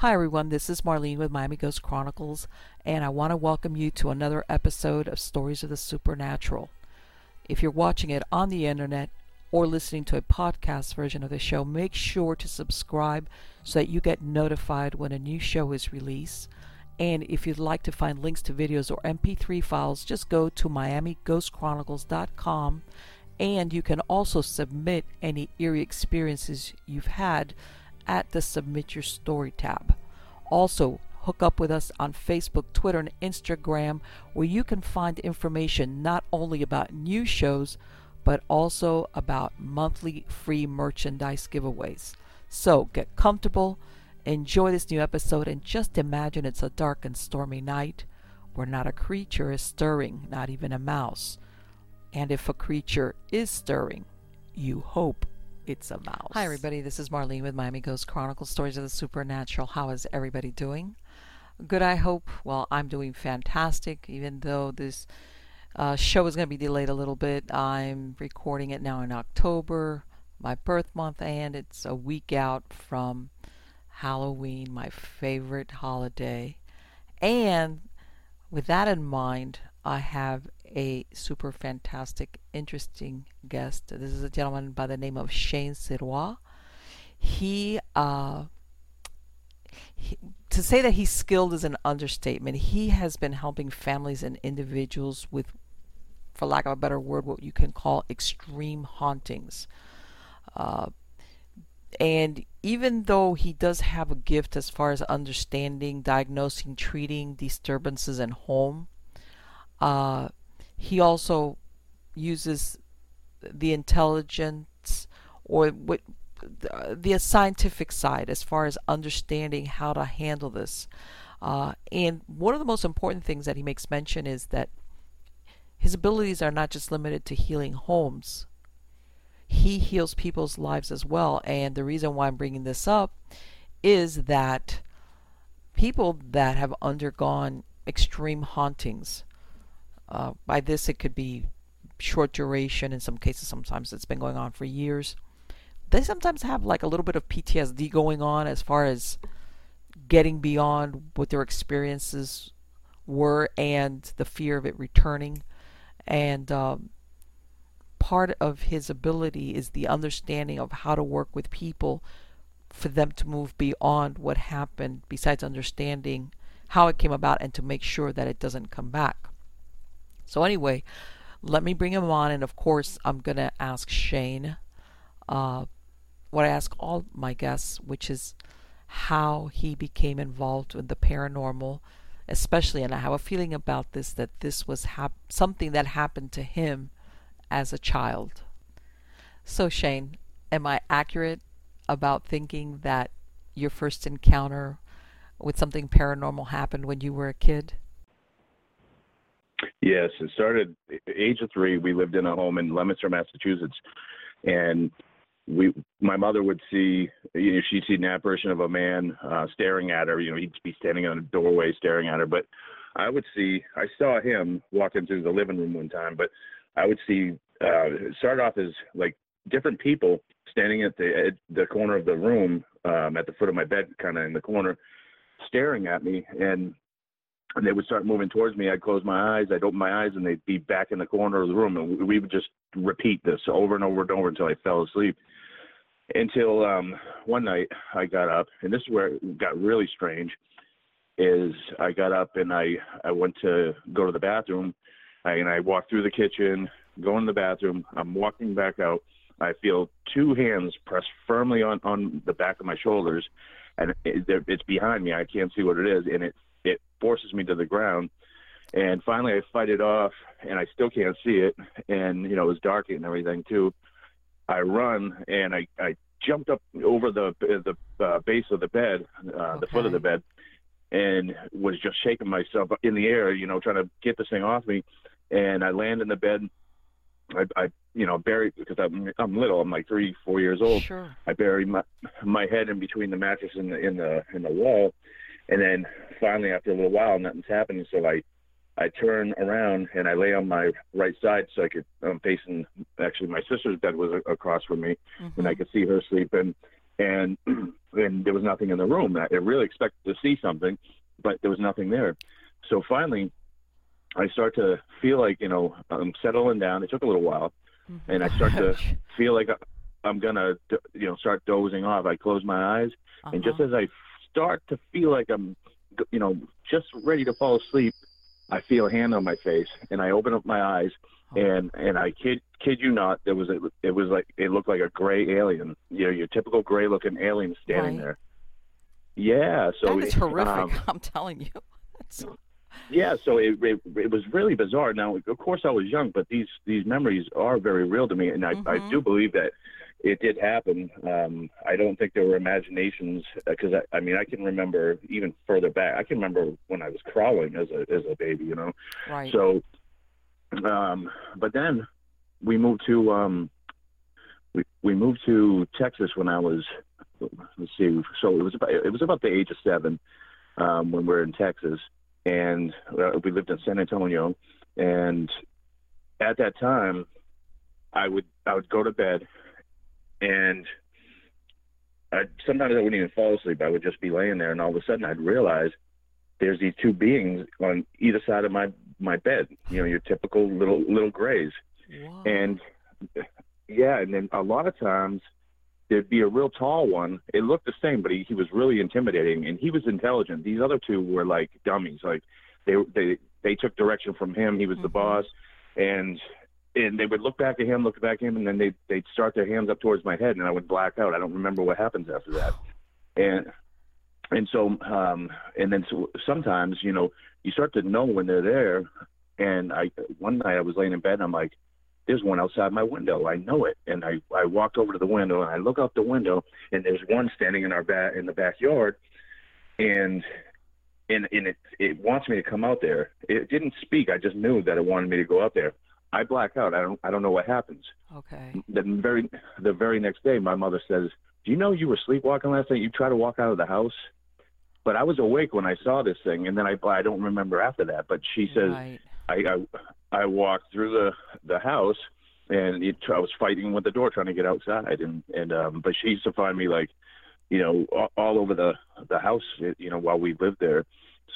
Hi, everyone. This is Marlene with Miami Ghost Chronicles, and I want to welcome you to another episode of Stories of the Supernatural. If you're watching it on the internet or listening to a podcast version of the show, make sure to subscribe so that you get notified when a new show is released. And if you'd like to find links to videos or MP3 files, just go to MiamiGhostChronicles.com and you can also submit any eerie experiences you've had at the Submit Your Story tab. Also, hook up with us on Facebook, Twitter, and Instagram, where you can find information not only about new shows, but also about monthly free merchandise giveaways. So get comfortable, enjoy this new episode, and just imagine it's a dark and stormy night where not a creature is stirring, not even a mouse. And if a creature is stirring, you hope it's a mouse. Hi, everybody. This is Marlene with Miami Ghost Chronicles Stories of the Supernatural. How is everybody doing? Good, I hope. Well, I'm doing fantastic, even though this uh, show is going to be delayed a little bit. I'm recording it now in October, my birth month, and it's a week out from Halloween, my favorite holiday. And with that in mind, I have a super fantastic, interesting guest. This is a gentleman by the name of Shane Sirois. He, uh, he, to say that he's skilled is an understatement. He has been helping families and individuals with, for lack of a better word, what you can call extreme hauntings. Uh, and even though he does have a gift as far as understanding, diagnosing, treating disturbances in home, uh, he also uses the intelligence or what the scientific side as far as understanding how to handle this. Uh, and one of the most important things that he makes mention is that his abilities are not just limited to healing homes. He heals people's lives as well. And the reason why I'm bringing this up is that people that have undergone extreme hauntings, uh, by this, it could be short duration. In some cases, sometimes it's been going on for years. They sometimes have like a little bit of PTSD going on as far as getting beyond what their experiences were and the fear of it returning. And um, part of his ability is the understanding of how to work with people for them to move beyond what happened, besides understanding how it came about and to make sure that it doesn't come back. So, anyway, let me bring him on, and of course, I'm going to ask Shane uh, what I ask all my guests, which is how he became involved with the paranormal, especially, and I have a feeling about this that this was hap- something that happened to him as a child. So, Shane, am I accurate about thinking that your first encounter with something paranormal happened when you were a kid? Yes, it started age of three. We lived in a home in Leominster, Massachusetts, and we my mother would see you know she'd see an apparition of a man uh, staring at her. You know, he'd be standing in a doorway staring at her. But I would see I saw him walk into the living room one time, but I would see uh, it started off as like different people standing at the at the corner of the room um, at the foot of my bed, kind of in the corner, staring at me, and and they would start moving towards me. I'd close my eyes, I'd open my eyes, and they'd be back in the corner of the room, and we would just repeat this over and over and over until I fell asleep. Until um, one night I got up, and this is where it got really strange. Is I got up and I I went to go to the bathroom, and I walked through the kitchen, go in the bathroom. I'm walking back out. I feel two hands pressed firmly on on the back of my shoulders, and it, it's behind me. I can't see what it is, and it it forces me to the ground. And finally, I fight it off, and I still can't see it. And you know, it was dark and everything too. I run and I I jumped up over the the uh, base of the bed, uh, okay. the foot of the bed, and was just shaking myself in the air, you know, trying to get this thing off me. And I land in the bed. I, I you know, bury because I'm I'm little. I'm like three, four years old. Sure. I bury my my head in between the mattress and the in the in the wall, and then finally, after a little while, nothing's happening. So I, I turn around and I lay on my right side so I could. I'm facing actually my sister's bed was across from me, mm-hmm. and I could see her sleeping. and and there was nothing in the room. I really expected to see something, but there was nothing there. So finally, I start to feel like you know I'm settling down. It took a little while, Mm-hmm. and I start to feel like I'm gonna you know start dozing off. I close my eyes, and just Uh-huh. as I start to feel like I'm you know just ready to fall asleep, I feel a hand on my face, and I open up my eyes, and and I kid kid you not, there was a it was like it looked like a gray alien, you know, your typical gray looking alien standing Right. there. Yeah, so that is it- horrific. um, I'm telling you. That's, yeah, so it, it it was really bizarre. Now, of course, I was young, but these these memories are very real to me, and I I Mhm. do believe that it did happen. Um, I don't think there were imaginations because I, I mean I can remember even further back. I can remember when I was crawling as a as a baby, you know. right. So, um, but then we moved to um, we we moved to Texas when I was let's see. So it was about it was about the age of seven um, when we were in Texas, and uh, we lived in San Antonio. And at that time, I would I would go to bed, and I, sometimes I wouldn't even fall asleep. I would just be laying there, and all of a sudden I'd realize there's these two beings on either side of my my bed. You know, your typical little little grays. Whoa. And yeah, and then a lot of times there'd be a real tall one. It looked the same, but he, he was really intimidating and he was intelligent. These other two were like dummies. Like they they they took direction from him. He was the Mhm. boss, and and they would look back at him, look back at him, and then they they'd start their hands up towards my head, and I would black out. I don't remember what happens after that. And and so um and then so sometimes you know you start to know when they're there. And I one night I was laying in bed and I'm like, there's one outside my window. I know it. And I, I walked over to the window and I look out the window and there's one standing in our back in the backyard and and and it it wants me to come out there. It didn't speak. I just knew that it wanted me to go out there. I black out. I don't I don't know what happens. okay. The very the very next day my mother says, Do you know you were sleepwalking last night? You tried to walk out of the house? But I was awake when I saw this thing and then I I don't remember after that. But she says right. I, I I walked through the the house and it, I was fighting with the door trying to get outside and and um but she used to find me like you know all, all over the the house you know while we lived there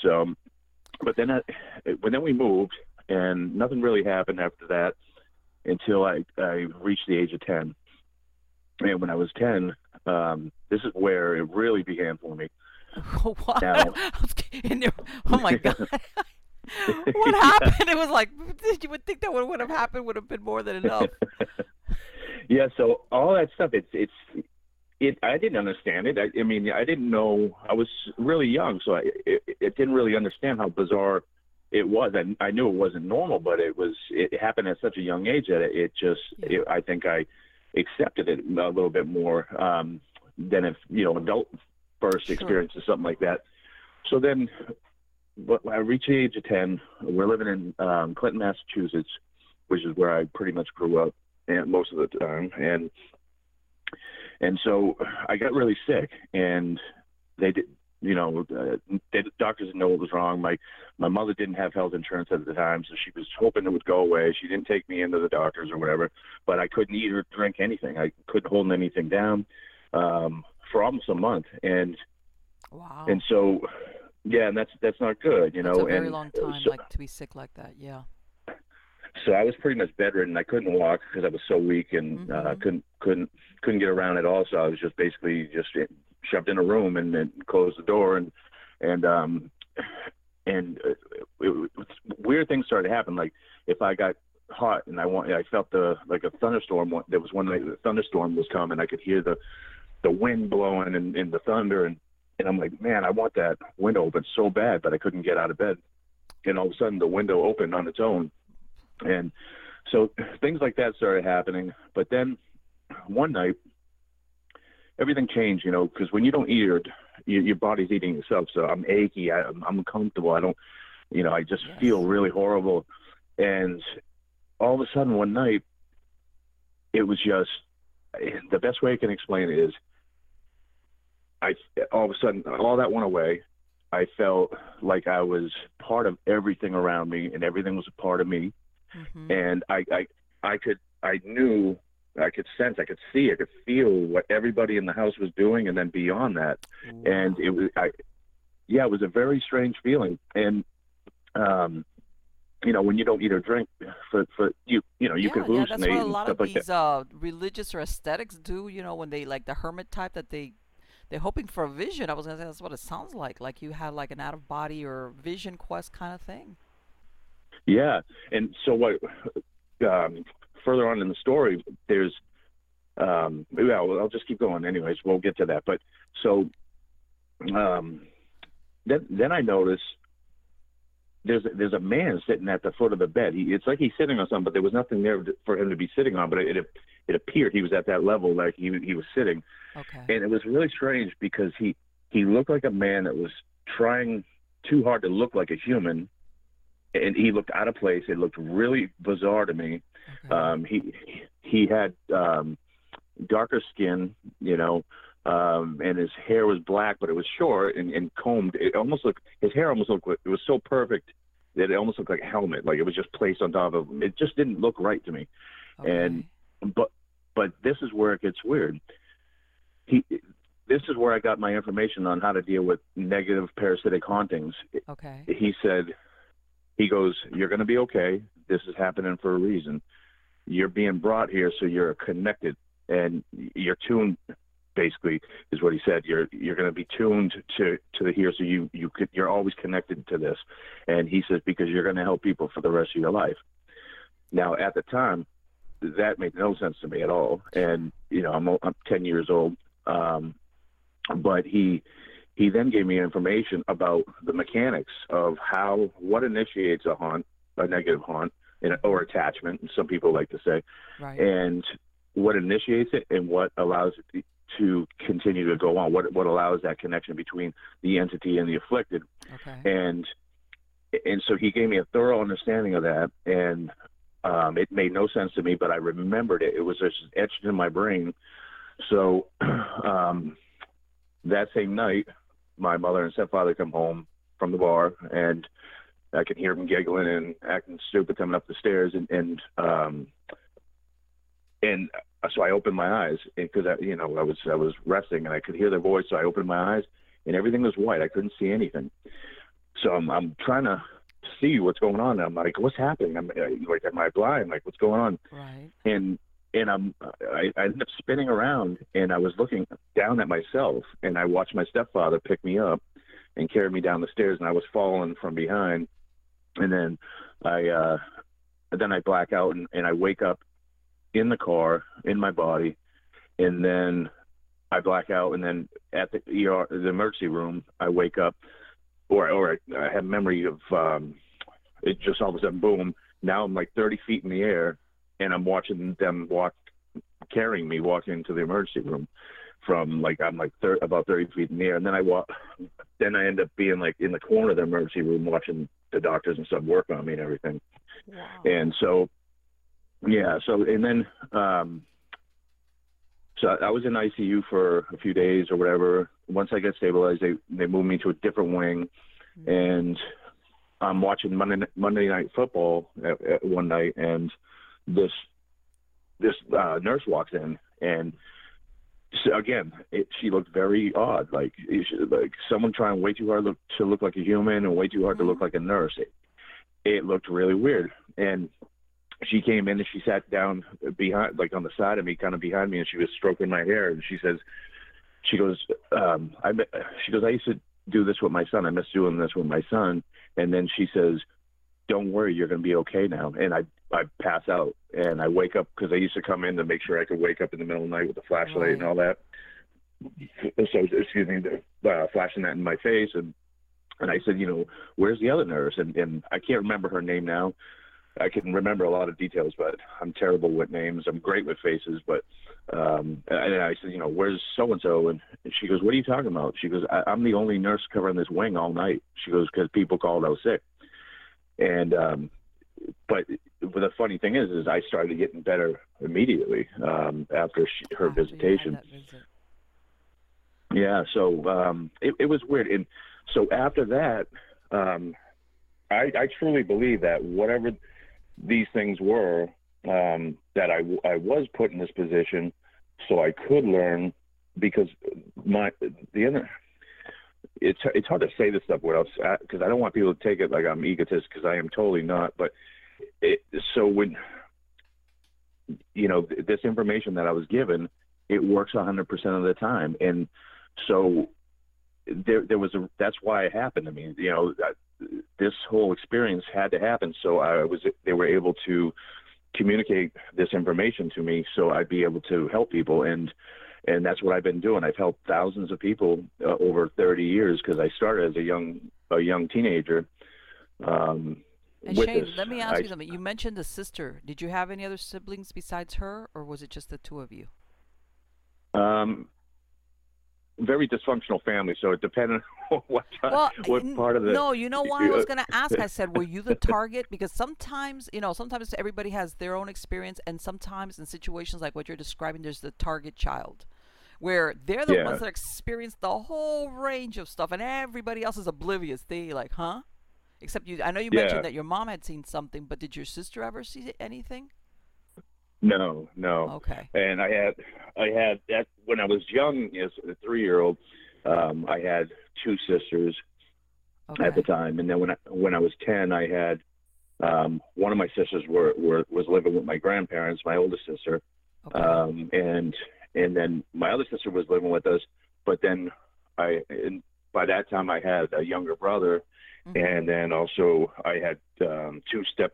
so but then I, when then we moved and nothing really happened after that until I I reached the age of 10 and when I was 10 um this is where it really began for me what? Now- I was getting there- oh my god. what happened? It was like you would think that what would have happened would have been more than enough. yeah so all that stuff it's it's it i didn't understand it i, I mean i didn't know i was really young so i it, it didn't really understand how bizarre it was I, I knew it wasn't normal but it was it happened at such a young age that it, it just Yeah. it, i think i accepted it a little bit more um than if you know adult first Sure. experience or something like that so then but i reached the age of 10 we're living in um clinton massachusetts which is where i pretty much grew up and most of the time and and so I got really sick and they did you know uh, they, doctors didn't know what was wrong my my mother didn't have health insurance at the time so she was hoping it would go away she didn't take me into the doctors or whatever but I couldn't eat or drink anything I couldn't hold anything down um for almost a month and Wow. and so yeah and that's that's not good you That's know a very and long time, so, like to be sick like that. Yeah. so I was pretty much bedridden. I couldn't walk because I was so weak and uh, Mhm. couldn't couldn't couldn't get around at all. So I was just basically just shoved in a room and, then closed the door and and um and uh, it, it, weird things started to happen. Like if I got hot and I want, I felt the like a thunderstorm. There was one night the thunderstorm was coming. I could hear the the wind blowing and, and the thunder and and I'm like, man, I want that window open so bad, but I couldn't get out of bed. And all of a sudden, the window opened on its own, and so things like that started happening. But then one night, everything changed, you know, because when you don't eat, your, your your body's eating itself. So I'm achy, I, I'm uncomfortable. I don't, you know, I just Yes. feel really horrible. And all of a sudden, one night, it was just the best way I can explain it is, I all of a sudden all that went away. I felt like I was part of everything around me, and everything was a part of me hmm and I, I I could I knew I could sense, I could see, I could feel what everybody in the house was doing, and then beyond that, wow. and it was, I, yeah, it was a very strange feeling, and um, you know, when you don't eat or drink, for for you, you know, you yeah, can hallucinate yeah, that's what a lot of these like uh, religious or ascetics do. You know, when they like the hermit type that they they're hoping for a vision. I was gonna say that's what it sounds like. Like you had like an out of body or vision quest kind of thing. Yeah, and so what? Um, further on in the story, there's um, yeah. Well, I'll just keep going. Anyways, we'll get to that. But so um, then then I notice there's there's a man sitting at the foot of the bed. He, it's like he's sitting on something, but there was nothing there for him to be sitting on. But it it, it appeared he was at that level, like he he was sitting. Okay. And it was really strange because he he looked like a man that was trying too hard to look like a human, and he looked out of place. It looked really bizarre to me. Okay. Um, he he had um, darker skin, you know, um, and his hair was black, but it was short and, and combed. It almost looked his hair almost looked it was so perfect that it almost looked like a helmet, like it was just placed on top of him. It just didn't look right to me. Okay. And but but this is where it gets weird. He this is where I got my information on how to deal with negative parasitic hauntings. Okay. He said, he goes, "You're going to be okay. This is happening for a reason. You're being brought here, so you're connected and you're tuned basically is what he said. You're you're going to be tuned to to the here, so you you could, you're always connected to this. And he says because you're going to help people for the rest of your life. Now, at the time, that made no sense to me at all. And you know, I'm I'm 10 years old, um, but he he then gave me information about the mechanics of how what initiates a haunt, a negative haunt, or attachment. Some people like to say, right. and what initiates it and what allows it to continue to go on. What what allows that connection between the entity and the afflicted? Okay. And and so he gave me a thorough understanding of that, and um, it made no sense to me, but I remembered it. It was just etched in my brain. So um, that same night, my mother and stepfather come home from the bar, and I can hear them giggling and acting stupid coming up the stairs, and and um, and so I opened my eyes because you know I was I was resting and I could hear their voice. So I opened my eyes and everything was white. I couldn't see anything. So I'm I'm trying to see what's going on. And I'm like, what's happening? I'm like, am I blind? Like, what's going on? Right. And and I'm I, I ended up spinning around and I was looking down at myself and I watched my stepfather pick me up and carry me down the stairs and I was falling from behind and then I uh then I black out and, and I wake up in the car in my body, and then I black out, and then at the ER, the emergency room, I wake up, or or I have memory of um, it. Just all of a sudden, boom! Now I'm like 30 feet in the air, and I'm watching them walk, carrying me, walking into the emergency room from like I'm like thir- about 30 feet in the air, and then I walk, then I end up being like in the corner of the emergency room watching the doctors and stuff work on me and everything. Wow. And so yeah. So and then um, so I was in ICU for a few days or whatever. Once I got stabilized, they they moved me to a different wing, mm-hmm. and I'm watching Monday Monday Night Football at, at one night, and this this uh, nurse walks in, and so again, it, she looked very odd, like like someone trying way too hard look, to look like a human and way too hard mm-hmm. to look mm-hmm. like a nurse. It, it looked really weird, and she came in and she sat down behind, like on the side of me, kind of behind me, and she was stroking my hair. And she says, she goes, um, I, she goes, I used to do this with my son. I miss doing this with my son. And then she says, don't worry, you're going to be okay now. And I, I pass out and I wake up because I used to come in to make sure I could wake up in the middle of the night with a flashlight right. and all that. So, excuse me, uh, flashing that in my face. And, and I said, you know, where's the other nurse? And, and I can't remember her name now I can remember a lot of details, but I'm terrible with names. I'm great with faces, but um, and I said, you know, where's so and so? And she goes, what are you talking about? She goes, I- I'm the only nurse covering this wing all night. She goes, because people called out sick. And um, but the funny thing is, is I started getting better immediately um, after she, her after visitation. Visit. Yeah, so um, it, it was weird, and so after that, um, I, I truly believe that whatever these things were um, that I, I was put in this position so I could learn because my the other it's it's hard to say this stuff without because uh, I don't want people to take it like I'm egotist because I am totally not. But it, so when you know this information that I was given, it works 100% of the time, and so there there was a that's why it happened to me. You know, uh, this whole experience had to happen, so I was they were able to communicate this information to me, so I'd be able to help people and and that's what I've been doing. I've helped thousands of people uh, over 30 years because I started as a young a young teenager. Um, and Shane, this. let me ask I, you something. You mentioned the sister. Did you have any other siblings besides her, or was it just the two of you? Um, very dysfunctional family, so it depended on what well, what part of the. No, you know why I was going to ask. I said, were you the target? Because sometimes, you know, sometimes everybody has their own experience, and sometimes in situations like what you're describing, there's the target child where they're the yeah. ones that experience the whole range of stuff, and everybody else is oblivious. They like, huh? Except you. I know you yeah. mentioned that your mom had seen something, but did your sister ever see anything? No, no. Okay. And I had, I had that when I was young, as a three-year-old, um, I had two sisters okay. at the time, and then when I when I was ten, I had um, one of my sisters were, were was living with my grandparents, my oldest sister, okay. um, and and then my other sister was living with us. But then I, and by that time, I had a younger brother, mm-hmm. and then also I had um, two step,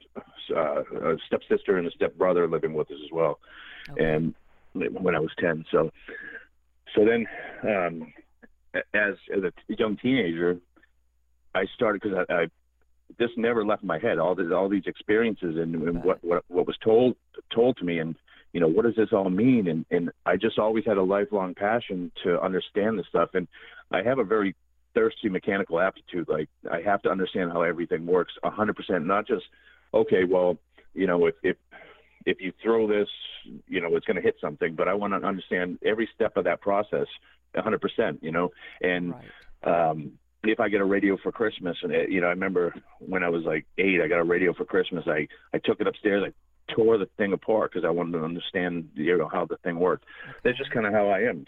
uh, a stepsister and a stepbrother living with us as well, okay. and when I was ten. So, so then, um, as as a young teenager, I started because I, I this never left my head. All this, all these experiences and, and what, what what was told told to me, and you know, what does this all mean? And, and I just always had a lifelong passion to understand this stuff. And I have a very thirsty mechanical aptitude. Like I have to understand how everything works hundred percent, not just, okay, well, you know, if, if, if you throw this, you know, it's going to hit something, but I want to understand every step of that process hundred percent, you know, and, right. um, if I get a radio for Christmas, and it, you know, I remember when I was like eight, I got a radio for Christmas. I I took it upstairs, I tore the thing apart because I wanted to understand you know how the thing worked. That's just kind of how I am.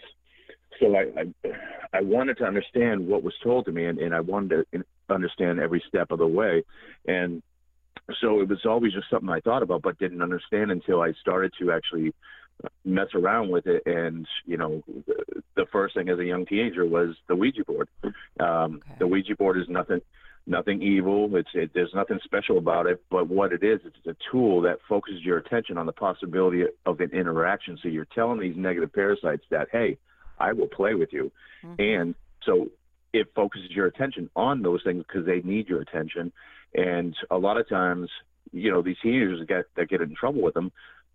So I, I, I wanted to understand what was told to me, and, and I wanted to understand every step of the way. And so it was always just something I thought about, but didn't understand until I started to actually mess around with it. And you know, the first thing as a young teenager was the Ouija board. Um, okay. The Ouija board is nothing nothing evil. It's it, there's nothing special about it, but what it is, it's a tool that focuses your attention on the possibility of an interaction. So you're telling these negative parasites that, hey, I will play with you, mm-hmm. and so it focuses your attention on those things because they need your attention. And a lot of times, you know, these teenagers get that get in trouble with them.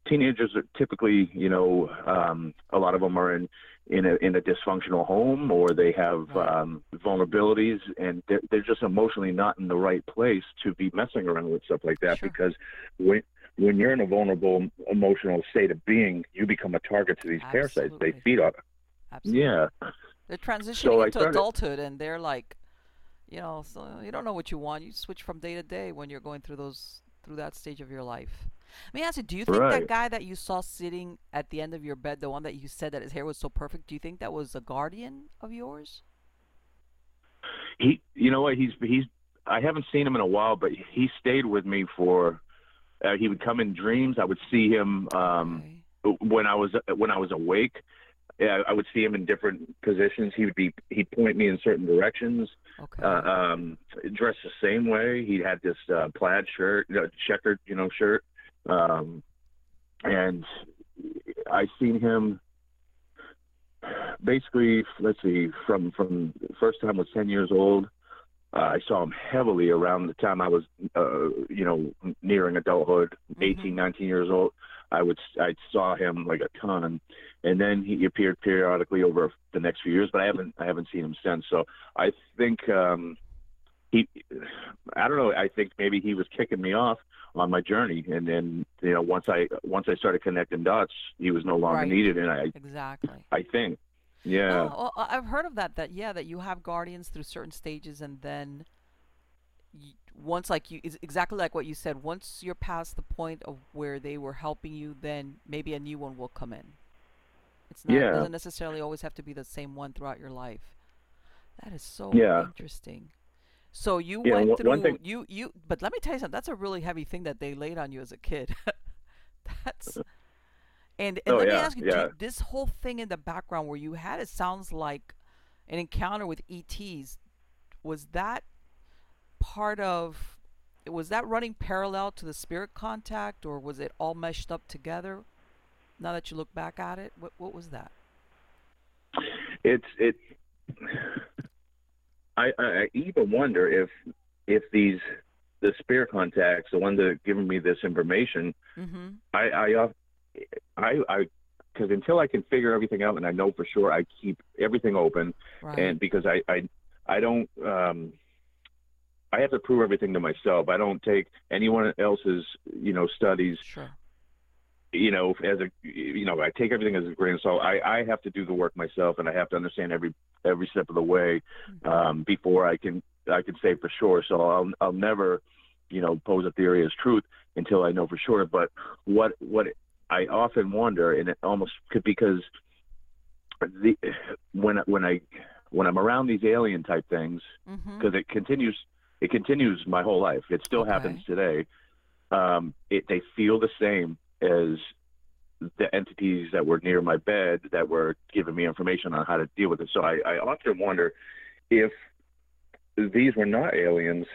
Teenagers are typically, you know, um, a lot of them are in in a in a dysfunctional home or they have um, vulnerabilities and they're, they're just emotionally not in the right place to be messing around with stuff like that sure. because when when you're in a vulnerable emotional state of being you become a target to these Absolutely. parasites they feed on Absolutely. yeah they're transitioning so into started, adulthood and they're like you know so you don't know what you want you switch from day to day when you're going through those through that stage of your life let me ask you, do you think right. that guy that you saw sitting at the end of your bed, the one that you said that his hair was so perfect, do you think that was a guardian of yours? He, you know what? He's he's. I haven't seen him in a while, but he stayed with me for. Uh, he would come in dreams. I would see him um, okay. when I was when I was awake. Yeah, I would see him in different positions. He would be he'd point me in certain directions. Okay. Uh, um, dressed the same way. He had this uh, plaid shirt, you know, checkered, you know, shirt. Um, and I seen him basically, let's see, from from first time I was 10 years old. Uh, I saw him heavily around the time I was, uh, you know, nearing adulthood, mm-hmm. 18, 19 years old. I would I saw him like a ton, and then he appeared periodically over the next few years, but I haven't I haven't seen him since. So I think um, he, I don't know. I think maybe he was kicking me off on my journey, and then you know once I once I started connecting dots, he was no longer right. needed, and I exactly. I think, yeah. Oh, well, I've heard of that. That yeah, that you have guardians through certain stages, and then once like you is exactly like what you said once you're past the point of where they were helping you then maybe a new one will come in it's not Yeah. it doesn't necessarily always have to be the same one throughout your life that is so Yeah. interesting so you Yeah, went through thing- you you but let me tell you something that's a really heavy thing that they laid on you as a kid that's uh-huh. and, and Oh, let me ask you, yeah. this whole thing in the background where you had it sounds like an encounter with ETs. Was that part of? Was that running parallel to the spirit contact, or was it all meshed up together? Now that you look back at it, what what was that? it's it. I, I even wonder if if these the spirit contacts, the ones that given me this information, Mm-hmm. I I uh, I I because until I can figure everything out and I know for sure, I keep everything open, Right. and because I I I don't um I have to prove everything to myself. I don't take anyone else's you know studies sure. you know as a you know I take everything as a grain of salt. I I have to do the work myself, and I have to understand every every step of the way Mm-hmm. um, before I can I can say for sure. So I'll I'll never you know pose a theory as truth until I know for sure. But what what I often wonder, and it almost could because the when when I when I'm around these alien type things Mm-hmm. because it continues it continues my whole life. It still Okay. happens today. Um, it they feel the same as the entities that were near my bed that were giving me information on how to deal with it. So I, I often wonder if these were not aliens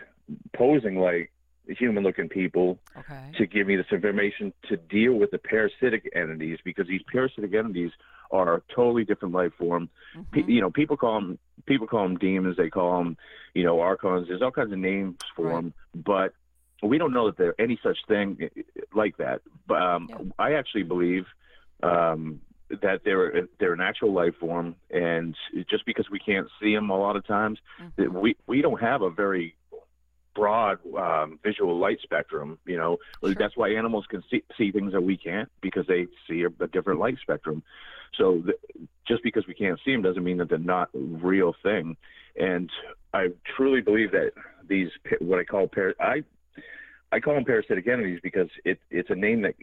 posing like human looking people Okay. to give me this information to deal with the parasitic entities because these parasitic entities are a totally different life form. Pe- Mhm. you know, people call them people call them demons. They call them, you know, archons. There's all kinds of names for Right. them, but we don't know that there any such thing eh, like that. But um, Yeah. I actually believe um, that they're they're an actual life form, and just because we can't see them a lot of times, that Mhm. we we don't have a very broad um, visual light spectrum. You know, Sure. that's why animals can see, see things that we can't because they see a, a different light spectrum. So th- just because we can't see them doesn't mean that they're not a real thing. And I truly believe that these what I call par- I I call them parasitic entities because it it's a name that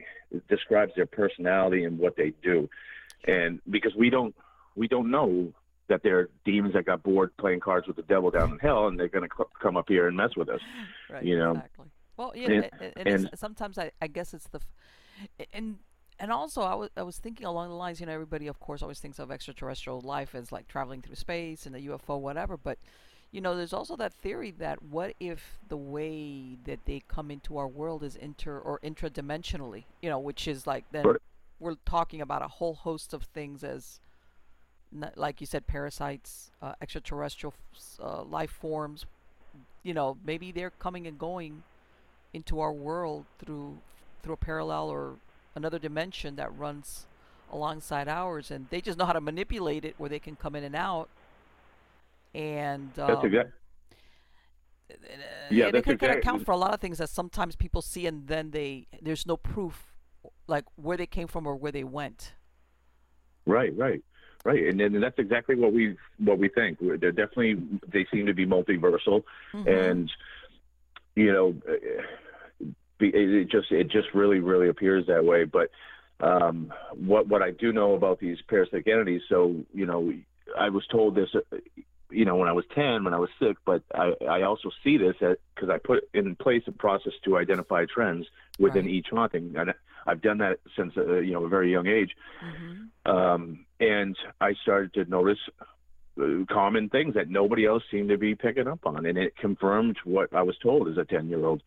describes their personality and what they do. And because we don't we don't know that they're demons that got bored playing cards with the devil down in hell and they're going to cl- come up here and mess with us. right, you know, exactly. Well, yeah, and- and, and, and sometimes I, I guess it's the, f- and and also I was I was thinking along the lines, you know, everybody of course always thinks of extraterrestrial life as like traveling through space and a UFO, whatever. But you know, there's also that theory that what if the way that they come into our world is inter or intradimensionally, you know, which is like then Right. we're talking about a whole host of things as like you said, parasites, uh, extraterrestrial f- uh, life forms. You know, maybe they're coming and going into our world through through a parallel or another dimension that runs alongside ours, and they just know how to manipulate it where they can come in and out. And um, That's Yeah, it that's can kind of exact- account for a lot of things that sometimes people see and then they there's no proof like where they came from or where they went. Right, right, right, and then that's exactly what we what we think. We're- They're definitely they seem to be multiversal, Mhm. and you know, it just it just really really appears that way. But um, what what I do know about these parasitic entities, so you know, I was told this. Uh, you know, when I was 10, when I was sick, but I, I also see this because I put in place a process to identify trends within Right. each haunting. And I've done that since, uh, you know, a very young age. Mhm. Um, and I started to notice uh, common things that nobody else seemed to be picking up on, and it confirmed what I was told as a ten-year-old.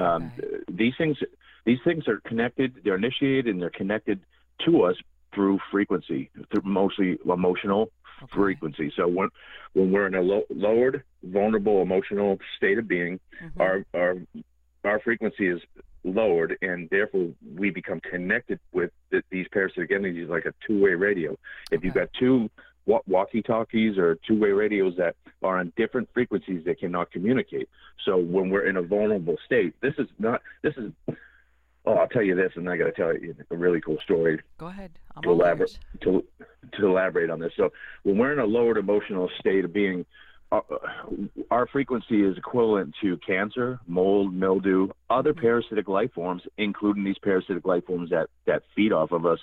Um, Okay. These things, these things are connected. They're initiated and they're connected to us through frequency, through mostly emotional Okay. frequency. So when when we're in a low, lowered, vulnerable, emotional state of being, Mhm. our our our frequency is lowered, and therefore we become connected with th- these parasitic entities like a two-way radio. If you've got two wa- walkie-talkies or two-way radios that are on different frequencies, they cannot communicate. So when we're in a vulnerable state, this is not. This is. Oh, I'll tell you this, and I got to tell you a really cool story Go ahead. I'm to elaborate to to elaborate on this. So when we're in a lowered emotional state of being, our, frequency is equivalent to cancer, mold, mildew, other parasitic life forms, including these parasitic life forms that, that feed off of us.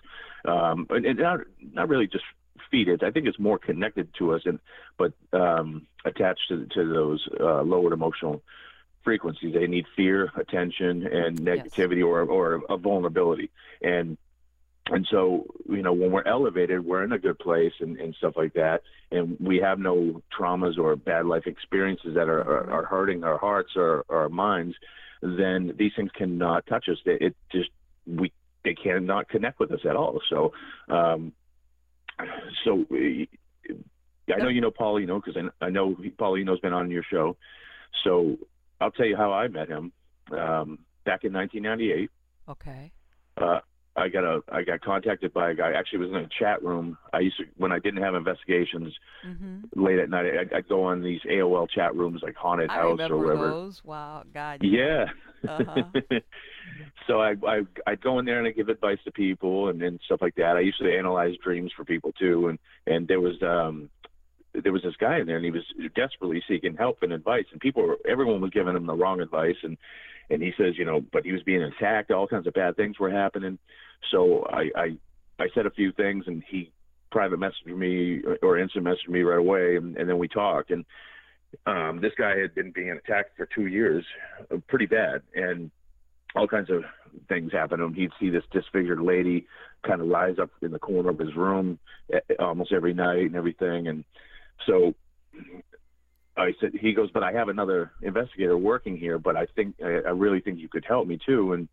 Um, and, and not, not really just feed it. I think it's more connected to us, and but um, attached to, to those uh, lowered emotional frequencies. They need fear, attention, and negativity, yes. or or a vulnerability. And and so you know when we're elevated we're in a good place and, and stuff like that. And we have no traumas or bad life experiences that are, are, are hurting our hearts or, or, our minds then these things cannot touch us. They, it just we they cannot connect with us at all. So um so I know you know Paul Eno because I, I know Paul Eno's been on your show. So I'll tell you how I met him. Um, back in 1998 okay. Uh, I got a I got contacted by a guy. Actually, was in a chat room. I used to when I didn't have investigations mm-hmm. late at night. I'd, I'd, go on these AOL chat rooms like haunted I house or whatever. Those. Wow, God. Yeah. Uh-huh. so I, I I'd go in there and I give advice to people and, and stuff like that. I used to analyze dreams for people too, and and there was um there was this guy in there and he was desperately seeking help and advice and people were, everyone was giving him the wrong advice and and he says, you know, but he was being attacked. All kinds of bad things were happening. So I I, I said a few things, and he private messaged me or, instant messaged me right away, and, and then we talked. And um, this guy had been being attacked for two years, uh, pretty bad, and all kinds of things happen to him. He'd see this disfigured lady kind of rise up in the corner of his room eh, almost every night and everything. And so I said, he goes, but I have another investigator working here, but I think, I, I really think you could help me too. And,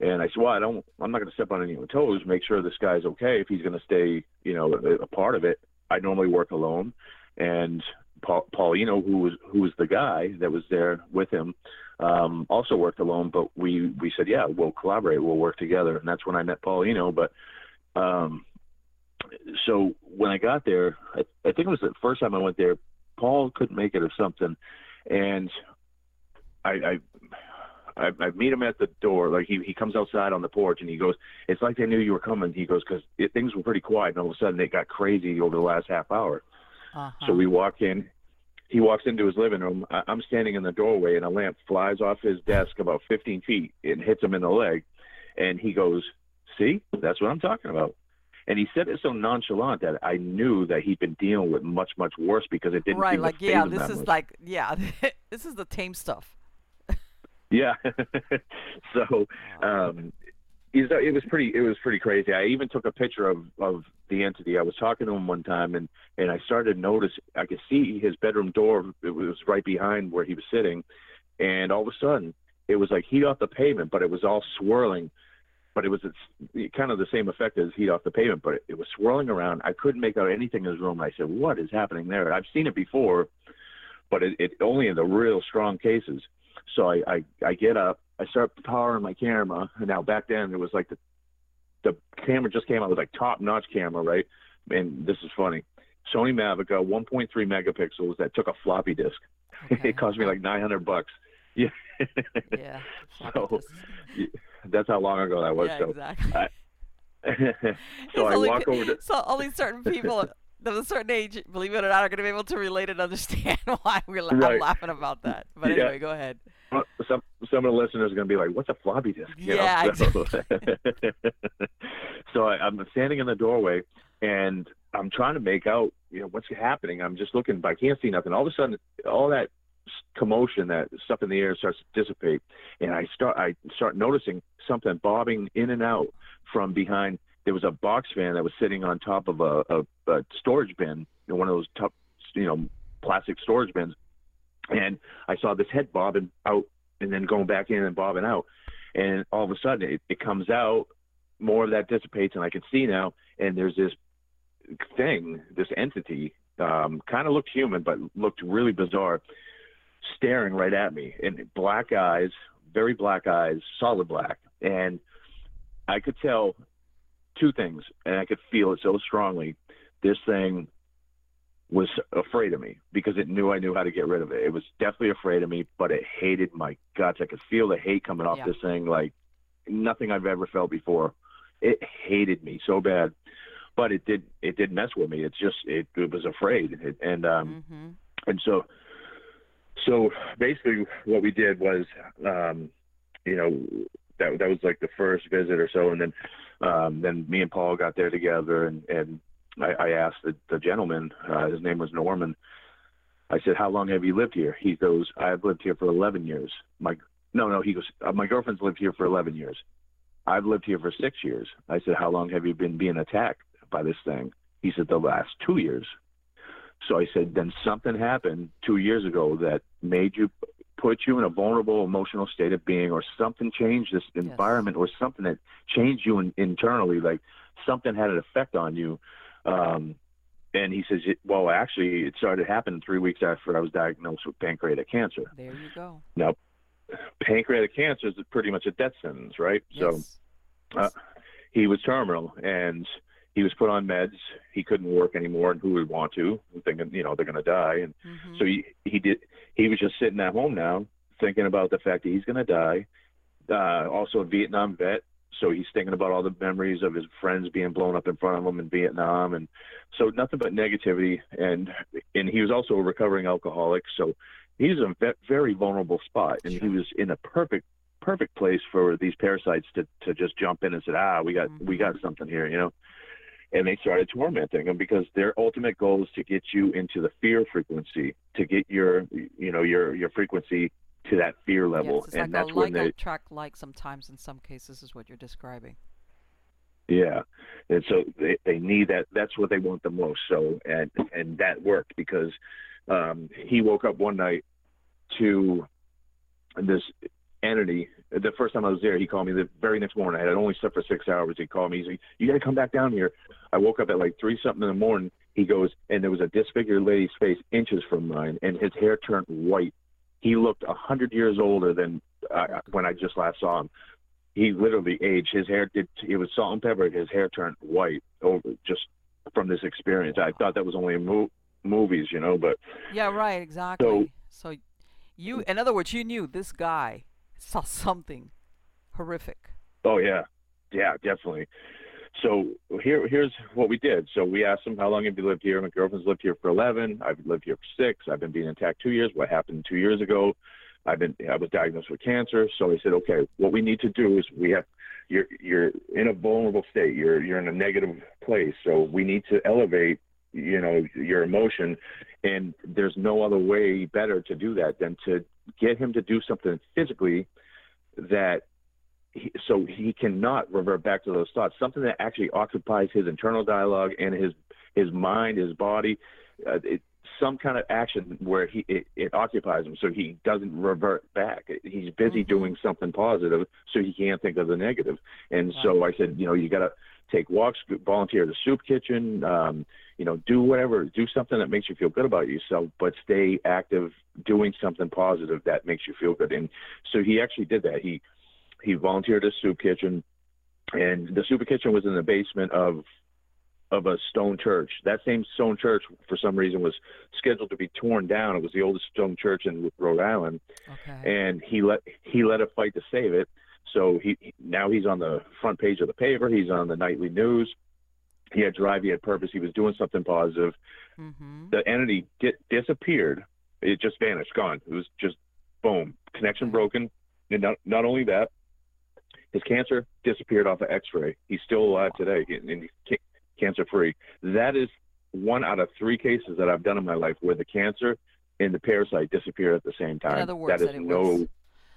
and I said, well, I don't, I'm not going to step on anyone's toes, make sure this guy's okay. If he's going to stay, you know, a, a, part of it, I normally work alone. And Paul, Paulino, who was, who was the guy that was there with him, um, also worked alone, but we, we said, yeah, we'll collaborate, we'll work together. And that's when I met Paul Eno. But, um, so when I got there, I, I think it was the first time I went there, Paul couldn't make it or something, and I, I I, I meet him at the door. Like he he comes outside on the porch and he goes, "It's like they knew you were coming." He goes, "Because things were pretty quiet, and all of a sudden it got crazy over the last half hour." Uh-huh. So we walk in. He walks into his living room. I, I'm standing in the doorway, and a lamp flies off his desk about 15 feet and hits him in the leg. And he goes, "See, that's what I'm talking about." And he said it so nonchalant that I knew that he'd been dealing with much, much worse because it didn't. Right, like yeah, this is much. like yeah, this is the tame stuff. yeah. so, um, it was pretty. It was pretty crazy. I even took a picture of of the entity. I was talking to him one time, and and I started to notice. I could see his bedroom door. It was right behind where he was sitting, and all of a sudden, it was like heat off the pavement, but it was all swirling but it was kind of the same effect as heat off the pavement, but it, it, was swirling around. I couldn't make out anything in his room. I said, "What is happening there?" I've seen it before, but it, it only in the real strong cases. So I, I I get up, I start powering my camera. And now back then it was like the the camera just came out with like top notch camera, right? And this is funny. Sony Mavica 1.3 megapixels that took a floppy disk. Okay. it cost me like 900 bucks. Yeah. yeah. so that's how long ago that was. Yeah, so, exactly. I, so I only, walk over to. So only certain people of a certain age, believe it or not, are going to be able to relate and understand why we're la- right. I'm laughing about that. But anyway, yeah. go ahead. Some some of the listeners are going to be like, "What's a floppy disk?" You yeah. Know? So, so I, I'm standing in the doorway, and I'm trying to make out, you know, what's happening. I'm just looking, but I can't see nothing. All of a sudden, all that commotion, that stuff in the air starts to dissipate, and I start I start noticing something bobbing in and out from behind. There was a box fan that was sitting on top of a, a, a storage bin, one of those top, you know, plastic storage bins, and I saw this head bobbing out and then going back in and bobbing out, and all of a sudden it, it comes out, more of that dissipates, and I can see now, and there's this thing, this entity, um, kind of looked human, but looked really bizarre staring right at me and black eyes, very black eyes, solid black. And I could tell two things, and I could feel it so strongly. This thing was afraid of me because it knew I knew how to get rid of it. It was definitely afraid of me, but it hated my guts. I could feel the hate coming off yeah. this thing like nothing I've ever felt before. It hated me so bad, but it did it did mess with me. It's just it, it was afraid, it, and um, mm-hmm and so so basically what we did was um, you know that that was like the first visit or so and then um, then me and Paul got there together and and I, I asked the, the gentleman uh, his name was Norman. I said how long have you lived here? He goes I've lived here for 11 years. My no no he goes uh, my girlfriend's lived here for 11 years. I've lived here for six years. I said how long have you been being attacked by this thing? He said the last two years so I said, then something happened two years ago that made you put you in a vulnerable emotional state of being, or something changed this Yes. environment, or something that changed you in, internally, like something had an effect on you. Um, and he says, well, actually, it started happening three weeks after I was diagnosed with pancreatic cancer. There you go. Now, pancreatic cancer is pretty much a death sentence, right? So Yes. uh, he was terminal and he was put on meds. He couldn't work anymore, and who would want to? Thinking, you know, they're going to die. And Mhm. so he he did. He was just sitting at home now, thinking about the fact that he's going to die. Uh, also a Vietnam vet, so he's thinking about all the memories of his friends being blown up in front of him in Vietnam, and so nothing but negativity. And and he was also a recovering alcoholic, so he's in a ve- very vulnerable spot, and he was in a perfect perfect place for these parasites to to just jump in and say, ah, we got we Mhm. got something here, you know. And they started tormenting him because their ultimate goal is to get you into the fear frequency, to get your you know your your frequency to that fear level, yes, it's and like that's a when they attract like sometimes in some cases is what you're describing. Yeah, and so they, they need that. That's what they want the most. So and and that worked because um, he woke up one night to this entity. The first time I was there, he called me the very next morning. I had only slept for six hours. He called me. He's like, "You got to come back down here." I woke up at like three something in the morning. He goes, and there was a disfigured lady's face inches from mine, and his hair turned white. He looked a hundred years older than uh, when I just last saw him he literally aged. His hair did. It was salt and pepper. His hair turned white over just from this experience. I thought that was only in mo- movies, you know, but Yeah, right, exactly. So, you, in other words, you knew this guy saw something horrific. oh yeah, yeah, definitely. So here, here's what we did. So we asked him, "How long have you lived here?" My girlfriend's lived here for 11. I've lived here for six. I've been being attacked two years. What happened two years ago? I've been. I was diagnosed with cancer. So he said, "Okay, what we need to do is we have." You're you're in a vulnerable state. You're you're in a negative place. So we need to elevate you know your emotion and there's no other way better to do that than to get him to do something physically that he, so he cannot revert back to those thoughts something that actually occupies his internal dialogue and his his mind his body uh, it, some kind of action where he it, it occupies him so he doesn't revert back he's busy Mhm. doing something positive so he can't think of the negative. negative and so i said you know you got to take walks volunteer at the soup kitchen um you know do whatever do something that makes you feel good about yourself but stay active doing something positive that makes you feel good and so he actually did that he he volunteered at a soup kitchen and the soup kitchen was in the basement of of a stone church. That same stone church, for some reason, was scheduled to be torn down. It was the oldest stone church in Rhode Island, Okay. and he let he led a fight to save it. So he now he's on the front page of the paper. He's on the nightly news. He had drive. He had purpose. He was doing something positive. mm-hmm. The entity di- disappeared. It just vanished, gone. It was just boom, connection Okay. broken. And not not only that, his cancer disappeared off of X-ray. He's still alive today, and he's ca- cancer free. That is one out of three cases that I've done in my life where the cancer and the parasite disappeared at the same time. other words, that that is it no. was-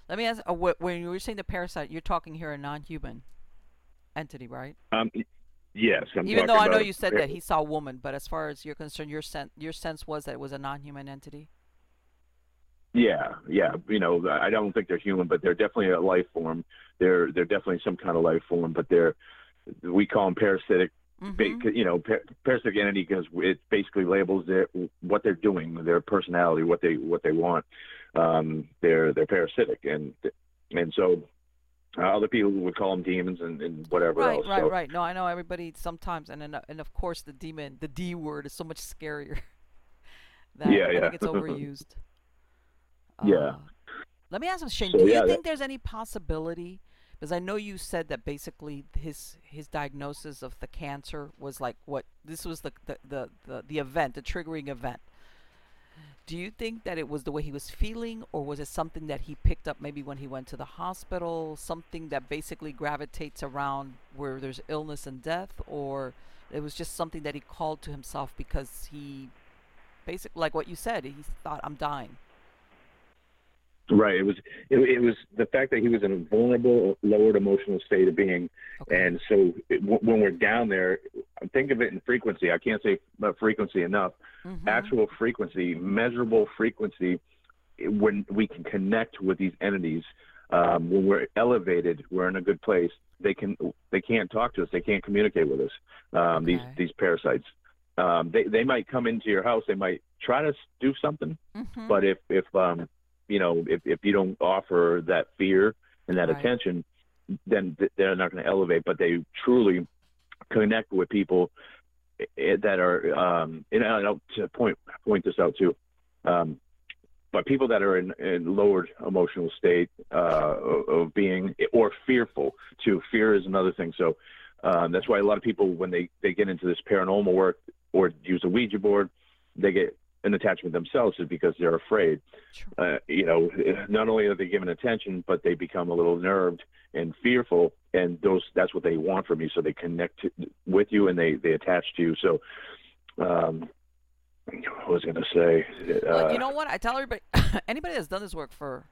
Let me ask, uh, wh- when you were saying the parasite, you're talking here a non-human entity, right? Um, yes, I'm Even though I know you said that he saw a woman, but as far as you're concerned, your sense your sense was that it was a non-human entity. Yeah, yeah. You know, I don't think they're human, but they're definitely a life form. They're they're definitely some kind of life form, but they're we call them parasitic. Mhm. You know, par- parasitic entity because it basically labels their what they're doing, their personality, what they what they want. Um, they're they're parasitic, and and so uh, other people would call them demons and, and whatever Right, else. right, so, right. No, I know everybody sometimes, and then, and of course the demon, the D word, is so much scarier. that Yeah, I yeah. think it's overused. Yeah. Uh, let me ask you, Shane. So, do you yeah, that- think there's any possibility? Because I know you said that basically his his diagnosis of the cancer was like what this was the the the, the, the event, the triggering event. Do you think that it was the way he was feeling, or was it something that he picked up maybe when he went to the hospital? Something that basically gravitates around where there's illness and death, or it was just something that he called to himself because he, basically, like what you said, he thought, "I'm dying." Right. It was it, it, was the fact that he was in a vulnerable, lowered emotional state of being, okay. and so it, when we're down there, think of it in frequency. I can't say frequency enough. Mm-hmm. Actual frequency, measurable frequency. When we can connect with these entities, um, when we're elevated, we're in a good place. They can they can't talk to us. They can't communicate with us. Um, okay. These these parasites. Um, they they might come into your house. They might try to do something, mm-hmm. but if if um, you know, if, if you don't offer that fear and that right. attention, then they're not going to elevate. But they truly connect with people eh, eh, that are, um, and I'll to point point this out too. Um, but people that are in, in lowered emotional state uh, of being or fearful too. Fear is another thing. So um, that's why a lot of people, when they, they get into this paranormal work or use a Ouija board, they get an attachment themselves is because they're afraid. Sure. Uh, you know, not only are they given attention, but they become a little nerved and fearful, and those that's what they want from you. So they connect to, with you and they they attach to you. So, um, I was going to say, well, uh, you know what? I tell everybody, anybody that's done this work for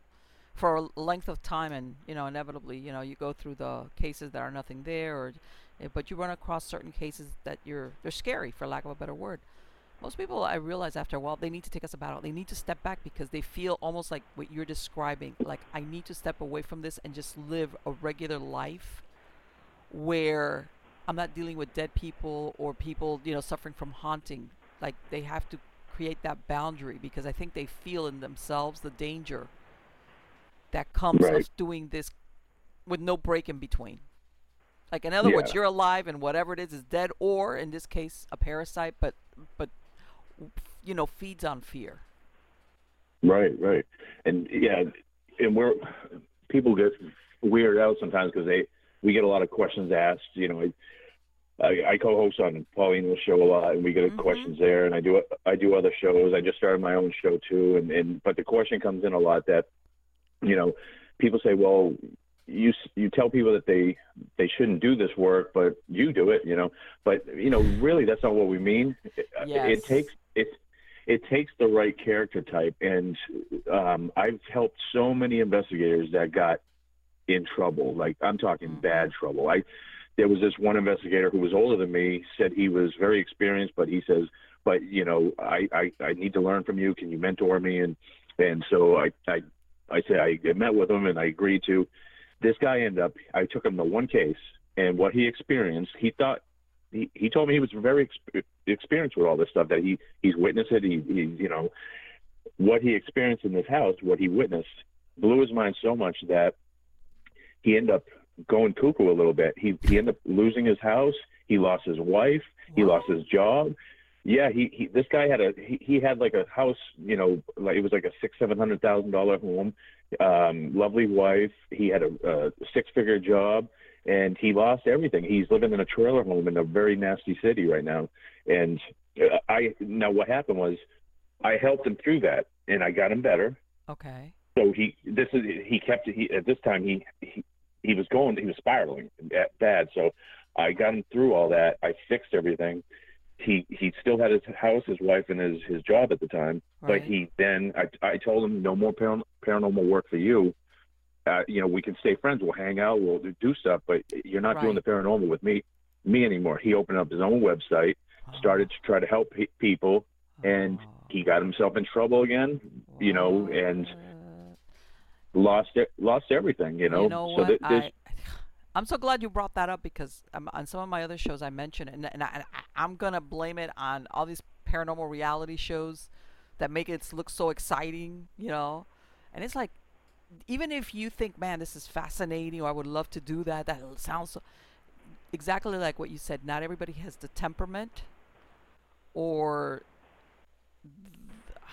for a length of time, and you know, inevitably, you know, you go through the cases that are nothing there, or eh, but you run across certain cases that you're they're scary, for lack of a better word most people I realize after a while they need to take us about it. They need to step back because they feel almost like what you're describing. Like I need to step away from this and just live a regular life where I'm not dealing with dead people or people, you know, suffering from haunting. Like they have to create that boundary because I think they feel in themselves the danger that comes right. of doing this with no break in between. Like in other yeah. words, you're alive and whatever it is is dead or in this case a parasite, but but you know, feeds on fear. Right, right, and yeah, and we're people get weirded out sometimes because they we get a lot of questions asked. You know, I, I co-host on Paulina's show a lot, and we get mm-hmm. questions there. And I do I do other shows. I just started my own show too, and and but the question comes in a lot that, you know, people say, well, you you tell people that they they shouldn't do this work, but you do it, you know. But you know, really, that's not what we mean. Yes. It, it takes it it takes the right character type, and um, I've helped so many investigators that got in trouble. Like I'm talking mm-hmm. bad trouble. I there was this one investigator who was older than me, said he was very experienced, but he says, but you know, I I, I need to learn from you. Can you mentor me? And and so I I I said I met with him and I agreed to. This guy ended up. I took him to one case, and what he experienced, he thought he, he told me he was very exp- experienced with all this stuff that he he's witnessed it. He, he you know what he experienced in this house, what he witnessed, blew his mind so much that he ended up going cuckoo a little bit. He he ended up losing his house. He lost his wife. He lost his job. Yeah, he, he this guy had a he, he had like a house, you know, like it was like a six seven hundred thousand dollar home, um, lovely wife. He had a, a six figure job and he lost everything. He's living in a trailer home in a very nasty city right now. And uh, I now what happened was I helped him through that, and I got him better. Okay. So he this is he kept he at this time he he, he was going he was spiraling bad. So I got him through all that. I fixed everything. He he still had his house, his wife, and his his job at the time. Right. But he then I I told him no more paranormal work for you uh, you know, we can stay friends. We'll hang out. We'll do stuff. But you're not right. doing the paranormal with me, me anymore. He opened up his own website, started to try to help people, and he got himself in trouble again. You know, and lost it, lost everything. You know. You know so what? I, I'm so glad you brought that up because um, on some of my other shows I mentioned it, and, and, I, I'm gonna blame it on all these paranormal reality shows that make it look so exciting. You know, and it's like even if you think, man, this is fascinating, or I would love to do that, that sounds so, exactly like what you said. Not everybody has the temperament, or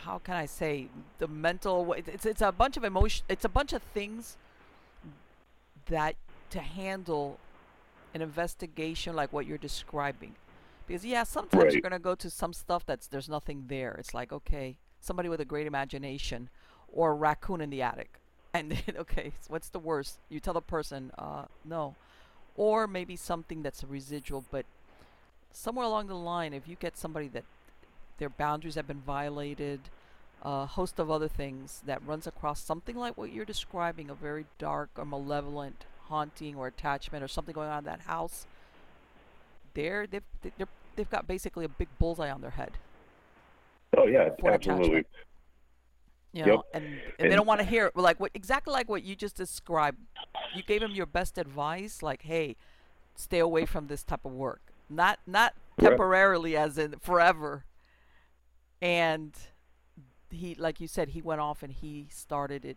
how can I say the mental? It's it's a bunch of emotion. It's a bunch of things that to handle an investigation like what you're describing. Because yeah, sometimes right. you're gonna go to some stuff that's there's nothing there. It's like okay, somebody with a great imagination or a raccoon in the attic. And then, okay, so what's the worst? You tell the person, uh, no. Or maybe something that's a residual, but somewhere along the line, if you get somebody that their boundaries have been violated, a host of other things that runs across something like what you're describing, a very dark or malevolent haunting or attachment or something going on in that house, they're, they've, they're, they've got basically a big bullseye on their head. Oh yeah, absolutely. attachment. You Yep. know, and, and, they don't want to hear it. Like what exactly like what you just described. You gave them your best advice, like, hey, stay away from this type of work. Not not Right. temporarily, as in forever. And he, like you said, he went off and he started it.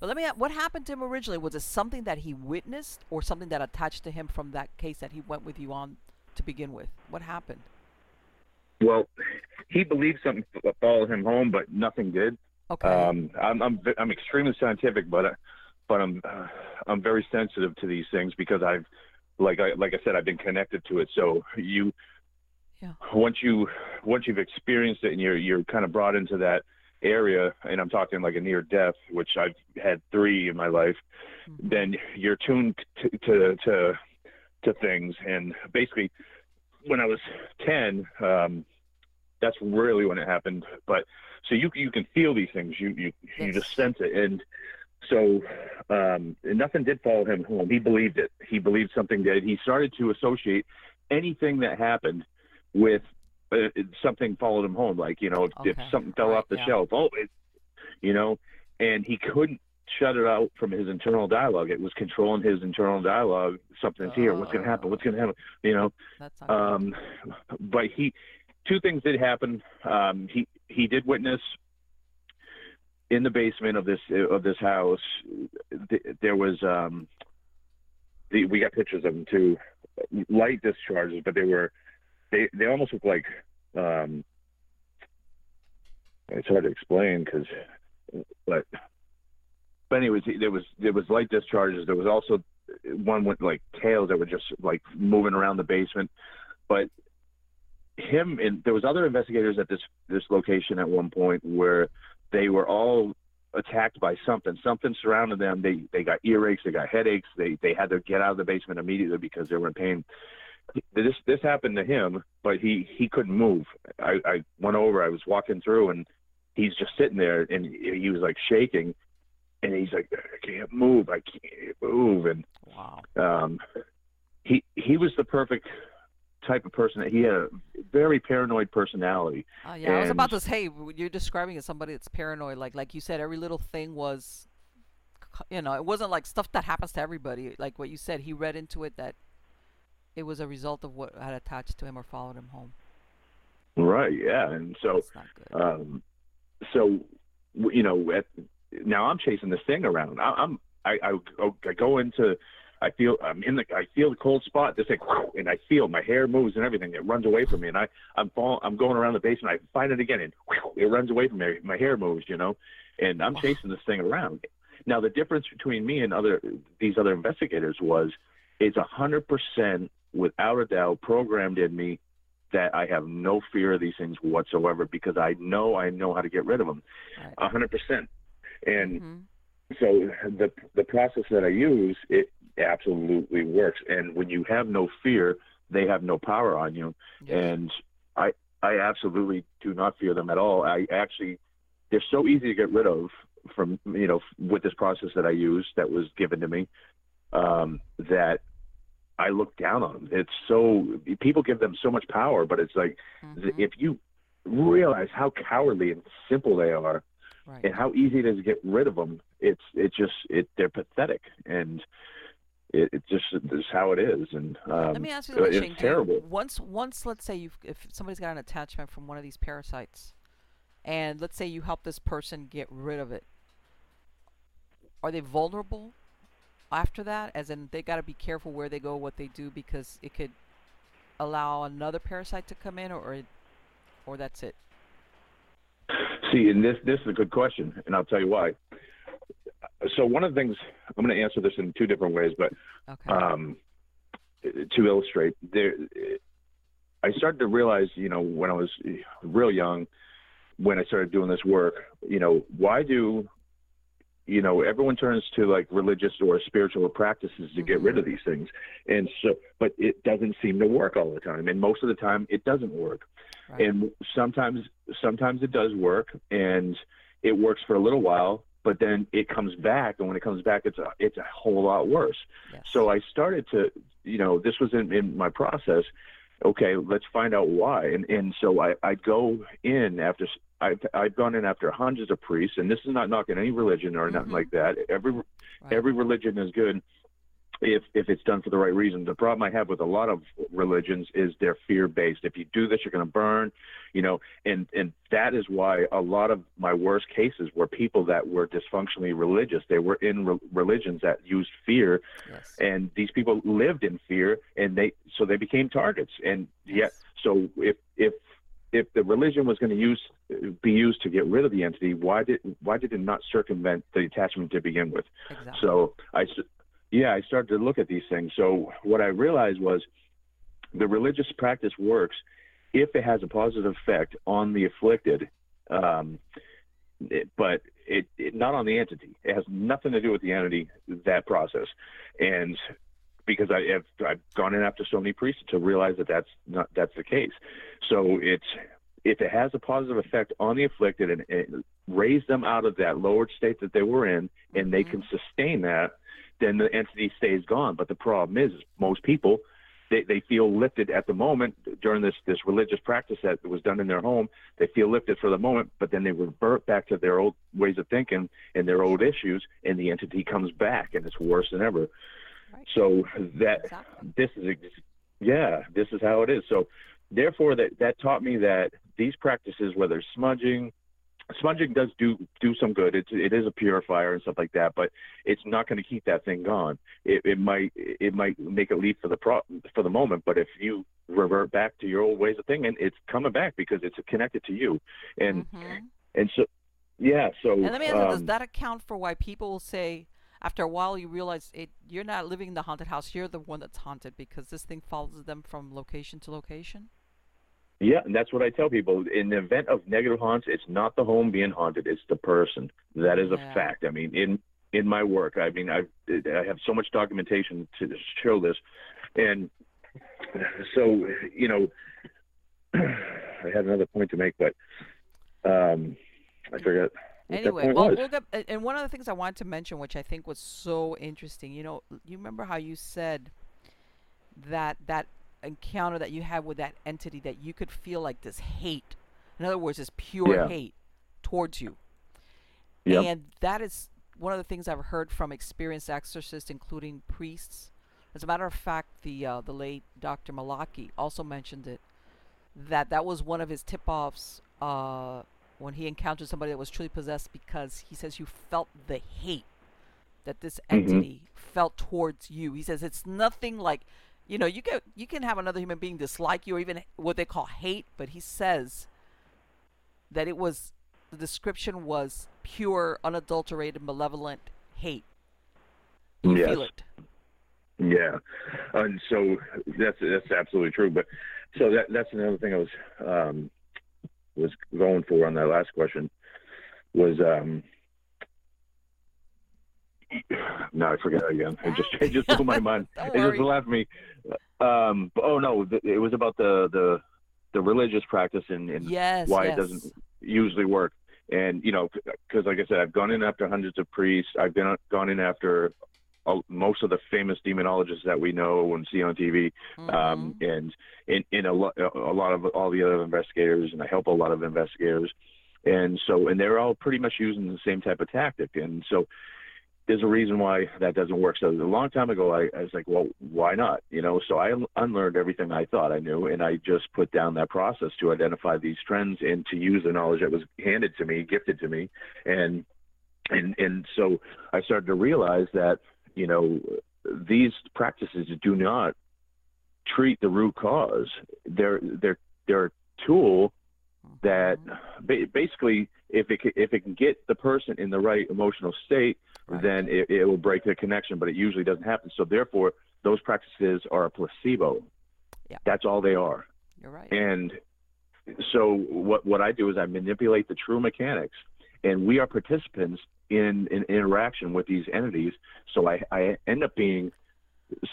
But let me. a- What happened to him originally? Was it something that he witnessed, or something that attached to him from that case that he went with you on to begin with? What happened? Well, he believed something followed him home, but nothing did. Okay. Um, I'm I'm I'm extremely scientific, but uh, but I'm uh, I'm very sensitive to these things because I've like I like I said I've been connected to it. So you Yeah. once you once you've experienced it and you're you're kind of brought into that area, and I'm talking like a near death, which I've had three in my life, Mhm. then you're tuned to to to, to things. And basically, when I was ten, um, that's really when it happened. But so you you can feel these things. You you you just sense it. And so um, and nothing did follow him home. He believed it. He believed something did. He started to associate anything that happened with uh, something followed him home. Like you know, if, if something fell Right, off the yeah. shelf, oh, it, you know, and he couldn't shut it out from his internal dialogue. It was controlling his internal dialogue. Something's here. What's going to happen? What's going to happen? You know. That's not good. Um, but he, two things did happen. Um, he he did witness in the basement of this of this house. Th- there was um, the, we got pictures of them too, light discharges, but they were they they almost look like um, it's hard to explain because, but but anyways, there was there was light discharges. There was also one with like tails that were just like moving around the basement. But him and there was other investigators at this this location at one point where they were all attacked by something. Something surrounded them. They they got earaches. They got headaches. They they had to get out of the basement immediately because they were in pain. This this happened to him, but he he couldn't move. I I went over. I was walking through, and he's just sitting there, and he was like shaking, and he's like, I can't move. I can't move, and wow. um, he he was the perfect type of person. That he had a very paranoid personality. Uh, yeah, I was about to say you're describing as somebody that's paranoid. Like like you said, every little thing was, you know, it wasn't like stuff that happens to everybody. Like what you said, he read into it that it was a result of what had attached to him or followed him home. Right. Yeah. And so That's not good. um, so you know, at, now I'm chasing this thing around. I, I'm I, I I go into I feel I'm in the I feel the cold spot. This thing, and I feel my hair moves and everything. It runs away from me, and I I'm fall, I'm going around the basement. I find it again, and it runs away from me. My hair moves, you know, and I'm chasing this thing around. Now the difference between me and other these other investigators was it's a hundred percent without a doubt programmed in me that I have no fear of these things whatsoever because I know I know how to get rid of them a hundred percent. And Mhm. so the the process that I use it absolutely works. And when you have no fear, they have no power on you. And I I absolutely do not fear them at all. I actually they're so easy to get rid of from you know with this process that I use that was given to me um, that I look down on them. It's so people give them so much power, but it's like Mhm. if you realize how cowardly and simple they are Right. and how easy it is to get rid of them it's it just it they're pathetic and it, it just is how it is and um, Let me ask you something, it's. Do you- terrible Once, once, let's say you, if somebody's got an attachment from one of these parasites, and let's say you help this person get rid of it, are they vulnerable after that? As in, they got to be careful where they go, what they do, because it could allow another parasite to come in, or, or, or that's it. see and this this is a good question and i'll tell you why so one of the things i'm going to answer this in two different ways but Okay. um, to illustrate there i started to realize you know when i was real young when I started doing this work, you know, why do you know everyone turns to like religious or spiritual practices to get rid of these things and so but it doesn't seem to work all the time and most of the time it doesn't work right. and sometimes sometimes it does work and it works for a little while but then it comes back and when it comes back it's a it's a whole lot worse yes. so i started to you know this was in, in my process okay let's find out why and and so i i go in after I've I've gone in after hundreds of priests, and this is not knocking any religion or mm-hmm. nothing like that. Every right. every religion is good if if it's done for the right reason. The problem I have with a lot of religions is they're fear based. If you do this, you're going to burn, you know, and and that is why a lot of my worst cases were people that were dysfunctionally religious. They were in re- religions that used fear, yes. and these people lived in fear, and they so they became targets. And yes. yet, so if if if the religion was going to use be used to get rid of the entity, why did why did it not circumvent the attachment to begin with? Exactly. So I, yeah, I started to look at these things. So what I realized was the religious practice works if it has a positive effect on the afflicted, um, it, but it, it not on the entity. It has nothing to do with the entity. That process, and because I have I've gone in after so many priests to realize that that's not that's the case. So it's if it has a positive effect on the afflicted and, and raise them out of that lowered state that they were in, and mm-hmm. they can sustain that, then the entity stays gone. But the problem is, most people they, they feel lifted at the moment during this this religious practice that was done in their home. They feel lifted for the moment, but then they revert back to their old ways of thinking and their old issues, and the entity comes back, and it's worse than ever. Right. So that exactly. this is yeah, this is how it is. So therefore, that that taught me that these practices, whether smudging, smudging does do do some good. It's it is a purifier and stuff like that, but it's not going to keep that thing gone. It, it might it might make it leave for the pro, for the moment, but if you revert back to your old ways of thinking, it's coming back because it's connected to you, and mm-hmm. and so yeah. So and let me ask um, you, does that account for why people will say? After a while, you realize it. You're not living in the haunted house. You're the one that's haunted because this thing follows them from location to location. Yeah, and that's what I tell people. In the event of negative haunts, it's not the home being haunted; it's the person. That is yeah. a fact. I mean, in in my work, I mean, I I have so much documentation to show this, and so you know, I had another point to make, but um, I forget. Anyway, well, we'll get, and one of the things I wanted to mention, which I think was so interesting, you know, you remember how you said that that encounter that you had with that entity that you could feel like this hate. In other words, this pure yeah. hate towards you. Yep. And that is one of the things I've heard from experienced exorcists, including priests. As a matter of fact, the uh, the late Dr. Malachi also mentioned it. That that was one of his tip-offs uh, when he encountered somebody that was truly possessed, because he says you felt the hate that this mm-hmm. entity mm-hmm. felt towards you. He says it's nothing like you know, you can you can have another human being dislike you or even what they call hate, but he says that it was the description was pure, unadulterated, malevolent hate. You yes. feel it. Yeah, and so that's that's absolutely true. But so that that's another thing I was um, was going for on that last question was um, no, I forget again. It just it just blew my mind. it just left me. Um, oh no, it was about the the the religious practice and, and yes, why yes. it doesn't usually work. And you know, because like I said, I've gone in after hundreds of priests. I've been gone in after most of the famous demonologists that we know and see on TV, um, mm-hmm. um, and in, in a, lo- a lot of all the other investigators, and I help a lot of investigators, and so and they're all pretty much using the same type of tactic, and so there's a reason why that doesn't work. So a long time ago, I, I was like, well, why not? You know, so I unlearned everything I thought I knew, and I just put down that process to identify these trends and to use the knowledge that was handed to me, gifted to me, and and and so I started to realize that you know these practices do not treat the root cause. They're they're they're a tool that mm-hmm. basically if it can, if it can get the person in the right emotional state right. then it, it will break the connection, but it usually doesn't happen. So therefore, those practices are a placebo. Yeah. That's all they are. You're right. And so what what I do is I manipulate the true mechanics, and we are participants in in interaction with these entities. So I I end up being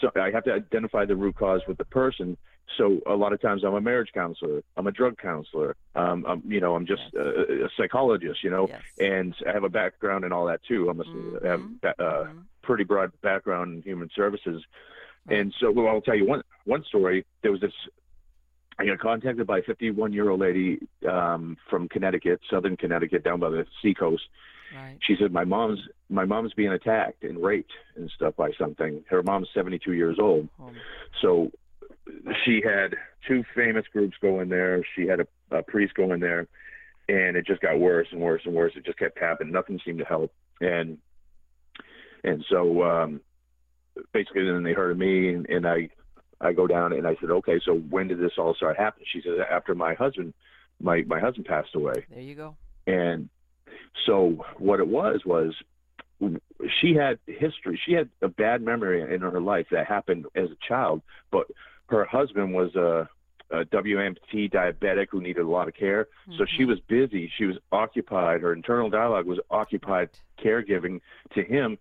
so I have to identify the root cause with the person. So a lot of times I'm a marriage counselor, I'm a drug counselor, um, I'm, you know, I'm just Yes. a, a psychologist, you know, Yes. and I have a background in all that too. I'm a, I have ba- uh, Mhm. pretty broad background in human services. Right. And so, well, I'll tell you one one story. There was this. I got contacted by a 51 year old lady um, from Connecticut, Southern Connecticut, down by the seacoast. Right. She said, "My mom's my mom's being attacked and raped and stuff by something. Her mom's 72 years old, Um, so she had two famous groups go in there. She had a, a priest go in there, and it just got worse and worse and worse. It just kept happening. Nothing seemed to help, and and so um, basically, then they heard of me, and, and I I go down and I said, okay, so when did this all start happening? She said, after my husband my my husband passed away. there you go. And so what it was was she had history. She had a bad memory in her life that happened as a child, but her husband was a, a WMT diabetic who needed a lot of care. So she Mhm. was busy. She was occupied. Her internal dialogue was occupied caregiving to him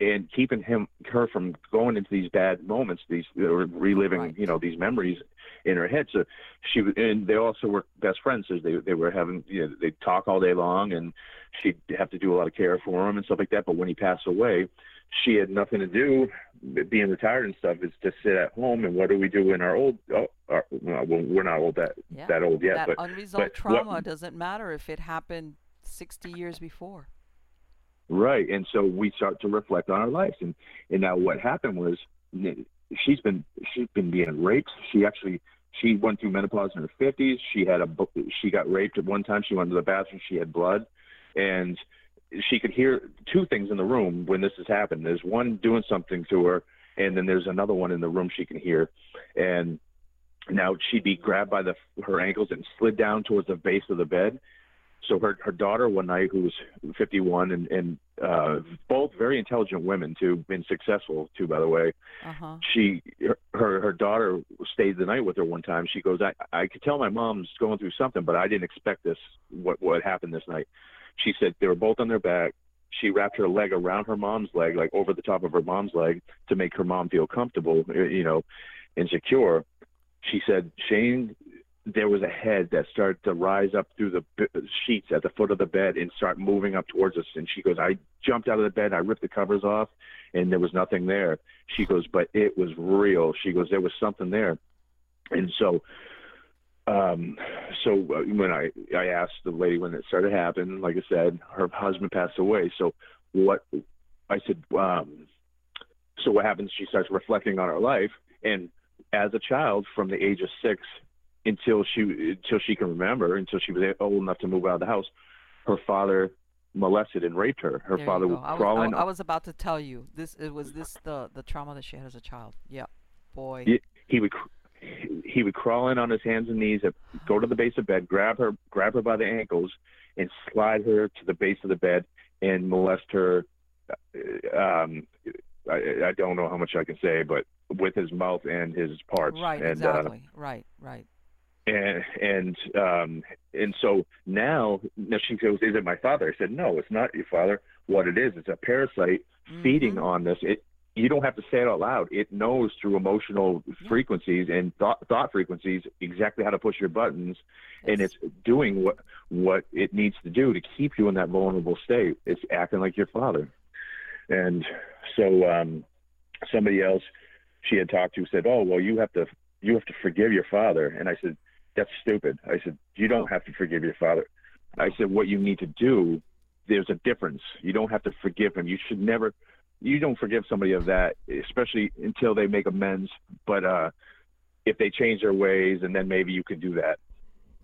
and keeping him her from going into these bad moments, these or reliving, Right. you know, these memories in her head. So she and they also were best friends. So they they were having you know they talk all day long, and she'd have to do a lot of care for him and stuff like that. But when he passed away, she had nothing to do. Being retired and stuff is to sit at home. And what do we do in our old? Oh, our, well, we're not old that Yeah. that old yet, that but unresolved but trauma what- doesn't matter if it happened 60 years before. Right. And so we start to reflect on our lives. And and now what happened was she's been she's been being raped. She actually she went through menopause in her fifties. She had a she got raped at one time. She went to the bathroom. She had blood, and she could hear two things in the room when this has happened. There's one doing something to her, and then there's another one in the room she can hear, and now she'd be grabbed by the her ankles and slid down towards the base of the bed. So her her daughter one night, who was 51, and and uh, both very intelligent women too, been successful too, by the way. Uh huh. She her her daughter stayed the night with her one time. She goes, I I could tell my mom's going through something, but I didn't expect this. What what happened this night? She said they were both on their back. She wrapped her leg around her mom's leg, like over the top of her mom's leg, to make her mom feel comfortable, you know, and secure. She said, Shane, there was a head that started to rise up through the sheets at the foot of the bed and start moving up towards us. And she goes, I jumped out of the bed, I ripped the covers off, and there was nothing there. She goes, but it was real. She goes, there was something there. And so, um, so uh, when I I asked the lady when it started happening, like I said, her husband passed away. So what I said, um, so what happens? She starts reflecting on her life, and as a child, from the age of six until she until she can remember, until she was old enough to move out of the house, her father molested and raped her. Her There father you go. would I was, crawl I, in. I was about to tell you this. It was this the the trauma that she had as a child. Yeah, boy. Yeah. he would he would crawl in on his hands and knees, uh, go to the base of bed, grab her, grab her by the ankles, and slide her to the base of the bed and molest her. uh, Um, I, I don't know how much I can say, but with his mouth and his parts. Right. and, uh, exactly. right. Right. and and um and so now now she goes is it my father i said no it's not your father what it is it's a parasite feeding Mhm. on this it you don't have to say it out loud. It knows through emotional frequencies and thought thought frequencies exactly how to push your buttons and it's doing what what it needs to do to keep you in that vulnerable state. It's acting like your father. And so um somebody else she had talked to said oh well you have to you have to forgive your father. And i said that's stupid. I said you Oh. don't have to forgive your father. I said what you need to do there's a difference. You don't have to forgive him. You should never you don't forgive somebody of that especially until they make amends but uh if they change their ways and then maybe you could do that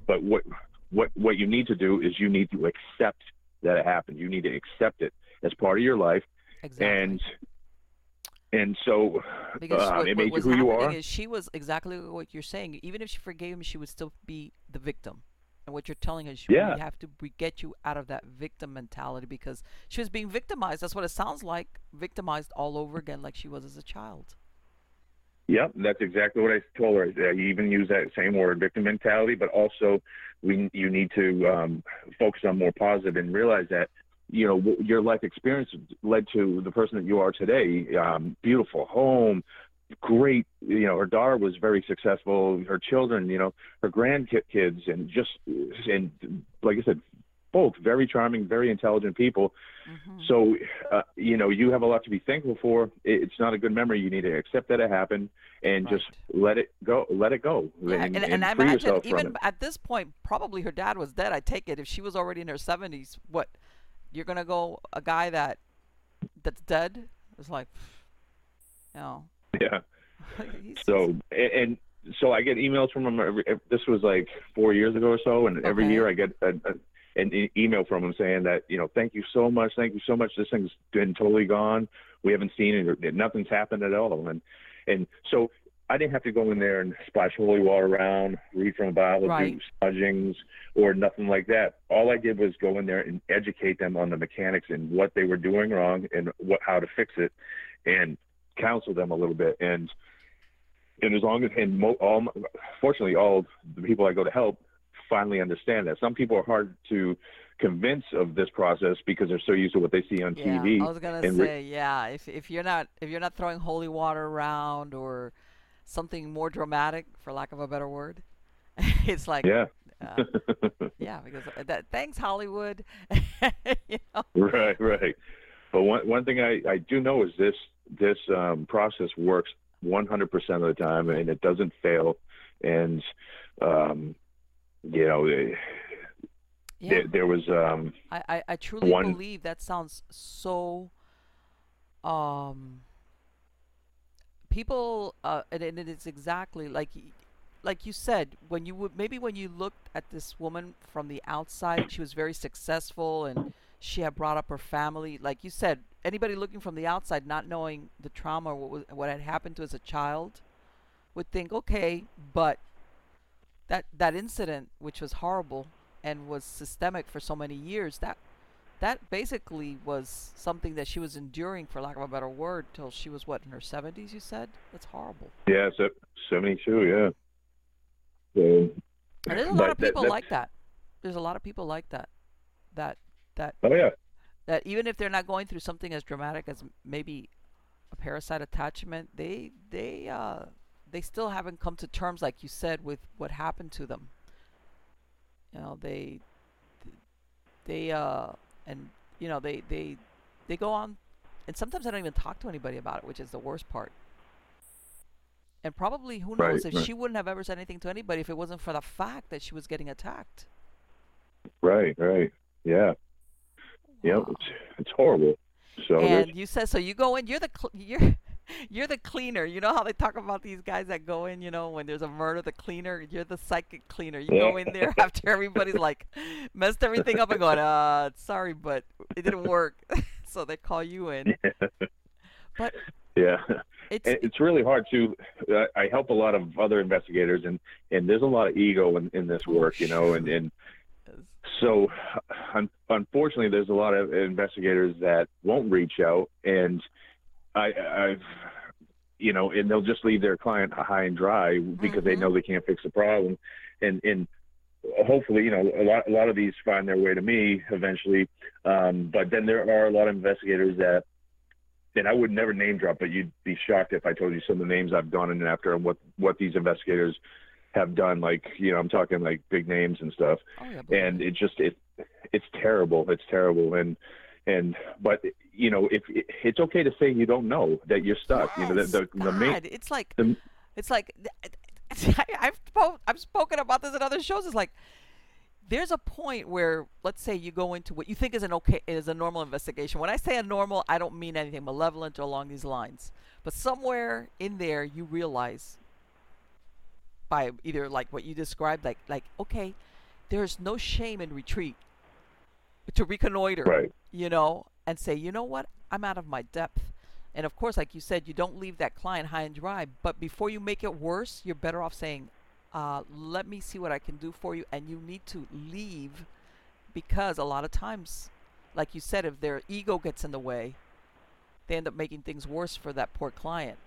but what what what you need to do is you need to accept that it happened you need to accept it as part of your life Exactly. and and so because um, what, it made you who you are is she was exactly what you're saying. Even if she forgave him, she would still be the victim. And what you're telling us, Yeah. we have to get you out of that victim mentality because she was being victimized. That's what it sounds like, victimized all over again, like she was as a child. Yep, that's exactly what I told her. I even use that same word, victim mentality, but also we you need to um, focus on more positive and realize that you know your life experience led to the person that you are today. Um, beautiful home, great. You know, her daughter was very successful. Her children, you know, her grandkids, and just and like I said, both very charming, very intelligent people. Mm-hmm. So, uh, you know, you have a lot to be thankful for. It's not a good memory. You need to accept that it happened and right. just let it go. Let it go. Yeah, and, and, and I imagine even at this point, probably her dad was dead. I take it if she was already in her seventies. What you're gonna go a guy that that's dead? It's like, you know. Yeah. so and so I get emails from him. Every, this was like four years ago or so, and okay. every year I get a, a an email from him saying that you know thank you so much thank you so much this thing's been totally gone we haven't seen it nothing's happened at all and and so I didn't have to go in there and splash holy water around, read from a Bible, right. do smudgings, or nothing like that. All I did was go in there and educate them on the mechanics and what they were doing wrong and what how to fix it, and counsel them a little bit. And and as long as and mo- all fortunately all the people I go to help finally understand that. Some people are hard to convince of this process because they're so used to what they see on yeah, TV. I was gonna say, re- yeah, if if you're not if you're not throwing holy water around or something more dramatic, for lack of a better word, it's like yeah. Uh, yeah, because that thanks Hollywood. you know? Right, right. But one one thing I I do know is this this um, process works 100% of the time and it doesn't fail and um, you know, yeah. there, there, was. Um, I, I, I truly one... believe that sounds so. Um, people, uh, and, and it is exactly like, like you said, when you would maybe when you looked at this woman from the outside, she was very successful and she had brought up her family. Like you said, anybody looking from the outside, not knowing the trauma, what was, what had happened to as a child, would think, okay, but that that incident, which was horrible and was systemic for so many years, that that basically was something that she was enduring, for lack of a better word, till she was what in her seventies. You said that's horrible. Yeah, seventy-two. Yeah. So, and there's a lot of people that, like that. There's a lot of people like that. That that. Oh yeah. That even if they're not going through something as dramatic as maybe a parasite attachment, they they uh they still haven't come to terms, like you said, with what happened to them. You know, they, they, uh, and you know, they, they, they go on, and sometimes I don't even talk to anybody about it, which is the worst part. And probably, who knows, right, if right. she wouldn't have ever said anything to anybody if it wasn't for the fact that she was getting attacked. Right, right, yeah, yeah, it's, it's horrible. So and you said so. You go in. You're the cl- you're you're the cleaner. You know how they talk about these guys that go in, you know, when there's a murder, the cleaner. You're the psychic cleaner. You go in there after everybody's like messed everything up and going, uh, sorry, but it didn't work. so they call you in. Yeah. But yeah, it's it's really hard to. I help a lot of other investigators, and and there's a lot of ego in in this oh, work, you know, and and so un- unfortunately, there's a lot of investigators that won't reach out and I, I've, you know, and they'll just leave their client high and dry because mm-hmm. they know they can't fix the problem, and and hopefully, you know, a lot a lot of these find their way to me eventually. Um, but then there are a lot of investigators that, and I would never name drop, but you'd be shocked if I told you some of the names I've gone in and after and what what these investigators have done. Like, you know, I'm talking like big names and stuff, oh, yeah, and it. just it it's terrible. It's terrible, and and but you know if it's okay to say you don't know that you're stuck yes, you know the, the, the main, it's like the, it's like I've I've spoken about this in other shows. It's like there's a point where let's say you go into what you think is an okay is a normal investigation. When i say a normal i don't mean anything malevolent or along these lines. But somewhere in there you realize by either like what you described like like okay there's no shame in retreat to reconnoiter, right. you know, and say, you know what, I'm out of my depth. And of course, like you said, you don't leave that client high and dry. But before you make it worse, you're better off saying, uh, let me see what I can do for you. And you need to leave because a lot of times, like you said, if their ego gets in the way, they end up making things worse for that poor client.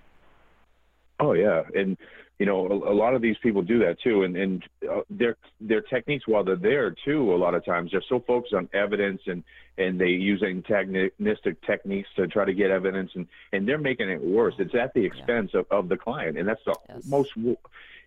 Oh yeah, and you know a, a lot of these people do that too, and and uh, their their techniques while they're there too, a lot of times they're so focused on evidence and and they use antagonistic techniques to try to get evidence, and and they're making it worse. It's at the expense yeah. of, of the client, and that's the yes. most.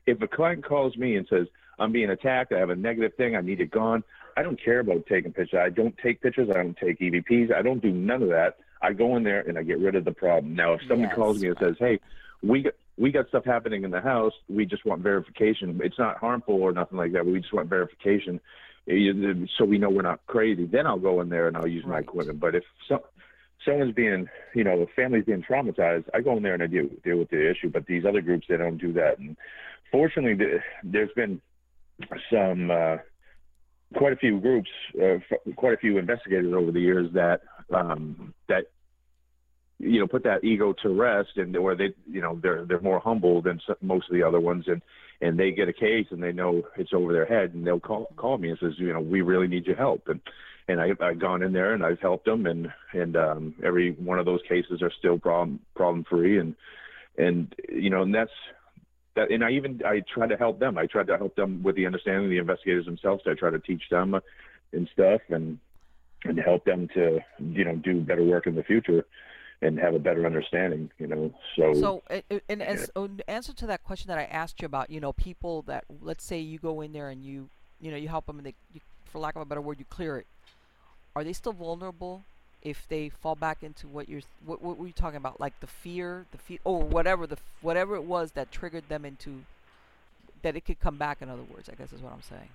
If a client calls me and says I'm being attacked, I have a negative thing, I need it gone. I don't care about taking pictures. I don't take pictures. I don't take EVPs. I don't do none of that. I go in there and I get rid of the problem. Now, if someone yes. calls me and says, "Hey, we we got stuff happening in the house. We just want verification. It's not harmful or nothing like that. We just want verification, so we know we're not crazy. Then I'll go in there and I'll use right. my equipment. But if some someone's being, you know, the family's being traumatized, I go in there and I deal deal with the issue. But these other groups, they don't do that. And fortunately, there's been some. Uh, quite a few groups, uh, quite a few investigators over the years that um, that you know put that ego to rest and where they you know they're they're more humble than most of the other ones and and they get a case and they know it's over their head and they'll call call me and says you know we really need your help. And and I, I've gone in there and I've helped them and and um, every one of those cases are still problem problem free and and you know and that's that and I even I try to help them. I try to help them with the understanding of the investigators themselves. I try to teach them and stuff and and help them to you know do better work in the future and have a better understanding, you know. So, so in, as, in answer to that question that I asked you about, you know, people that let's say you go in there and you, you know, you help them and they, you, for lack of a better word, you clear it. Are they still vulnerable if they fall back into what you're, what, what were you talking about, like the fear, the fear, or whatever the whatever it was that triggered them into that it could come back. In other words, I guess is what I'm saying.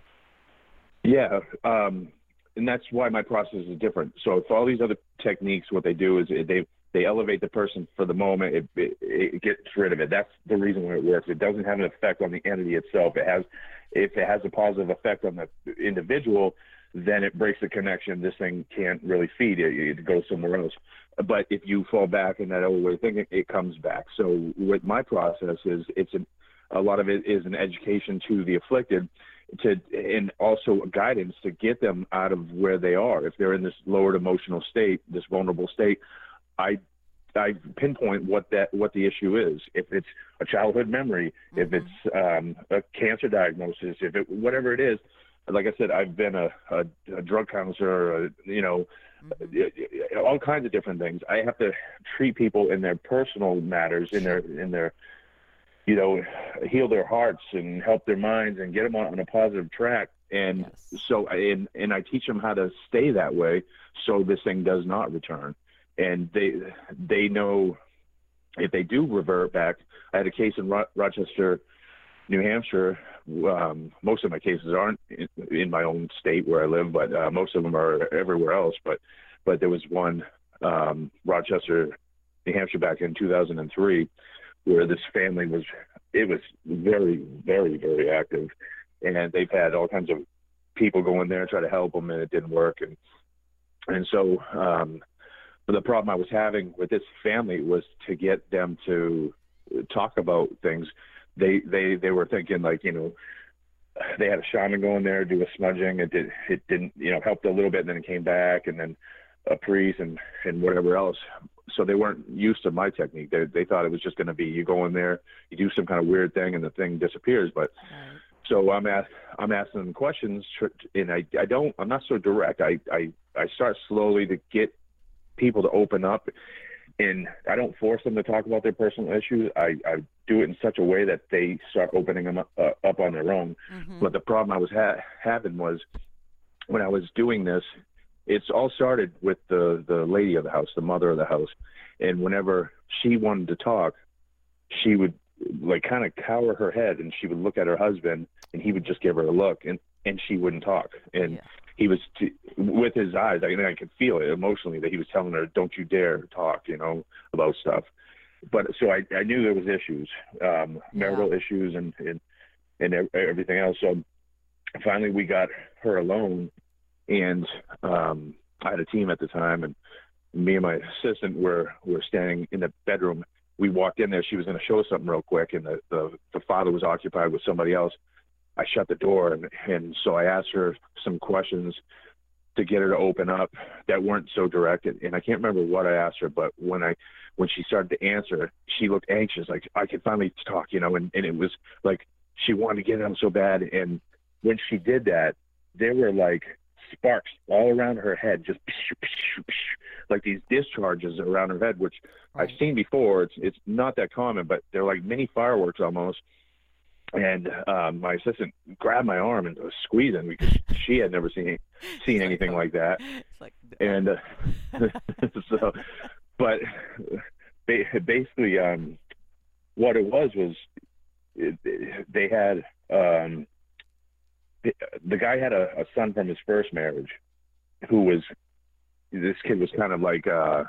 Yeah. Um, and that's why my process is different. So for all these other techniques, what they do is they they elevate the person for the moment. It, it, it gets rid of it. That's the reason why it works. It doesn't have an effect on the entity itself. It has, if it has a positive effect on the individual, then it breaks the connection. This thing can't really feed it. It goes somewhere else. But if you fall back in that old way of thinking, it comes back. So with my process is it's a, a lot of it is an education to the afflicted to and also guidance to get them out of where they are if they're in this lowered emotional state this vulnerable state I I pinpoint what that what the issue is. If it's a childhood memory, mm-hmm. if it's um, a cancer diagnosis, if it whatever it is. Like I said, I've been a, a, a drug counselor, a, you know, mm-hmm. all kinds of different things. I have to treat people in their personal matters, in their in their, you know, heal their hearts and help their minds and get them on, on a positive track. And yes. so, and and I teach them how to stay that way, so this thing does not return and they they know if they do revert back. I had a case in Ro- Rochester, New Hampshire. Um, most of my cases aren't in, in, my own state where I live, but uh, most of them are everywhere else. But but there was one um, Rochester, New Hampshire, back in 2003, where this family was it was very very very active, and they've had all kinds of people go in there and try to help them, and it didn't work, and and so um, but the problem I was having with this family was to get them to talk about things. They they they were thinking like you know they had a shaman go in there do a smudging. It did it didn't you know helped a little bit, and then it came back, and then a priest and and whatever else. So they weren't used to my technique. They they thought it was just going to be you go in there, you do some kind of weird thing, and the thing disappears. But right. so I'm ask, I'm asking them questions, and I I don't I'm not so direct. I I I start slowly to get people to open up and I don't force them to talk about their personal issues. I, I do it in such a way that they start opening them up, uh, up on their own. Mm-hmm. But the problem I was ha- having was when I was doing this, it's all started with the the lady of the house, the mother of the house, and whenever she wanted to talk, she would like kind of cower her head and she would look at her husband and he would just give her a look and and she wouldn't talk and yeah he was t- with his eyes. I, I could feel it emotionally that he was telling her, "Don't you dare talk," you know, about stuff. But so I, I knew there was issues, um, marital yeah. issues, and, and and everything else. So finally, we got her alone, and um, I had a team at the time, and me and my assistant were were standing in the bedroom. We walked in there. She was going to show us something real quick, and the, the the father was occupied with somebody else. I shut the door and, and so I asked her some questions to get her to open up that weren't so direct. And I can't remember what I asked her, but when I when she started to answer, she looked anxious, like I could finally talk, you know, and, and it was like she wanted to get out so bad. And when she did that, there were like sparks all around her head, just like these discharges around her head, which. I've seen before. It's it's not that common, but they're like mini fireworks almost. And um, my assistant grabbed my arm and was squeezing because she had never seen seen anything like, that. Like, and uh, so, but basically, um, what it was was it, they had um, the guy had a, a son from his first marriage who was this kid was kind of like uh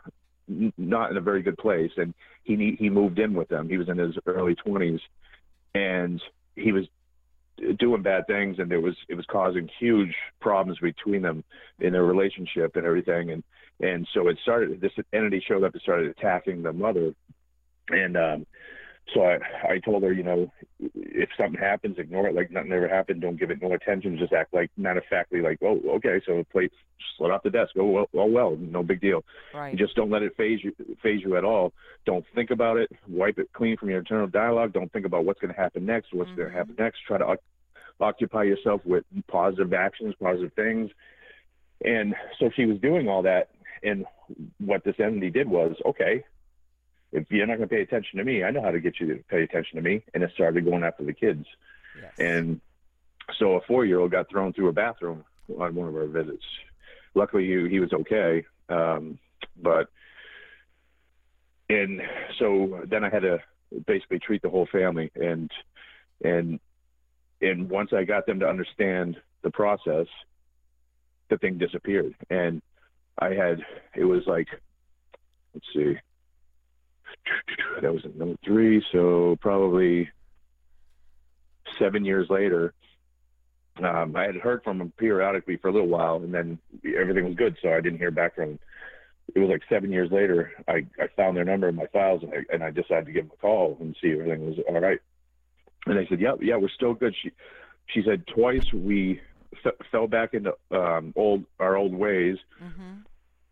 not in a very good place and he he moved in with them he was in his early 20s and he was doing bad things and it was it was causing huge problems between them in their relationship and everything. And and so it started this entity showed up and started attacking the mother. And um so I, I told her, you know, if something happens, ignore it like nothing ever happened. Don't give it no attention. Just act like matter of factly, like, oh, okay, so the plate slid off the desk. Oh well, oh well, no big deal. Right. Just don't let it faze you, faze you at all. Don't think about it. Wipe it clean from your internal dialogue. Don't think about what's going to happen next. What's mm-hmm. going to happen next. Try to occupy yourself with positive actions, positive things. And so she was doing all that, and what this entity did was, okay, if you're not going to pay attention to me, I know how to get you to pay attention to me. And it started going after the kids. Yes. And so a four year old got thrown through a bathroom on one of our visits. Luckily, he, he was okay. Um, but, and so then I had to basically treat the whole family. And, and, and once I got them to understand the process, the thing disappeared. And I had, it was like, let's see, that was number three. So probably seven years later, um, I had heard from him periodically for a little while, and then everything was good. So I didn't hear back from him. It was like seven years later. I, I found their number in my files, and I, and I decided to give them a call and see if everything was all right. And they said, "Yeah, yeah, we're still good." She she said twice we f- fell back into um, old our old ways. Mm-hmm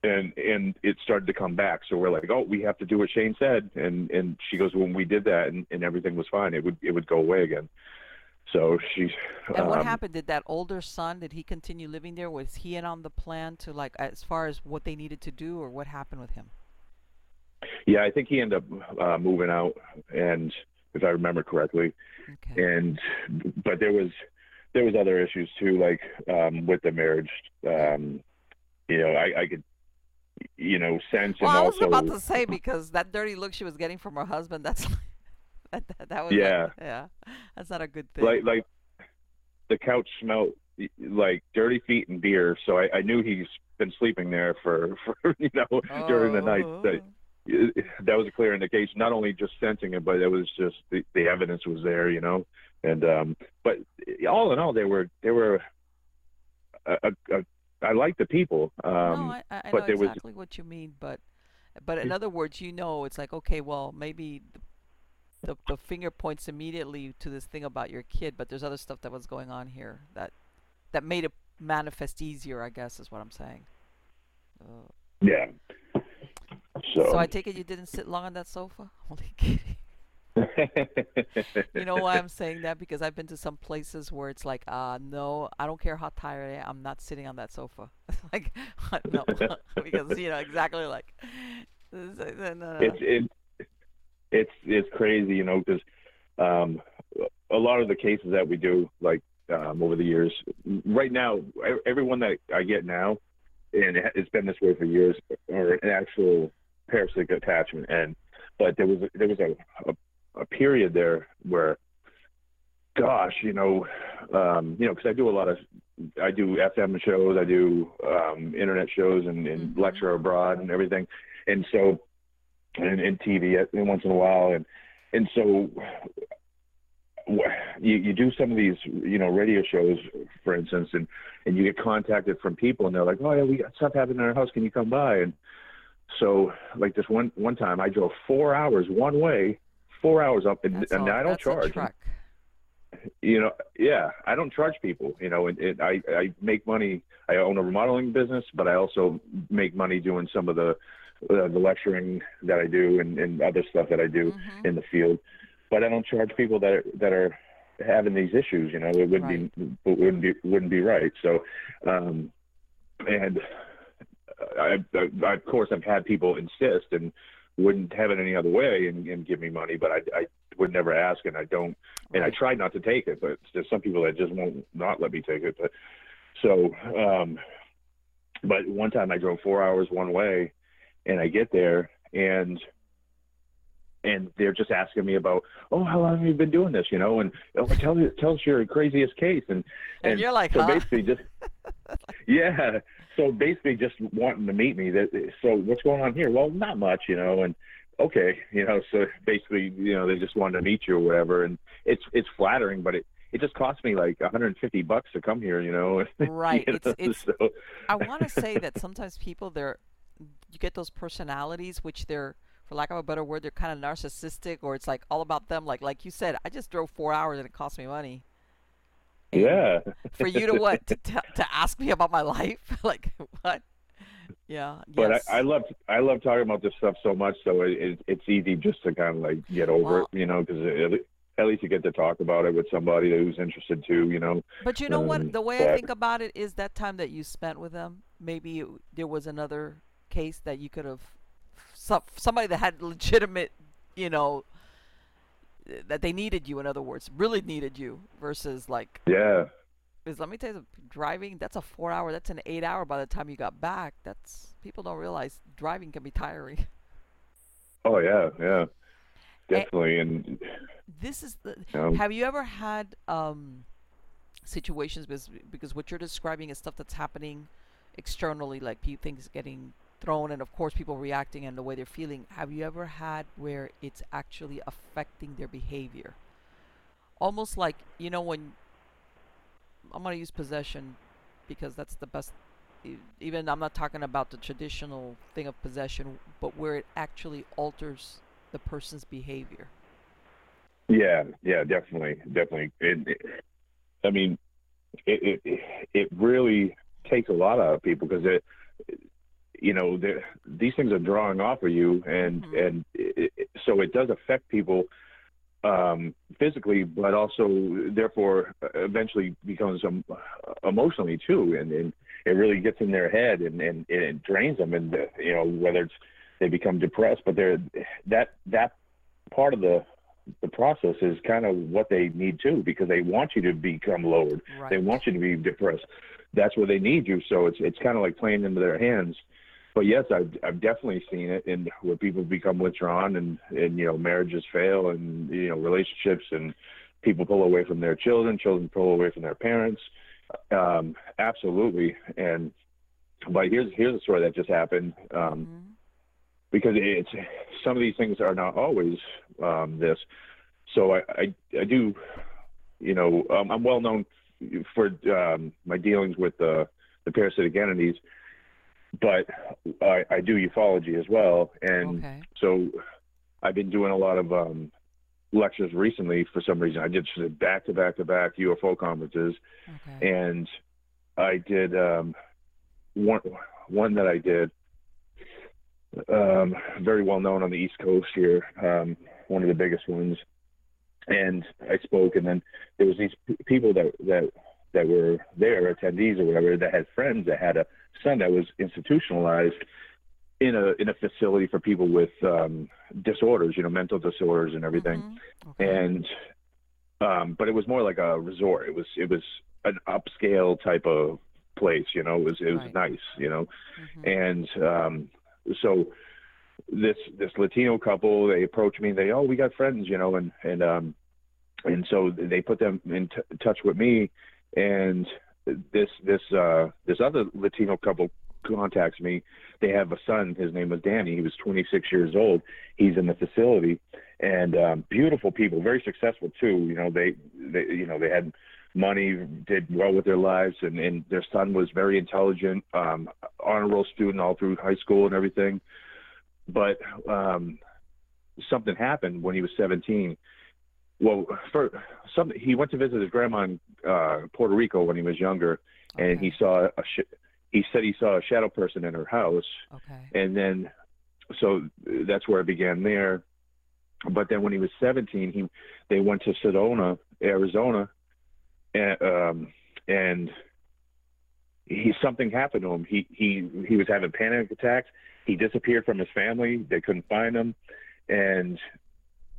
and and it started to come back. So we're like, oh, we have to do what Shane said, and and she goes, when we did that, and, and everything was fine, it would it would go away again. So she. And um, what happened? Did that older son? Did he continue living there? Was he in on the plan to like as far as what they needed to do, or what happened with him? Yeah, I think he ended up uh, moving out, and if I remember correctly, okay. and but there was there was other issues too, like um, with the marriage. Um, you know, I, I could you know, sense. Well, and I was also, about to say because that dirty look she was getting from her husband, that's that, that, that was yeah, like, yeah, that's not a good thing. Like like the couch smelled like dirty feet and beer, so I, I knew he's been sleeping there for for you know oh. during the night. That, oh. that was a clear indication. Not only just sensing it, but it was just the, the evidence was there, you know. And um, but all in all, they were they were a, a, I like the people. Um, no, I, I but know there exactly was... what you mean, but but in other words, you know, it's like okay, well, maybe the, the, the finger points immediately to this thing about your kid, but there's other stuff that was going on here that that made it manifest easier. I guess is what I'm saying. Uh, yeah. So. so I take it you didn't sit long on that sofa. Only kidding you know why I'm saying that? Because I've been to some places where it's like, uh, no, I don't care how tired I am, I'm not sitting on that sofa. like, no, because you know exactly like. It's it, it's it's crazy, you know, because um, a lot of the cases that we do, like um, over the years, right now, everyone that I get now, and it's been this way for years, are an actual parasitic attachment, and but there was there was a, a a period there where, gosh, you know, um, you know, because I do a lot of, I do FM shows, I do um, internet shows, and, and mm-hmm. lecture abroad and everything, and so, and, and TV once in a while, and and so you, you do some of these you know radio shows for instance and and you get contacted from people and they're like oh yeah we got stuff happening in our house. Can you come by? And so like this one one time i drove four hours one way four hours up, and, and I don't charge. you know, yeah, I don't charge people. You know, and, and I I make money. I own a remodeling business, but I also make money doing some of the uh, the lecturing that I do and, and other stuff that I do Mhm. in the field. But I don't charge people that are, that are having these issues. You know, it wouldn't be it wouldn't be wouldn't be right. So, um, and I, I, I of course I've had people insist and wouldn't have it any other way and, and give me money, but I, I would never ask, and I don't, and I try not to take it. But there's some people that just won't not let me take it. But so, um, but one time I drove four hours one way, and I get there and and they're just asking me about, oh, how long have you been doing this? You know, and oh, tell tell us your craziest case, and And you're like, so huh? basically just yeah so basically just wanting to meet me that so what's going on here well not much you know and okay you know so basically you know they just wanted to meet you or whatever and it's it's flattering but it it just cost me like 150 bucks to come here you know Right. You It's- know, it's- so, I want to say that sometimes people they're you get those personalities which they're for lack of a better word they're kind of narcissistic or it's like all about them like like you said I just drove 4 hours and it cost me money. Yeah For you to what to, to to ask me about my life like what? Yeah. but yes. I, I love I love talking about this stuff so much, so it, it, it's easy just to kind of like get over it, you know, because at least you get to talk about it with somebody who's interested too, you know. But you know Um, what? The way I think about it is that time that you spent with them, maybe it, there was another case that you could have, some, somebody that had legitimate, you know, that they needed you. In other words, really needed you versus like, Yeah, because let me tell you, driving that's a four hour, that's an eight hour. By the time you got back, that's people don't realize driving can be tiring. oh yeah, yeah, definitely, and This is the. you know, Have you ever had um, situations because because what you're describing is stuff that's happening externally, like pe- things getting thrown, and of course people reacting and the way they're feeling. Have you ever had where it's actually affecting their behavior? Almost like you know when I'm gonna use possession because that's the best. Even I'm not talking about the traditional thing of possession, but where it actually alters the person's behavior. yeah, yeah, definitely, definitely. It, it, I mean, it, it it really takes a lot out of people because it, you know, these things are drawing off of you, and Mhm. and it, so it does affect people um, physically, but also therefore eventually becomes um, emotionally too, and, and it really gets in their head and, and, and it drains them, and uh, you know whether it's they become depressed, but they're that that part of the the process is kind of what they need too, because they want you to become lowered, Right. they want you to be depressed. That's where they need you. So it's it's kind of like playing into their hands. But yes, I've I've definitely seen it, and where people become withdrawn, and and you know marriages fail, and you know relationships, and people pull away from their children, children pull away from their parents. Um, absolutely. And but here's here's a story that just happened. Um, Mhm. because it's some of these things are not always um, this. So I, I, I do, you know, um, I'm well known for um, my dealings with the, the parasitic entities, but I, I do ufology as well, and Okay. so I've been doing a lot of um, lectures recently. For some reason, I did back to back to back UFO conferences, Okay. and I did um, one one that I did um, very well known on the East Coast here, um, one of the biggest ones. And I spoke, and then there was these p- people that that that were there, attendees or whatever, that had friends that had a son that was institutionalized in a in a facility for people with um, disorders, you know, mental disorders and everything Mhm. Okay. and um but it was more like a resort it was it was an upscale type of place you know it was it was Right. nice you know Mhm. and um so this this latino couple they approached me they oh we got friends you know and and um and so they put them in t- touch with me and this this uh this other latino couple contacts me. They have a son. His name was danny. He was 26 years old. He's in the facility. And um beautiful people very successful too. You know they they you know they had money did well with their lives and and their son was very intelligent um honor roll student all through high school and everything. But um something happened when he was 17 well, for some, he went to visit his grandma in uh, Puerto Rico when he was younger, okay. and he saw a. Sh- he said he saw a shadow person in her house. Okay. And then, so that's where it began there. But then when he was 17, he they went to Sedona, Arizona, and um, and he something happened to him. He he he was having panic attacks. He disappeared from his family. They couldn't find him, and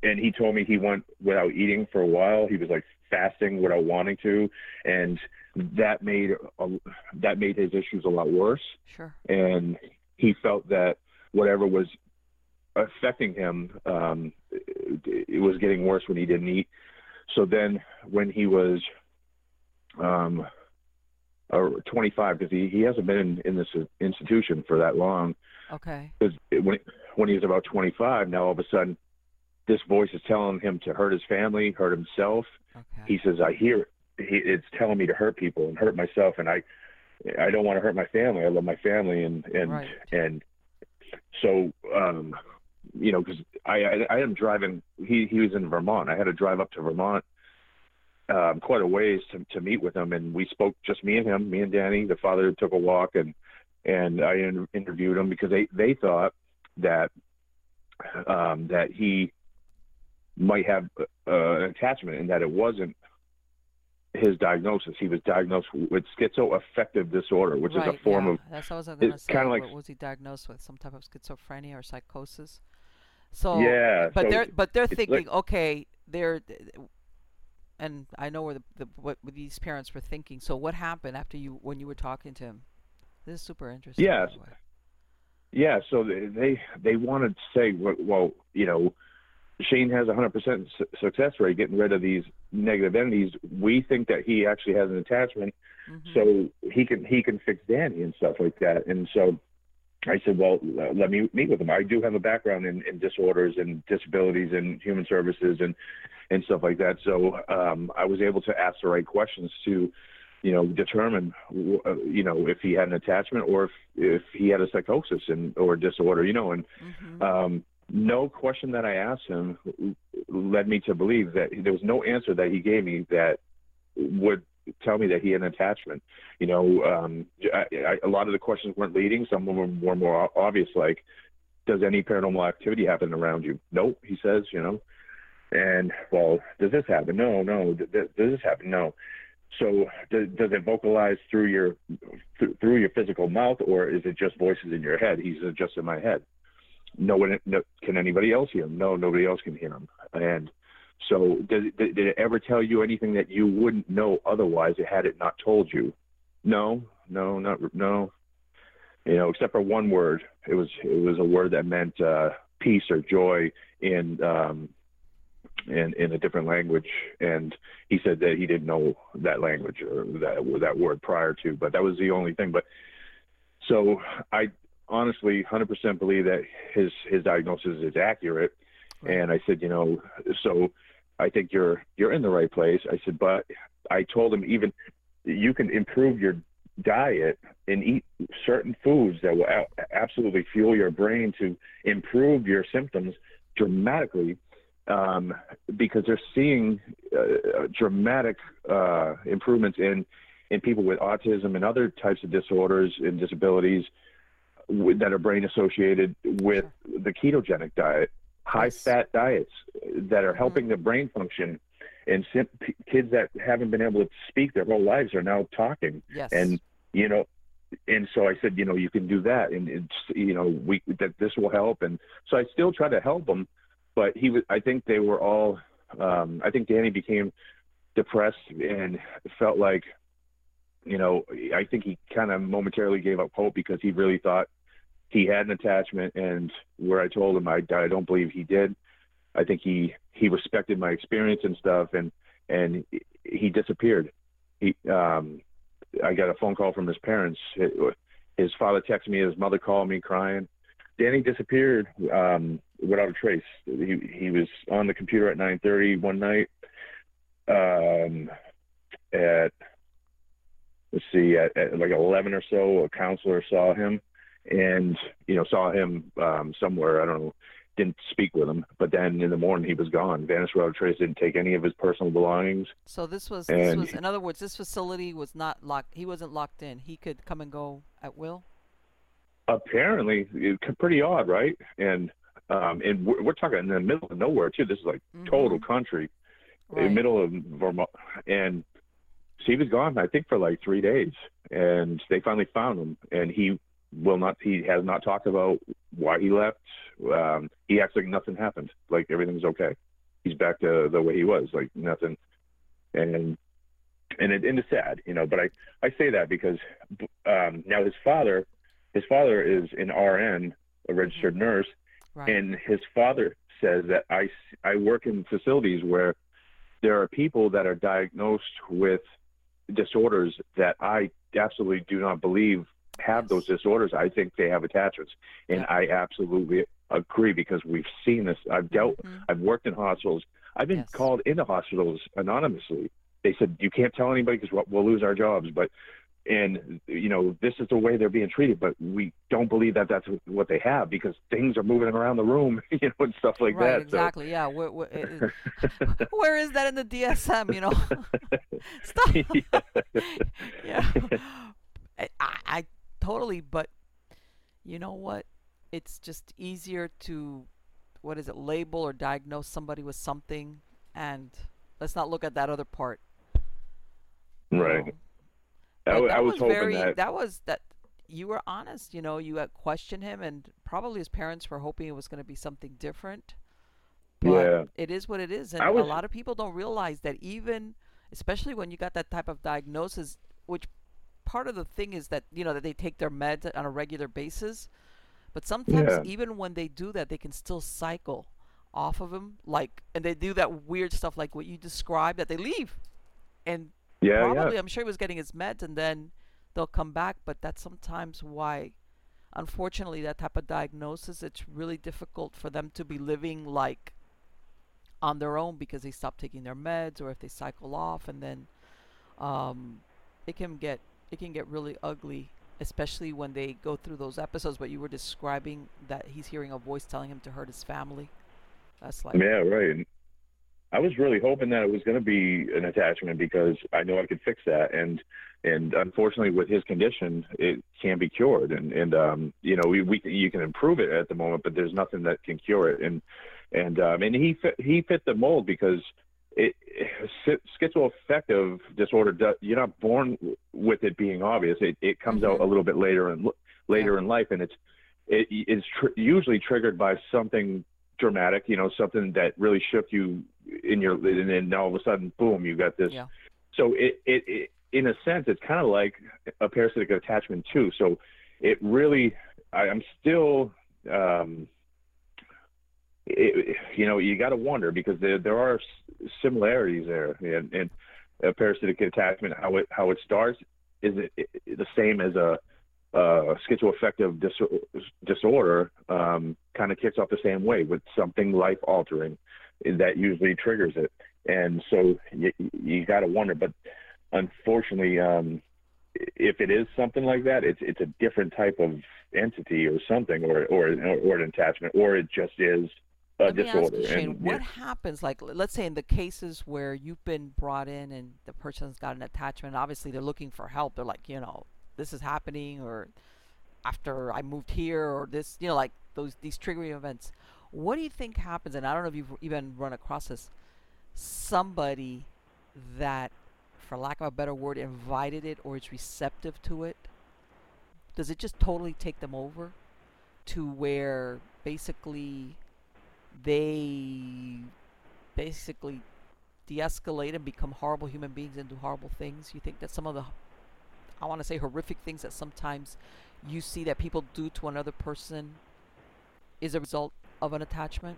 and he told me he went without eating for a while. He was like fasting without wanting to, and that made a, that made his issues a lot worse. Sure. And he felt that whatever was affecting him, um, it, it was getting worse when he didn't eat. So then, when he was um, uh, 25, because he, he hasn't been in, in this institution for that long. Okay. Because when when he was about 25, now all of a sudden, this voice is telling him to hurt his family, hurt himself. Okay. He says, "I hear it. It's telling me to hurt people and hurt myself, and I, I don't want to hurt my family. I love my family, and and right. and so, um, you know, because I, I I am driving. He he was in Vermont. I had to drive up to Vermont um, quite a ways to, to meet with him, and we spoke just me and him, me and Danny. The father took a walk, and and I in, interviewed him because they they thought that um, that he might have uh, an attachment, and that it wasn't his diagnosis. He was diagnosed with schizoaffective disorder, which right, is a form yeah. of. That's what I was going to say. Kind of like was he diagnosed with? Some type of schizophrenia or psychosis. So yeah, but so they're but they're thinking, like, okay, they're, and I know where the, the what these parents were thinking. So what happened after you when you were talking to him? This is super interesting. Yes. Yeah, so they they, they wanted to say, well, you know, Shane has a 100% success rate getting rid of these negative entities. We think that he actually has an attachment, mm-hmm. so he can he can fix Danny and stuff like that. And so I said, well, uh, let me meet with him. I do have a background in, in disorders and disabilities and human services and and stuff like that. So um, I was able to ask the right questions to, you know, determine, uh, you know, if he had an attachment or if if he had a psychosis and or disorder, you know, and. Mm-hmm. Um, no question that I asked him led me to believe that there was no answer that he gave me that would tell me that he had an attachment. You know, um, I, I, a lot of the questions weren't leading. Some of them were more obvious, like, does any paranormal activity happen around you? Nope, he says, you know. And, well, does this happen? No, no. Does this happen? No. So does, it vocalize through your through your physical mouth, or is it just voices in your head? He's just in my head no one no, can anybody else hear him? No, nobody else can hear him. And so, did, did, it ever tell you anything that you wouldn't know otherwise? It had it not told you. No, no, not no. You know, except for one word. It was it was a word that meant uh, peace or joy in um, in in a different language. And he said that he didn't know that language or that that word prior to, but that was the only thing. But so I honestly 100% believe that his his diagnosis is accurate. Right. And I said, you know, so I think you're you're in the right place. I said, but I told him even you can improve your diet and eat certain foods that will absolutely fuel your brain to improve your symptoms dramatically um, because they're seeing uh, dramatic uh, improvements in in people with autism and other types of disorders and disabilities that are brain associated with sure. the ketogenic diet, high yes. fat diets that are helping mm-hmm. the brain function. And sim- kids that haven't been able to speak their whole lives are now talking. Yes. And, you know, and so I said, you know, you can do that, and it's, you know, we that this will help, and so I still try to help them, but he was, I think they were all, um, I think Danny became depressed and felt like, you know, I think he kind of momentarily gave up hope because he really thought he had an attachment, and where I told him I, I don't believe he did. I think he he respected my experience and stuff, and and he disappeared. He um, I got a phone call from his parents. His father texted me. His mother called me crying. Danny disappeared um, without a trace. He he was on the computer at 9:30 one night. Um, at let's see, at, at like 11 or so, a counselor saw him and you know saw him um, somewhere I don't know didn't speak with him. But then in the morning, he was gone. Without trace. Didn't take any of his personal belongings. So this was this was in other words, this facility was not locked. He wasn't locked in. He could come and go at will. Apparently, it's pretty odd, right? And um, and we're, we're, talking in the middle of nowhere too. This is like mm-hmm. total country, right. in the middle of Vermont, and he was gone. I think for like three days, and they finally found him, and he will not. He has not talked about why he left. Um, he acts like nothing happened, like everything's okay. He's back to the way he was, like nothing. And and it, and it's sad, you know. But I I say that because um, now his father, his father is an RN, a registered mm-hmm. nurse, right. and his father says that I I work in facilities where there are people that are diagnosed with disorders that I absolutely do not believe have those disorders. I think they have attachments, and yeah. I absolutely agree because we've seen this. I've dealt. Mm-hmm. I've worked in hospitals. I've been yes. called into hospitals anonymously. They said you can't tell anybody because we'll, we'll lose our jobs. But and you know this is the way they're being treated but we don't believe that that's what they have because things are moving around the room you know and stuff like right, that exactly. So. yeah where, where, it, where is that in the dsm you know? Stop. Yeah, yeah. I, I totally but you know what? It's just easier to what is it label or diagnose somebody with something and let's not look at that other part. Right I, that I was, was hoping very, that that was that you were honest. You know, you had questioned him, and probably his parents were hoping it was going to be something different. But yeah. it is what it is, and was, a lot of people don't realize that even, especially when you got that type of diagnosis, which part of the thing is that you know that they take their meds on a regular basis, but sometimes yeah. even when they do that, they can still cycle off of them, like, and they do that weird stuff like what you described that they leave, and yeah, probably yeah. I'm sure he was getting his meds and then they'll come back, but that's sometimes why unfortunately that type of diagnosis it's really difficult for them to be living like on their own because they stop taking their meds or if they cycle off and then um, it can get it can get really ugly especially when they go through those episodes but you were describing that he's hearing a voice telling him to hurt his family that's like yeah right I was really hoping that it was going to be an attachment because I know I could fix that, and and unfortunately with his condition, it can't be cured, and and um, you know we, we you can improve it at the moment, but there's nothing that can cure it, and and um, and he fit, he fit the mold because it, it schizoaffective disorder you're not born with it being obvious it, it comes mm-hmm. out a little bit later and later yeah. in life and it's it is tr- usually triggered by something dramatic you know something that really shook you in your and then all of a sudden boom you got this. Yeah. so it, it, it in a sense it's kind of like a parasitic attachment too. So it really I, am still um it, you know you got to wonder because there there are similarities there and, and a parasitic attachment how it how it starts is it, the same as a uh, schizoaffective dis- disorder um, kind of kicks off the same way with something life altering that usually triggers it. And so you, you got to wonder, but unfortunately, um, if it is something like that, it's it's a different type of entity or something, or or or an attachment, or it just is a Let disorder. You, Shane, and, what yeah. happens? Like, let's say in the cases where you've been brought in and the person's got an attachment, obviously they're looking for help. They're like, you know, this is happening, or after I moved here, or this, you know, like those these triggering events. What do you think happens? And I don't know if you've even run across this. Somebody that, for lack of a better word, invited it or is receptive to it. Does it just totally take them over to where basically they basically de-escalate and become horrible human beings and do horrible things? You think that some of the I want to say horrific things that sometimes you see that people do to another person is a result of an attachment?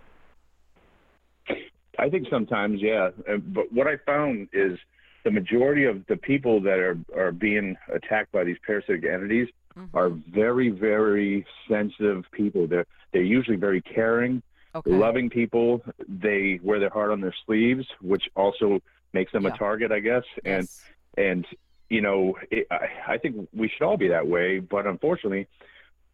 I think sometimes, yeah. But what I found is the majority of the people that are, are being attacked by these parasitic entities mm-hmm. are very, very sensitive people. They're they're usually very caring, okay. loving people. They wear their heart on their sleeves, which also makes them yeah. a target, I guess. Yes. And and you know, it, I, I think we should all be that way. But unfortunately,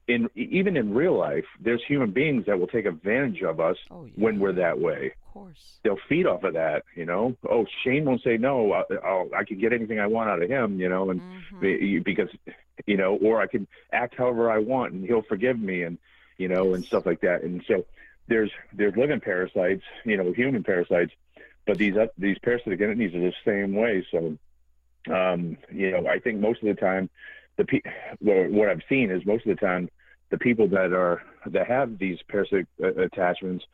in even in real life, there's human beings that will take advantage of us Oh, yeah. when we're that way. Of course. They'll feed off of that, you know. Oh, Shane won't say no. I, I'll, I can get anything I want out of him, you know, and Mhm. because you know, or I can act however I want and he'll forgive me, and you know, and stuff like that. And so there's there's living parasites, you know, human parasites, but these oth- these parasitic entities are the same way. So, um, you know, I think most of the time, the what I've seen is most of the time the people that are that have these parasitic uh, attachments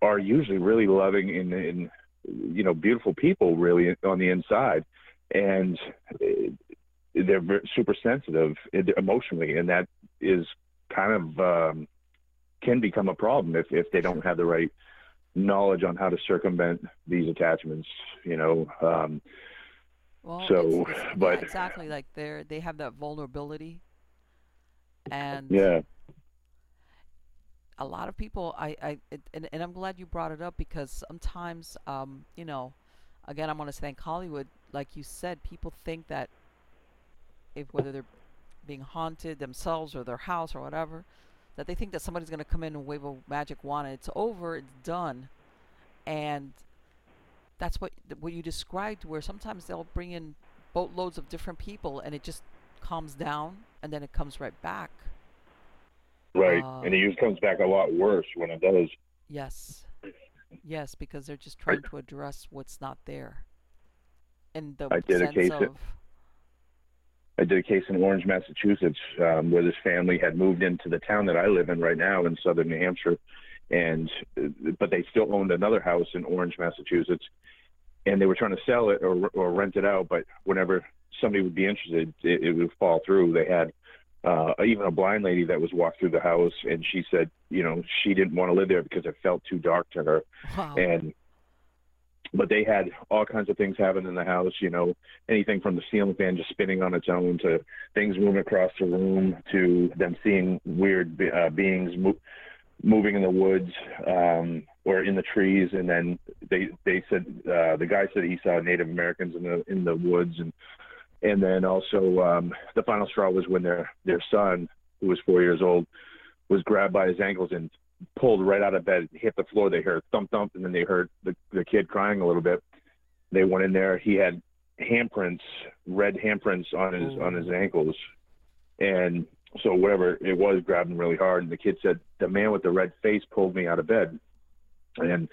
are usually really loving and, and you know beautiful people really on the inside. And uh, they're super sensitive emotionally and that is kind of um, can become a problem if, if they don't have the right knowledge on how to circumvent these attachments you know um, Well, So, it's, it's- but- exactly like they're they have that vulnerability, and yeah. a lot of people I, I it, and, and i'm glad you brought it up because sometimes um you know again i'm going to thank hollywood. Like you said people think that if whether they're being haunted themselves or their house or whatever that they think that somebody's going to come in and wave a magic wand and it's over it's done. And that's what what you described where sometimes they'll bring in boatloads of different people and it just calms down and then it comes right back right Uh, and it usually comes back a lot worse when it does Yes. Yes, because they're just trying to address what's not there. In the I did a case of I did a case in Orange, Massachusetts, um, where this family had moved into the town that I live in right now in southern New Hampshire, and but they still owned another house in Orange, Massachusetts, and they were trying to sell it or or rent it out. But whenever somebody would be interested, it, it would fall through. They had uh, even a blind lady that was walked through the house, and she said, you know, she didn't want to live there because it felt too dark to her wow. and but they had all kinds of things happen in the house you know anything from the ceiling fan just spinning on its own to things moving across the room to them seeing weird uh, beings mo- moving in the woods um or in the trees and then they they said uh the guy said he saw native americans in the in the woods and and then also um the final straw was when their their son who was four years old was grabbed by his ankles and pulled right out of bed, hit the floor. They heard thump thump, and then they heard the the kid crying a little bit. They went in there. He had handprints, red handprints on his on his ankles, and so whatever it was grabbed him really hard. And the kid said, "The man with the red face pulled me out of bed," and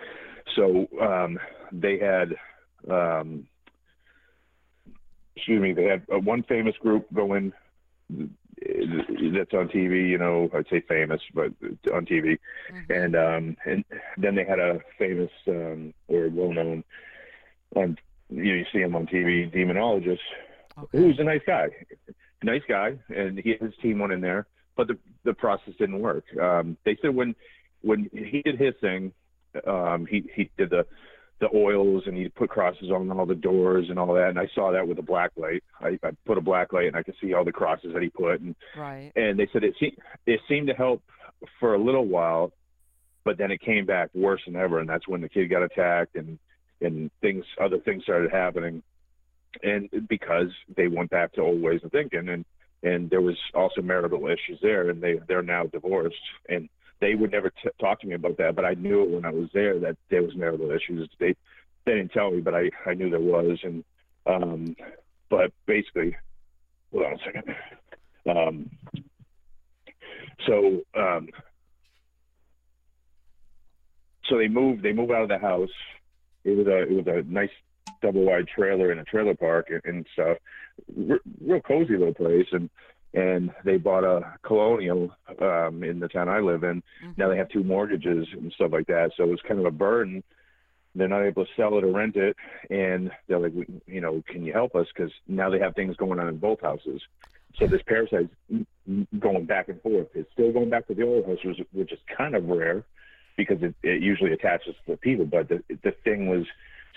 so um, they had. Um, excuse me. They had uh, one famous group going that's on TV. You know, I'd say famous, but on TV Mhm. and um and then they had a famous um or well known on you know you see him on TV demonologist okay. who's a nice guy nice guy and he his team went in there but the the process didn't work. Um they said when when he did his thing um he he did the the oils and he put crosses on all the doors and all that and I saw that with a black light. I, I put a black light and I could see all the crosses that he put and Right. and they said it seemed it seemed to help for a little while, but then it came back worse than ever, and that's when the kid got attacked and and things other things started happening, and because they went back to old ways of thinking, and and there was also marital issues there, and they they're now divorced, and they would never t- talk to me about that, but I knew it when I was there that there was marital issues. They they didn't tell me, but I I knew there was, and um, but basically, hold on a second. Um, so um, so they moved they moved out of the house it was a it was a nice double wide trailer in a trailer park and, and stuff. R- real cozy little place. And and they bought a colonial um in the town i live in. Mhm. now they have two mortgages and stuff like that. So it was kind of a burden. They're not able to sell it or rent it. And they're like you know can you help us? Because now they have things going on in both houses. So this parasite's going back and forth. It's still going back to the old house which, which is kind of rare because it, it usually attaches to the people. But the, the thing was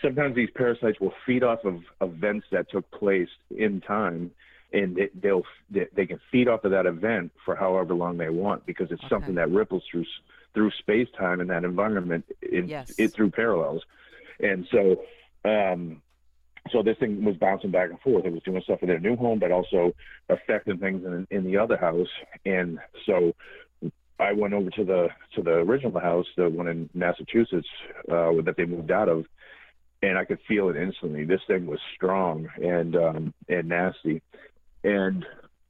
sometimes these parasites will feed off of events that took place in time and it, they'll they, they can feed off of that event for however long they want because it's Okay. something that ripples through through space time and that environment in, Yes. it through parallels and so um so this thing was bouncing back and forth. It was doing stuff in their new home, but also affecting things in, in the other house. And so I went over to the to the original house, the one in Massachusetts uh, that they moved out of, and I could feel it instantly. This thing was strong and um, and nasty, and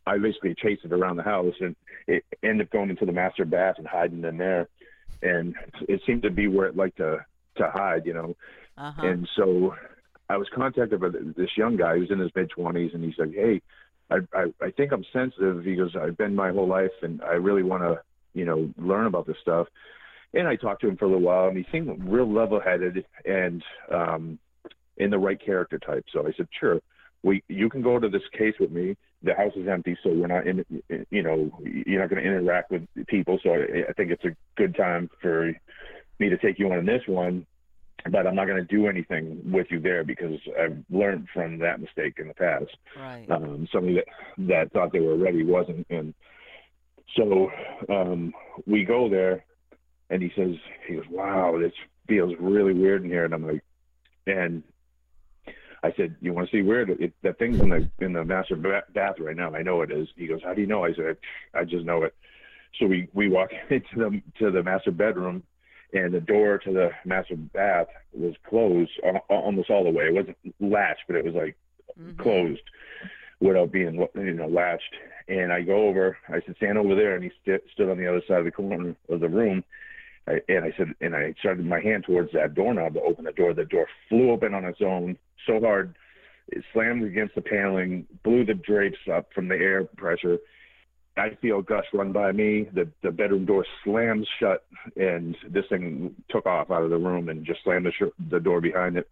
I basically chased it around the house, and it ended up going into the master bath and hiding in there, and it seemed to be where it liked to to hide, you know. Uh-huh. And so I was contacted by this young guy who's in his mid twenties, and he's like, "Hey, I, I I think I'm sensitive." He goes, "I've been my whole life, and I really want to, you know, learn about this stuff." And I talked to him for a little while, and he seemed real level-headed and um, in the right character type. So I said, "Sure, we you can go to this case with me. The house is empty, so we're not in. You know, you're not going to interact with people. So I, I think it's a good time for me to take you on in this one." but I'm not going to do anything with you there because I've learned from that mistake in the past. Right. Um, somebody that that thought they were ready wasn't, and so um, we go there, and he says, he goes, "Wow, this feels really weird in here," and I'm like, and I said, "You want to see weird? It, that thing's in the in the master bath right now. I know it is." He goes, "How do you know?" I said, "I just know it." So we we walk into the to the master bedroom and the door to the master bath was closed almost all the way. It wasn't latched, but it was like mm-hmm. closed without being you know latched. And I go over. I said, "Stand over there," and he st- stood on the other side of the corner of the room. I, and I said, and I started my hand towards that doorknob to open the door. The door flew open on its own so hard, it slammed against the paneling, blew the drapes up from the air pressure, I feel Gus run by me. The the bedroom door slams shut, and this thing took off out of the room and just slammed the sh- the door behind it.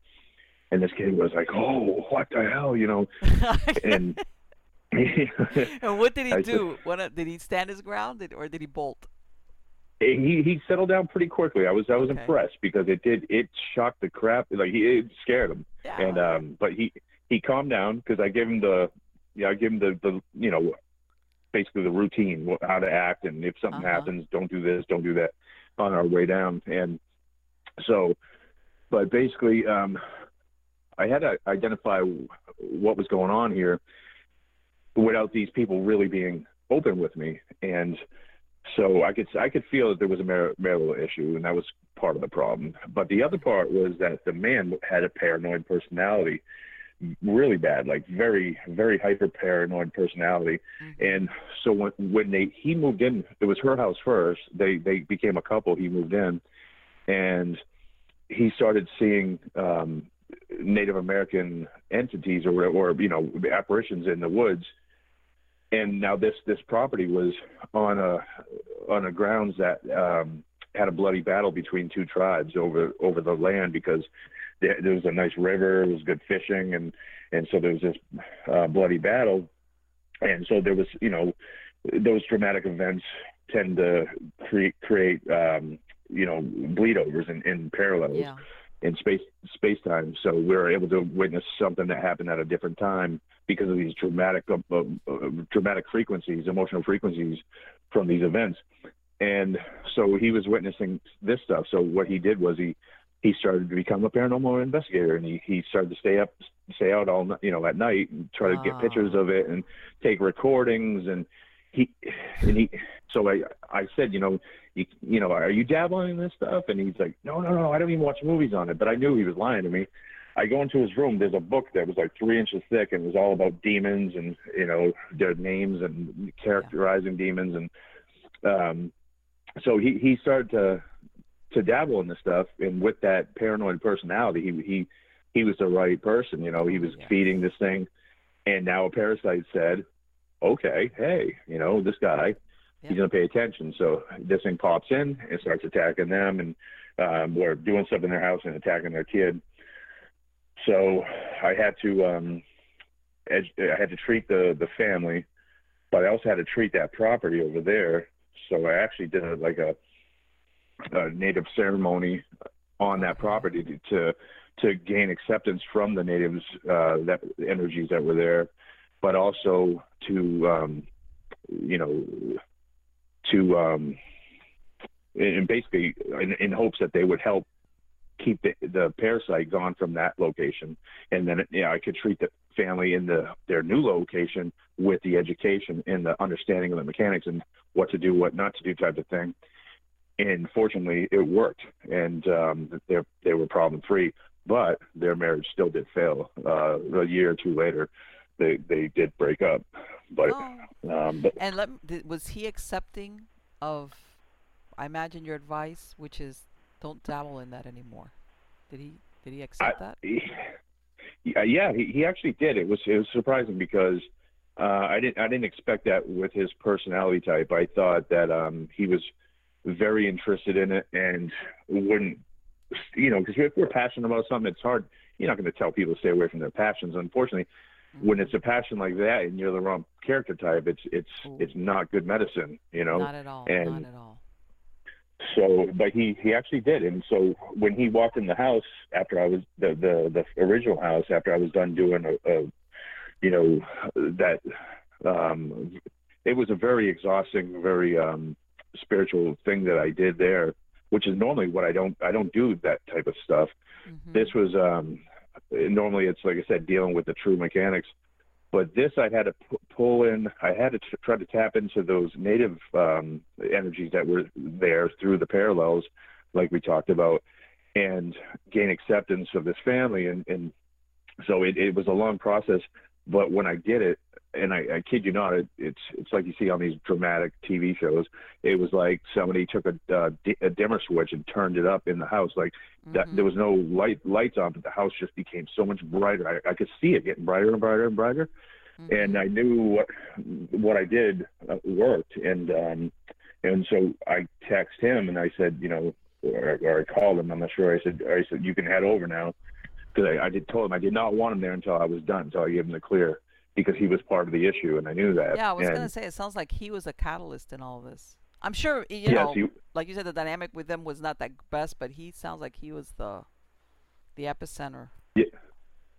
And this kid was like, "Oh, what the hell?" You know. and and what did he I do? Said, what uh, did he stand his ground, or did he bolt? He he settled down pretty quickly. I was I was okay. impressed because it did it shocked the crap like he it scared him. Yeah. And um, but he he calmed down because I gave him the yeah I gave him the the you know basically the routine, how to act, and if something uh-huh. happens, don't do this, don't do that, on our way down. And so, but basically, um, I had to identify what was going on here without these people really being open with me, and so I could I could feel that there was a mar- marital issue, and that was part of the problem. But the other part was that the man had a paranoid personality, really bad, like very, very hyper paranoid personality. Mm-hmm. And so when when they he moved in, it was her house first. They they became a couple. He moved in, and he started seeing um, Native American entities or or you know apparitions in the woods. And now this this property was on a on a grounds that um, had a bloody battle between two tribes over over the land because there, there was a nice river, there was good fishing, and and so there was this uh, bloody battle, and so there was you know those dramatic events tend to create create um, you know bleed overs and, in parallels yeah. In space space time. So we are able to witness something that happened at a different time because of these dramatic uh, uh, dramatic frequencies, emotional frequencies from these events. And so he was witnessing this stuff. So what he did was he he started to become a paranormal investigator and he, he started to stay up stay out all you know at night and try to get pictures of it and take recordings and he and he so i i said you know you, you know are you dabbling in this stuff and he's like no no no i don't even watch movies on it but i knew he was lying to me i go into his room there's a book that was like three inches thick and it was all about demons and you know their names and characterizing yeah. demons and um so he he started to to dabble in this stuff and with that paranoid personality he he he was the right person you know he was yeah. feeding this thing and now a parasite said okay hey you know this guy yeah. he's going to pay attention. So this thing pops in and starts attacking them and um we're doing stuff in their house and attacking their kid. So i had to um ed- i had to treat the the family but i also had to treat that property over there. So i actually did a, like a a native ceremony on that property to to gain acceptance from the natives uh, that energies that were there, but also to um, you know to um, and basically in, in hopes that they would help keep the the parasite gone from that location, and then yeah, I could treat the family in the their new location with the education and the understanding of the mechanics and what to do, what not to do, type of thing. And fortunately, it worked, and um, they they were problem free. But their marriage still did fail. Uh, a year or two later, they they did break up. But, Oh. um, but And let, was he accepting of, I imagine your advice, which is don't dabble in that anymore. Did he? Did he accept that? he, yeah, yeah, he, he actually did. It was it was surprising because uh, I didn't I didn't expect that with his personality type. I thought that um, he was very interested in it and wouldn't, you know, because if we're passionate about something, it's hard. You're not going to tell people to stay away from their passions. Unfortunately, when it's a passion like that and you're the wrong character type, it's it's Ooh. it's not good medicine. You know. Not at all. and- not at all. So, but he he actually did, and so when he walked in the house after I was the the the original house after I was done doing a, a you know that um it was a very exhausting, very um spiritual thing that I did there, which is normally what I don't I don't do that type of stuff. Mhm. This was um normally it's like I said dealing with the true mechanics, but this I had to pu- pull in. I had to try to tap into those native um, energies that were there through the parallels, like we talked about, and gain acceptance of this family. And, and so it, it was a long process, but when I did it, and I, I kid you not, it, it's it's like you see on these dramatic TV shows. It was like somebody took a, uh, a dimmer switch and turned it up in the house. Like that, Mhm. there was no light lights on, but the house just became so much brighter. I, I could see it getting brighter and brighter and brighter, Mhm. and I knew what what I did uh, worked. And um, and so I texted him and I said, you know, or, or I called him. I'm not sure. I said, I said you can head over now because I, I did told him I did not want him there until I was done, So I gave him the clear because he was part of the issue and I knew that. yeah, I was and, gonna say it sounds like he was a catalyst in all this. I'm sure you yes, know, he, like you said, the dynamic with them was not that best, but he sounds like he was the the epicenter. Yeah,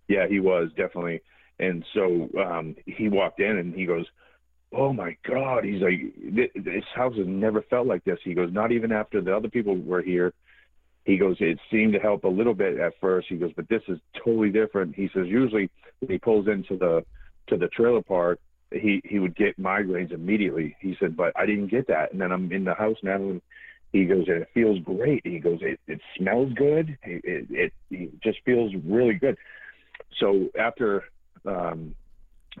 yeah, he was definitely. And so um, he walked in and he goes, "Oh my God!" He's like, "This house has never felt like this." He goes, "Not even after the other people were here." He goes, "It seemed to help a little bit at first." He goes, "But this is totally different." He says, "Usually he pulls into the to the trailer park, he he would get migraines immediately." He said, "But I didn't get that." And then I'm in the house now, and he goes, "And it feels great." He goes, "It it smells good. It it, it, it just feels really good." so after um,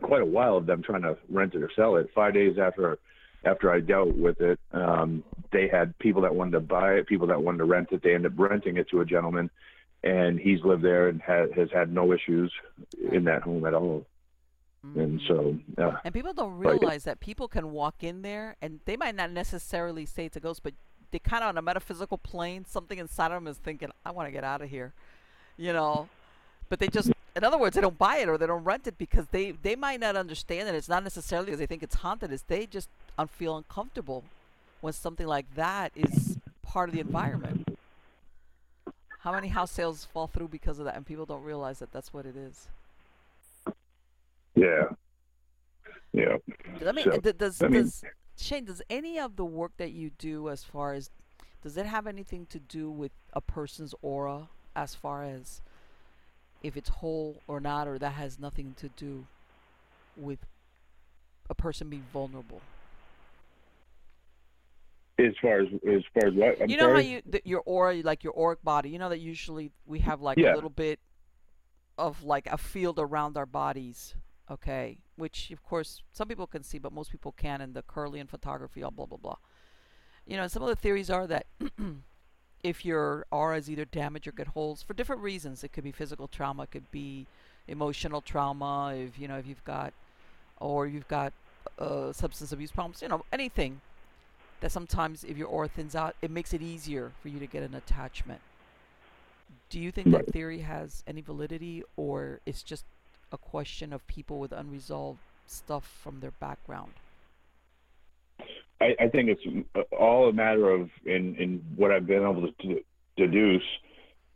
quite a while of them trying to rent it or sell it, five days after after I dealt with it, um, they had people that wanted to buy it, people that wanted to rent it. They ended up renting it to a gentleman, and he's lived there and ha- has had no issues in that home at all. And Mhm. so, uh, And people don't realize that people can walk in there and they might not necessarily say it's a ghost, but they kind of on a metaphysical plane, something inside of them is thinking, I want to get out of here. You know? But they just, in other words, they don't buy it or they don't rent it because they, they might not understand it. It's not necessarily because they think it's haunted, it's they just feel uncomfortable when something like that is part of the environment. How many house sales fall through because of that and people don't realize that that's what it is? Yeah, yeah. Let me. So, does I mean- does Shane? Does any of the work that you do, as far as, does it have anything to do with a person's aura, as far as if it's whole or not, or that has nothing to do with a person being vulnerable? As far as as far as what I'm you know sorry? how you th- your aura, like your auric body. You know that usually we have like Yeah. a little bit of like a field around our bodies. Okay, which of course some people can see, but most people can in the curly Kirlian photography, all blah blah blah. You know, some of the theories are that if your aura is either damaged or get holes for different reasons, it could be physical trauma, it could be emotional trauma. If you know, if you've got, or you've got uh, substance abuse problems, you know, anything that sometimes if your aura thins out, it makes it easier for you to get an attachment. Do you think that theory has any validity, or it's just a question of people with unresolved stuff from their background? I, I think it's uh, all a matter of in in what I've been able to deduce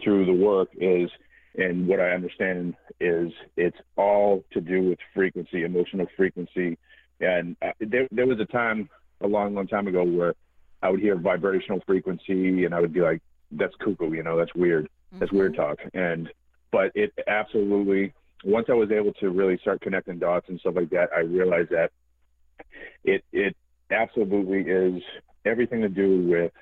through the work is, and what I understand is, it's all to do with frequency, emotional frequency. And uh, there there was a time a long, long time ago where I would hear vibrational frequency, and I would be like, "That's cuckoo," you know, that's weird. That's weird Mm-hmm. talk. And but it absolutely once I was able to really start connecting dots and stuff like that, I realized that it it absolutely is everything to do with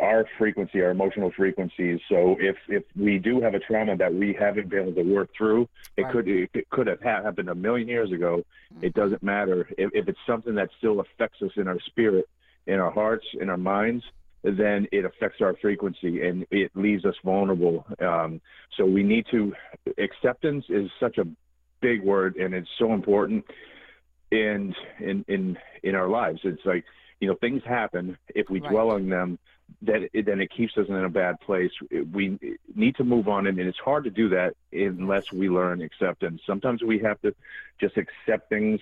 our frequency, our emotional frequencies. So if if we do have a trauma that we haven't been able to work through, it Right. could it could have ha- happened a million years ago. It Mm-hmm. doesn't matter if, if it's something that still affects us in our spirit, in our hearts, in our minds. Then it affects our frequency and it leaves us vulnerable. Um, so we need to acceptance is such a big word and it's so important in in in in our lives. It's like you know things happen if we Right. dwell on them that it, then it keeps us in a bad place. We need to move on, and it's hard to do that unless we learn acceptance. Sometimes we have to just accept things.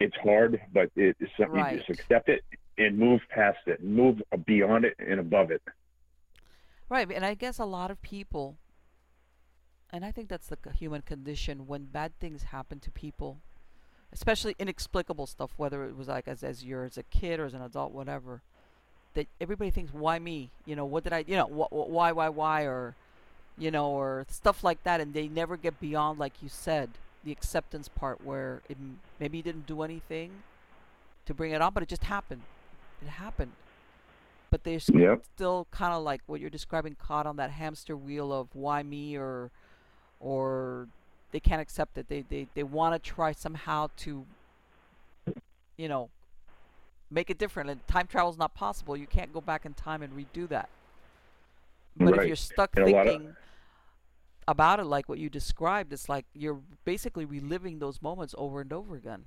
It's hard, but it's something you just accept it and move past it, move beyond it and above it. Right, and I guess a lot of people, and I think that's the human condition when bad things happen to people, especially inexplicable stuff, whether it was like as as you're as a kid or as an adult, whatever. That everybody thinks, why me? You know, what did I? You know, wh- wh- why, why, why, or you know, or stuff like that, and they never get beyond, like you said, the acceptance part where it, m- maybe you didn't do anything to bring it on, but it just happened. It happened. But they're Yep. still kind of like what you're describing, caught on that hamster wheel of why me, or or they can't accept it. They they they want to try somehow to, you know, make it different. And time travel is not possible. You can't go back in time and redo that. But if you're stuck And thinking about it like what you described, it's like you're basically reliving those moments over and over again.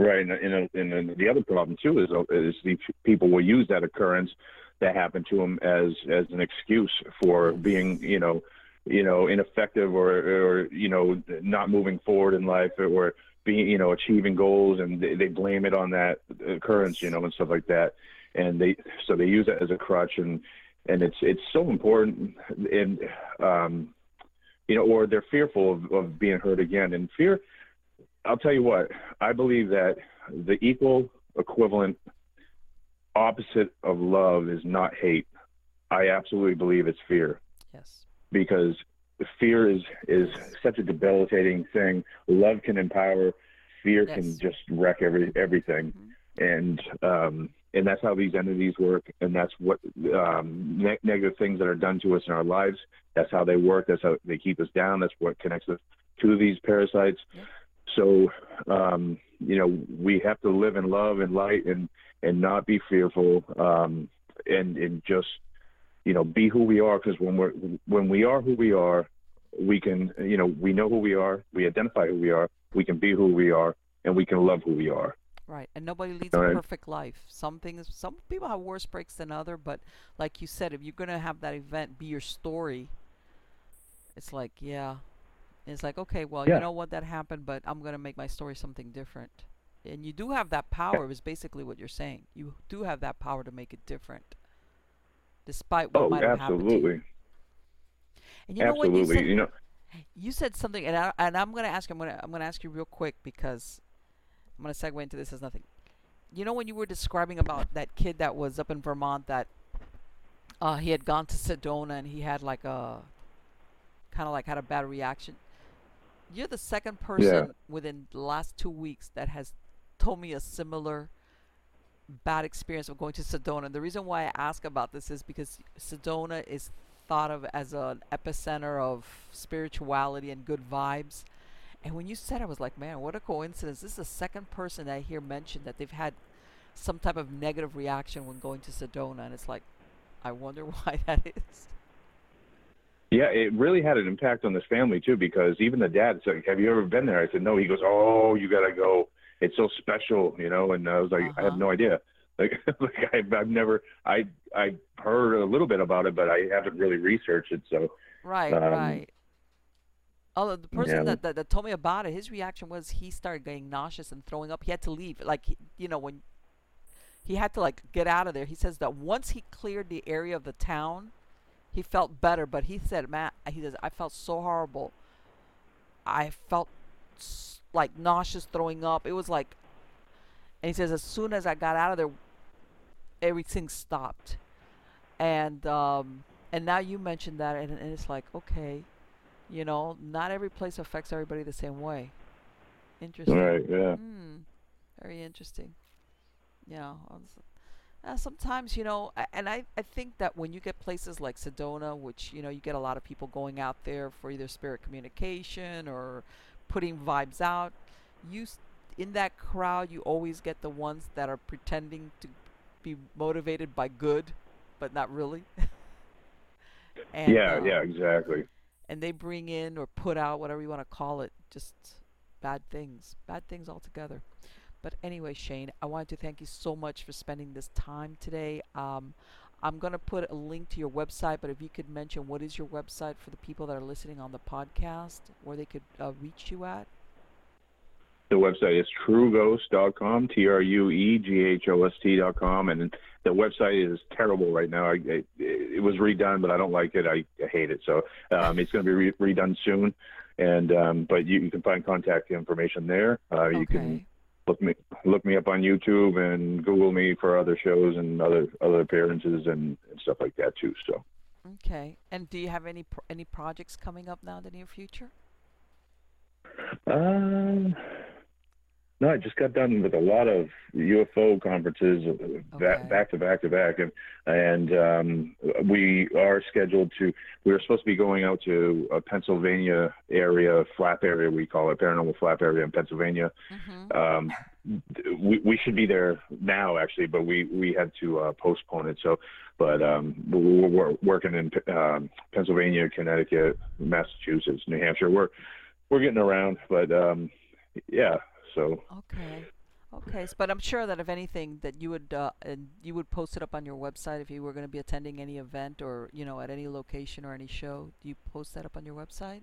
Right, and, and, and the other problem too is is the people will use that occurrence that happened to them as as an excuse for being you know you know ineffective or or you know not moving forward in life or being you know achieving goals and they, they blame it on that occurrence you know and stuff like that. And they so they use it as a crutch and and it's it's so important and um you know or they're fearful of, of being hurt again. And fear I'll tell you what, I believe that the equal equivalent opposite of love is not hate. I absolutely believe it's fear Yes. because fear is is such a debilitating thing. Love can empower, fear Yes. can just wreck every everything. And um and that's how these entities work and that's what um ne- negative things that are done to us in our lives, that's how they work, that's how they keep us down, that's what connects us to these parasites. Yeah. So, um, you know, we have to live in love and light and and not be fearful, um, and and just you know be who we are. Because when we're when we are who we are, we can you know we know who we are, we identify who we are, we can be who we are, and we can love who we are. Right, and nobody leads All a right. perfect life. Some things, some people have worse breaks than other, but like you said, if you're gonna have that event be your story, it's like, yeah, it's like, okay, well, Yeah. you know what, that happened, but I'm gonna make my story something different. And you do have that power. Is basically what you're saying. You do have that power to make it different, despite what Oh, might have happened to absolutely, And you know what you absolutely. said? You know, you said something, and I, and I'm gonna ask you. I'm gonna I'm gonna ask you real quick because I'm gonna segue into this as nothing. You know when you were describing about that kid that was up in Vermont that uh, he had gone to Sedona and he had like a kind of like had a bad reaction. You're the second person within the last two weeks that has told me a similar bad experience of going to Sedona. And the reason why I ask about this is because Sedona is thought of as an epicenter of spirituality and good vibes. And when you said, it, I was like, man, what a coincidence! This is the second person that I hear mention that they've had some type of negative reaction when going to Sedona, and it's like, I wonder why that is. Yeah, it really had an impact on this family too, because even the dad said, "Have you ever been there?" I said, "No." He goes, "Oh, you gotta go. It's so special, you know." And I was like, "I Uh-huh. have no idea. Like, like I've, I've never, I, I heard a little bit about it, but I haven't really researched it. So, Right, Um, right. Although the person yeah. that, that, that told me about it, his reaction was he started getting nauseous and throwing up. He had to leave. Like, you know, when he had to, like, get out of there. He says that once he cleared the area of the town, he felt better. But he said, Matt, he says, I felt so horrible. I felt like nauseous, throwing up. It was like, and he says, as soon as I got out of there, everything stopped. And, um, and now you mentioned that, and, and it's like, okay, you know, not every place affects everybody the same way. Interesting. Right. Yeah. Mm, very interesting. Yeah. Uh, sometimes, you know, and I, I think that when you get places like Sedona, which, you know, you get a lot of people going out there for either spirit communication or putting vibes out, you in that crowd, you always get the ones that are pretending to be motivated by good, but not really. and, yeah, um, yeah, exactly. And they bring in or put out whatever you want to call it, just bad things, bad things altogether. But anyway, Shane, I wanted to thank you so much for spending this time today. Um, I'm going to put a link to your website, but if you could mention what is your website for the people that are listening on the podcast, where they could uh, reach you at. The website is trueghost.com, T R U E G H O S T.com. And the website is terrible right now. I, it, it was redone, but I don't like it. I, I hate it. So um, it's going to be re- redone soon. And um, but you, you, can find contact information there. Uh, okay. You can look me look me up on YouTube and Google me for other shows and other other appearances and, and stuff like that too. So. Okay. And do you have any pro- any projects coming up now in the near future? Um. No, I just got done with a lot of UFO conferences uh, okay. back, to back to back, and and um, we are scheduled to. We were supposed to be going out to a Pennsylvania area, flap area we call it, paranormal flap area in Pennsylvania. Mm-hmm. Um, we we should be there now actually, but we we had to uh, postpone it. So, but um, we're working in um, Pennsylvania, Connecticut, Massachusetts, New Hampshire. We're we're getting around, but um, yeah, so okay, okay. So, but I'm sure that if anything, that you would uh, and you would post it up on your website if you were going to be attending any event or you know at any location or any show. Do you post that up on your website?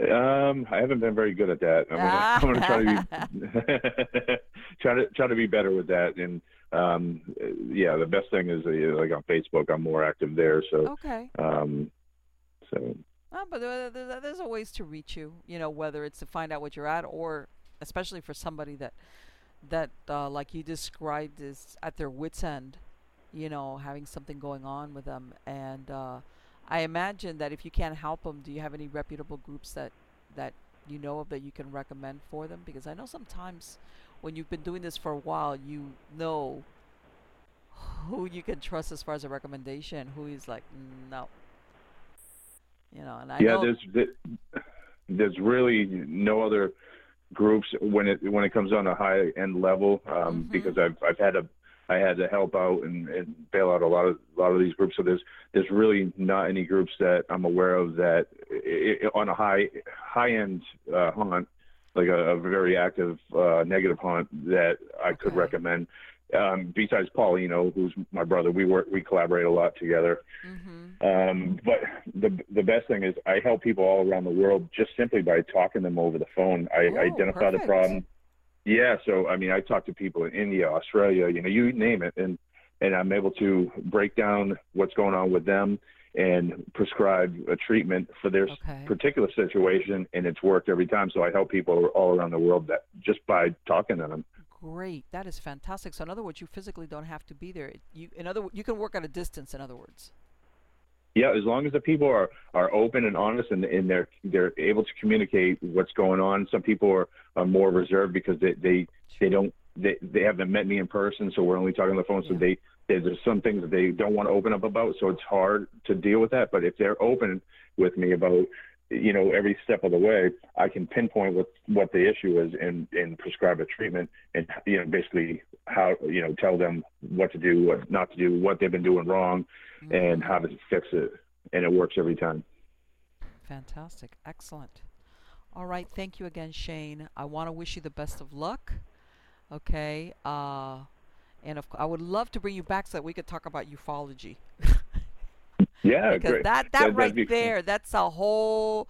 Um, I haven't been very good at that. I'm gonna, I'm gonna try to be try to try to be better with that. And um, yeah, the best thing is uh, like on Facebook, I'm more active there. So okay. Um, so. Oh, but there's a ways to reach you. You know, whether it's to find out what you're at or especially for somebody that that uh, like you described is at their wits end you know having something going on with them. And uh, i imagine that if you can't help them do you have any reputable groups that that you know of that you can recommend for them? Because i know sometimes when you've been doing this for a while you know who you can trust as far as a recommendation who is like no. You know and i yeah know there's there's really no other groups when it when it comes on a high end level um, mm-hmm. because I've I've had to I had to help out and, and bail out a lot of a lot of these groups. So there's there's really not any groups that I'm aware of that it, on a high high end uh, hunt like a, a very active uh, negative hunt that I okay. could recommend um, besides Paul, you know, who's my brother, we work, we collaborate a lot together. Mm-hmm. Um, but the the best thing is I help people all around the world just simply by talking them over the phone. I oh, identify perfect. the problem. Yeah, so I mean, I talk to people in India, Australia, you know, you name it, and and I'm able to break down what's going on with them and prescribe a treatment for their okay. particular situation, and it's worked every time. So I help people all around the world that just by talking to them great. That is fantastic. So in other words, you physically don't have to be there. You in other you can work at a distance. In other words. Yeah, as long as the people are, are open and honest and, and they're they're able to communicate what's going on. Some people are, are more reserved because they, they they don't they, they haven't met me in person, so we're only talking on the phone. So they there's some things that they don't want to open up about, so it's hard to deal with that. But if they're open with me about you know, every step of the way, I can pinpoint what what the issue is and and prescribe a treatment and you know basically how you know tell them what to do, what not to do, what they've been doing wrong, mm-hmm. and how to fix it, and it works every time. Fantastic, excellent. All right, thank you again, Shane. I want to wish you the best of luck. Okay, uh, and of, I would love to bring you back so that we could talk about ufology. Yeah, because great. that that, that right there, that's a whole.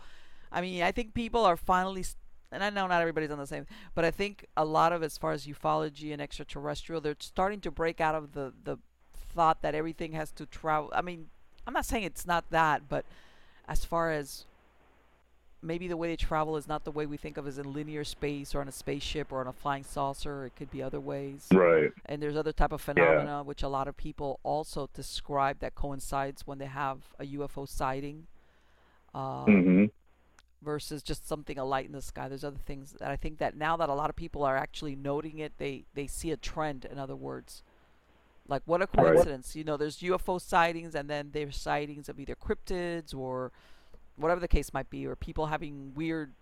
I mean, I think people are finally, and I know not everybody's on the same, but I think a lot of as far as ufology and extraterrestrial, they're starting to break out of the the thought that everything has to travel. I mean, I'm not saying it's not that, but as far as maybe the way they travel is not the way we think of as in linear space or on a spaceship or on a flying saucer. It could be other ways. Right. And there's other type of phenomena yeah. which a lot of people also describe that coincides when they have a UFO sighting. Uh, mm-hmm. Versus just something a light in the sky. There's other things that I think that now that a lot of people are actually noting it, they they see a trend. In other words, like what a coincidence. Right. You know, there's UFO sightings, and then there's sightings of either cryptids or whatever the case might be, or people having weird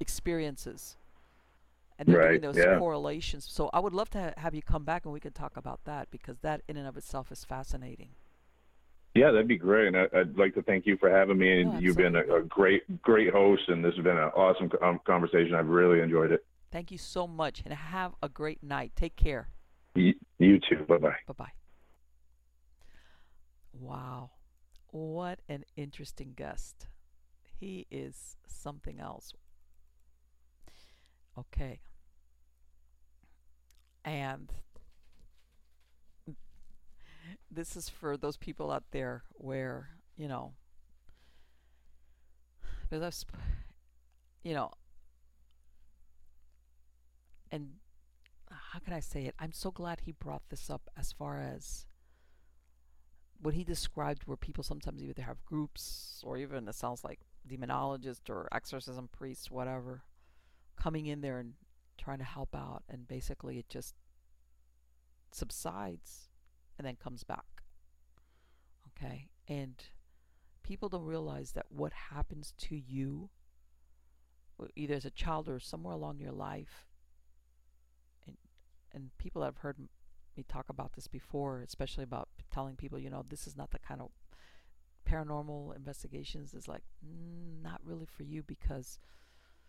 experiences. And they're right, doing those yeah. correlations. So I would love to ha- have you come back and we can talk about that because that in and of itself is fascinating. Yeah, that'd be great. And I, would like to thank you for having me. And you've been a, a, great, great host. And this has been an awesome um, conversation. I've really enjoyed it. Thank you so much. And have a great night. Take care. You, you too. Bye bye. Bye bye. Wow. What an interesting guest. He is something else. Okay. And this is for those people out there where, you know, because I've, you know, and how can I say it? I'm so glad he brought this up as far as what he described where people sometimes either have groups or even it sounds like demonologists or exorcism priest, whatever, coming in there and trying to help out and basically it just subsides and then comes back. Okay? And people don't realize that what happens to you either as a child or somewhere along your life and and people have heard me talk about this before, especially about telling people, you know, this is not the kind of paranormal investigations is like mm, not really for you because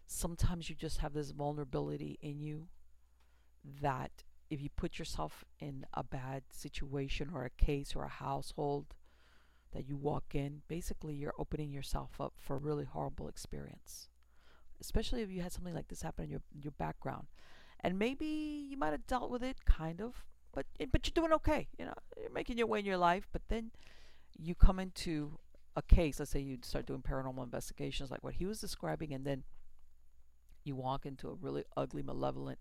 sometimes you just have this vulnerability in you that if you put yourself in a bad situation or a case or a household that you walk in, basically you're opening yourself up for a really horrible experience. Especially if you had something like this happen in your your background. And maybe you might have dealt with it kind of, but but you're doing okay. You know, you're making your way in your life. But then you come into a case. Let's say you start doing paranormal investigations, like what he was describing, and then you walk into a really ugly, malevolent,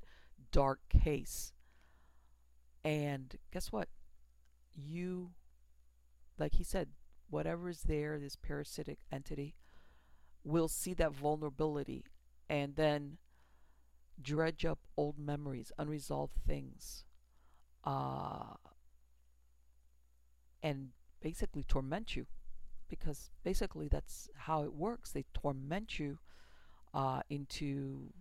dark case. And guess what? You, like he said, whatever is there, this parasitic entity, will see that vulnerability and then dredge up old memories, unresolved things, uh, and basically torment you because basically that's how it works. They torment you uh, into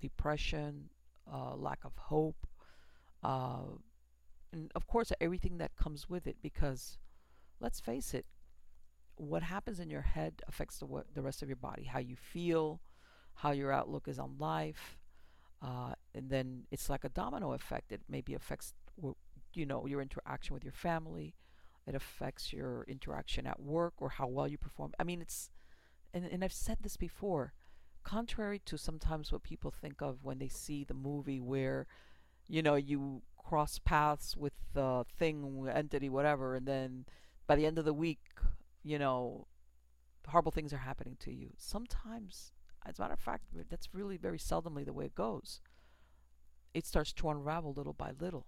depression, uh, lack of hope, uh, and of course everything that comes with it. Because let's face it, what happens in your head affects the the rest of your body. How you feel, how your outlook is on life, uh, and then it's like a domino effect. It maybe affects you know your interaction with your family it affects your interaction at work or how well you perform. I mean it's and, and i've said this before contrary to sometimes what people think of when they see the movie where you know you cross paths with the thing entity whatever and then by the end of the week you know horrible things are happening to you. Sometimes as a matter of fact that's really very seldomly the way it goes. It starts to unravel little by little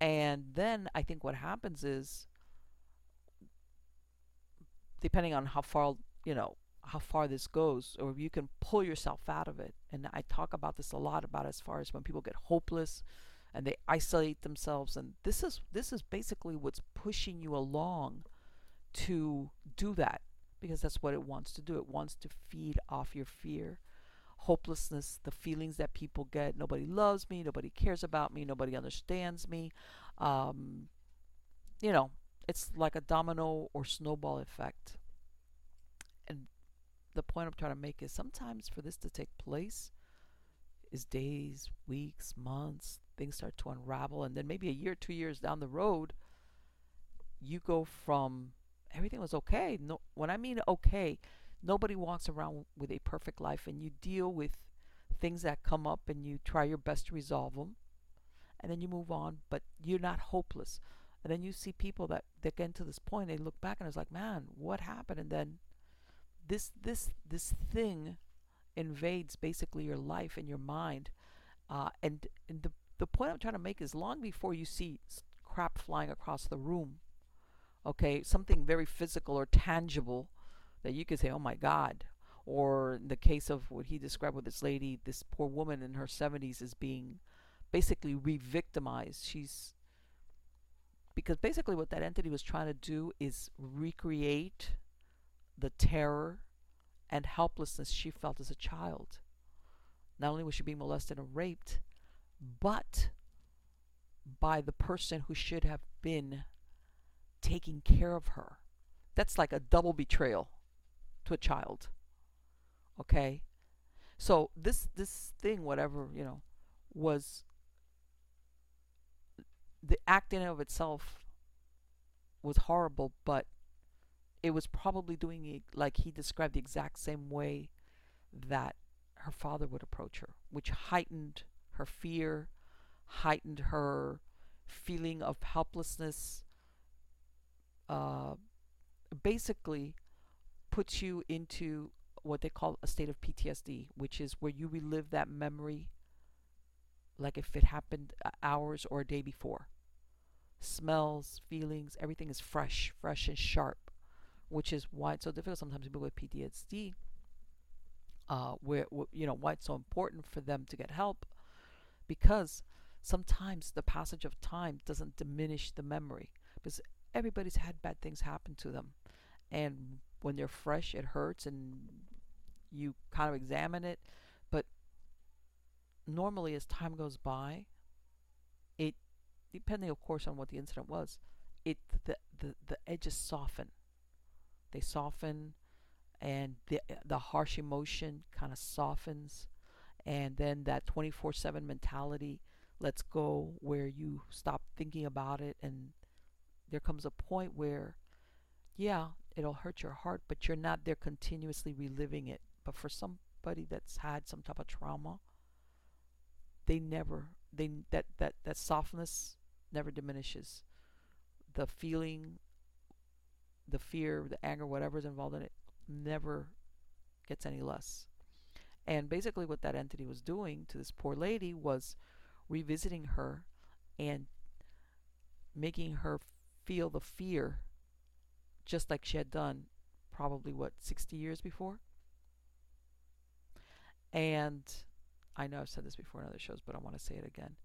and then I think what happens is, depending on how far, you know, how far this goes, or you can pull yourself out of it. And I talk about this a lot about as far as when people get hopeless and they isolate themselves. And this is this is basically what's pushing you along to do that because that's what it wants to do. It wants to feed off your fear hopelessness, the feelings that people get. Nobody loves me. Nobody cares about me. Nobody understands me. Um, you know, it's like a domino or snowball effect. And the point I'm trying to make is sometimes for this to take place is days, weeks, months, things start to unravel. And then maybe a year, two years down the road, you go from everything was okay. No, when I mean okay, Nobody walks around with a perfect life, and you deal with things that come up and you try your best to resolve them, and then you move on, but you're not hopeless. And then you see people that, that get to this point, they look back and it's like, man, what happened? And then this this this thing invades basically your life and your mind. Uh, and and the the point I'm trying to make is long before you see crap flying across the room, okay, something very physical or tangible that you could say, oh my God. Or in the case of what he described with this lady, this poor woman in her 70s is being basically re-victimized. She's because basically what that entity was trying to do is recreate the terror and helplessness she felt as a child. Not only was she being molested and raped, but by the person who should have been taking care of her. That's like a double betrayal to a child. Okay? So this this thing whatever, you know, was the act in of itself was horrible, but it was probably doing it like he described the exact same way that her father would approach her, which heightened her fear, heightened her feeling of helplessness, uh, basically puts you into what they call a state of PTSD, which is where you relive that memory like if it happened hours or a day before. Smells, feelings, everything is fresh, fresh and sharp, which is why it's so difficult sometimes people with PTSD. Uh, where you know why it's so important for them to get help, because sometimes the passage of time doesn't diminish the memory because everybody's had bad things happen to them, and when they're fresh, it hurts, and you kind of examine it, but normally as time goes by, it depending of course on what the incident was, it the the, the edges soften. They soften and the the harsh emotion kind of softens. And then that 24/7 mentality lets go where you stop thinking about it. And there comes a point where yeah, it'll hurt your heart, but you're not there continuously reliving it. But for somebody that's had some type of trauma, they never they that that that softness never diminishes. The feeling, the fear, the anger, whatever's involved in it, never gets any less. And basically, what that entity was doing to this poor lady was revisiting her and making her feel the fear just like she had done probably what 60 years before and I know I've said this before in other shows, but I want to say it again.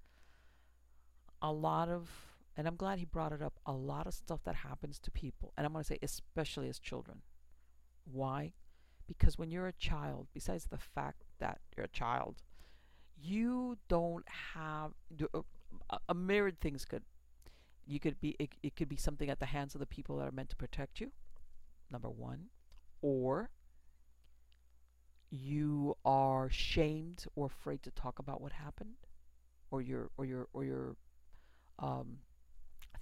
A lot of, and I'm glad he brought it up, a lot of stuff that happens to people, and I'm going to say especially as children. Why? Because when you're a child, besides the fact that you're a child, you don't have uh, a, a myriad things could you could be it, it could be something at the hands of the people that are meant to protect you number one or you are shamed or afraid to talk about what happened, or you're or you're or you're um,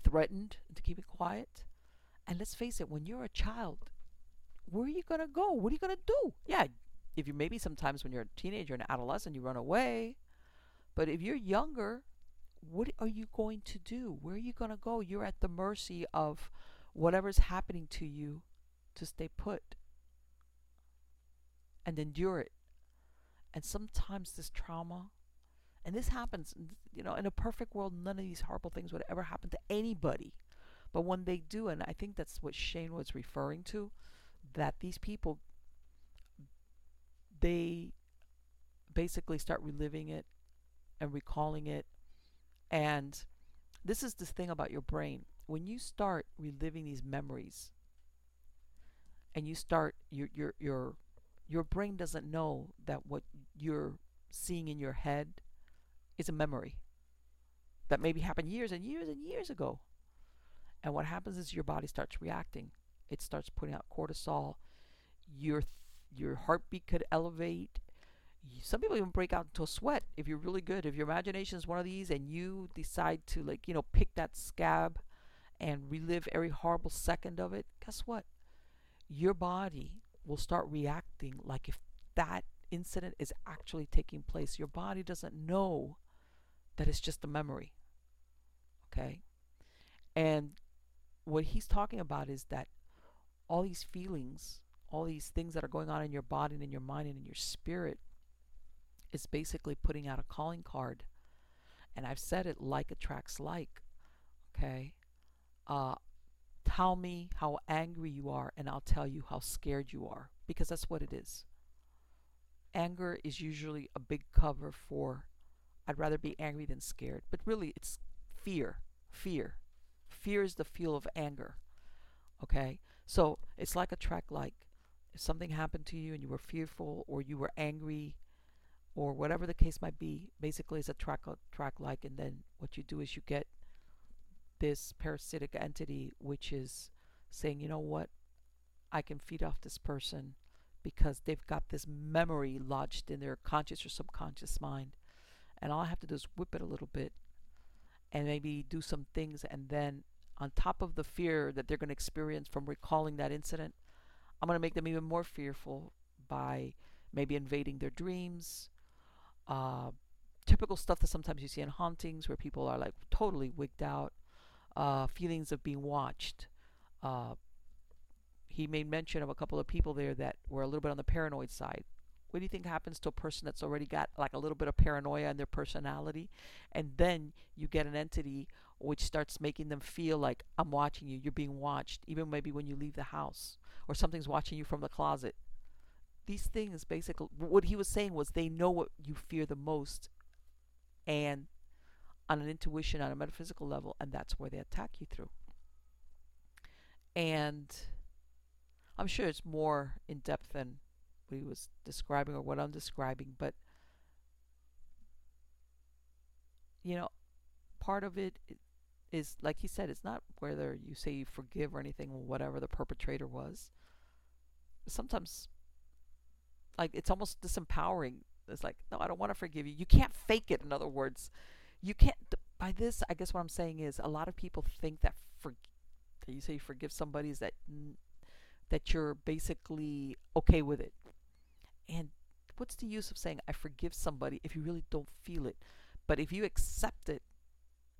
threatened to keep it quiet. And let's face it, when you're a child, where are you gonna go? What are you gonna do? Yeah, if you maybe sometimes when you're a teenager and adolescent, you run away. But if you're younger, what are you going to do? Where are you gonna go? You're at the mercy of whatever's happening to you to stay put and endure it. And sometimes this trauma, and this happens, you know, in a perfect world, none of these horrible things would ever happen to anybody. But when they do, and I think that's what Shane was referring to, that these people, they basically start reliving it and recalling it. And this is this thing about your brain. When you start reliving these memories, and you start your your your your brain doesn't know that what you're seeing in your head is a memory that maybe happened years and years and years ago. And what happens is your body starts reacting. It starts putting out cortisol. Your th- your heartbeat could elevate. Some people even break out into a sweat if you're really good. If your imagination is one of these and you decide to like, you know, pick that scab and relive every horrible second of it, guess what? Your body will start reacting like if that incident is actually taking place. Your body doesn't know that it's just a memory. Okay? And what he's talking about is that all these feelings, all these things that are going on in your body and in your mind and in your spirit is basically putting out a calling card. And I've said it like attracts like. Okay? Uh, tell me how angry you are, and I'll tell you how scared you are. Because that's what it is. Anger is usually a big cover for I'd rather be angry than scared. But really, it's fear. Fear. Fear is the fuel of anger. Okay? So it's like attract like. If something happened to you and you were fearful or you were angry or whatever the case might be, basically it's a track uh, track like and then what you do is you get this parasitic entity which is saying, you know what, I can feed off this person because they've got this memory lodged in their conscious or subconscious mind. And all I have to do is whip it a little bit and maybe do some things and then on top of the fear that they're going to experience from recalling that incident, I'm going to make them even more fearful by maybe invading their dreams. Uh, typical stuff that sometimes you see in hauntings where people are like totally wigged out, uh, feelings of being watched. Uh, he made mention of a couple of people there that were a little bit on the paranoid side. What do you think happens to a person that's already got like a little bit of paranoia in their personality? And then you get an entity which starts making them feel like I'm watching you, you're being watched, even maybe when you leave the house, or something's watching you from the closet. These things basically, what he was saying was they know what you fear the most, and on an intuition, on a metaphysical level, and that's where they attack you through. And I'm sure it's more in depth than what he was describing or what I'm describing, but you know, part of it is like he said, it's not whether you say you forgive or anything, or whatever the perpetrator was. Sometimes, like it's almost disempowering. It's like, no, I don't want to forgive you. You can't fake it. In other words, you can't. By this, I guess what I'm saying is, a lot of people think that for that you say you forgive somebody is that that you're basically okay with it. And what's the use of saying I forgive somebody if you really don't feel it? But if you accept it,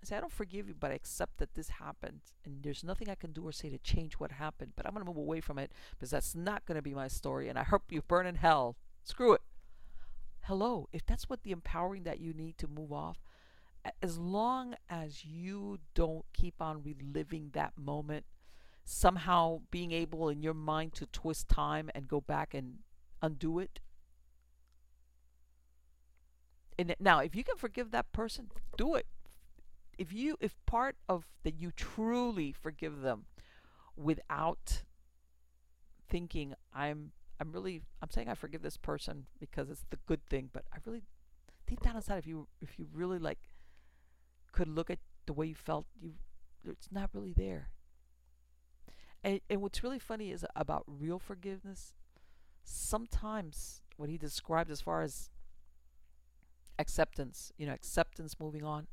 say I don't forgive you, but I accept that this happened, and there's nothing I can do or say to change what happened. But I'm gonna move away from it because that's not gonna be my story, and I hope you burn in hell. Screw it. Hello, if that's what the empowering that you need to move off, as long as you don't keep on reliving that moment, somehow being able in your mind to twist time and go back and undo it. And now, if you can forgive that person, do it. If you, if part of that you truly forgive them without thinking, I'm, I'm really, I'm saying I forgive this person because it's the good thing, but I really, deep down inside, if you, if you really like, could look at the way you felt, you, it's not really there. And, and what's really funny is about real forgiveness sometimes what he described as far as acceptance, you know, acceptance moving on,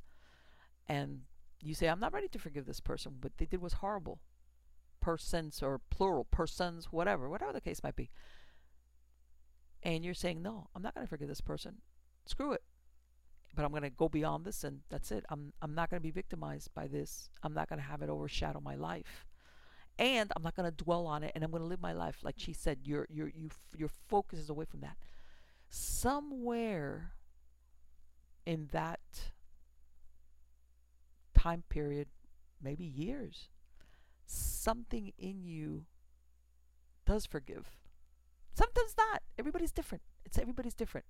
and you say, I'm not ready to forgive this person, but they did was horrible. Persons or plural, persons, whatever, whatever the case might be. And you're saying, No, I'm not going to forgive this person. Screw it. But I'm going to go beyond this and that's it. I'm, I'm not going to be victimized by this. I'm not going to have it overshadow my life and I'm not going to dwell on it and I'm going to live my life like she said your your you your focus is away from that somewhere in that time period maybe years something in you does forgive. Sometimes not. Everybody's different. It's everybody's different.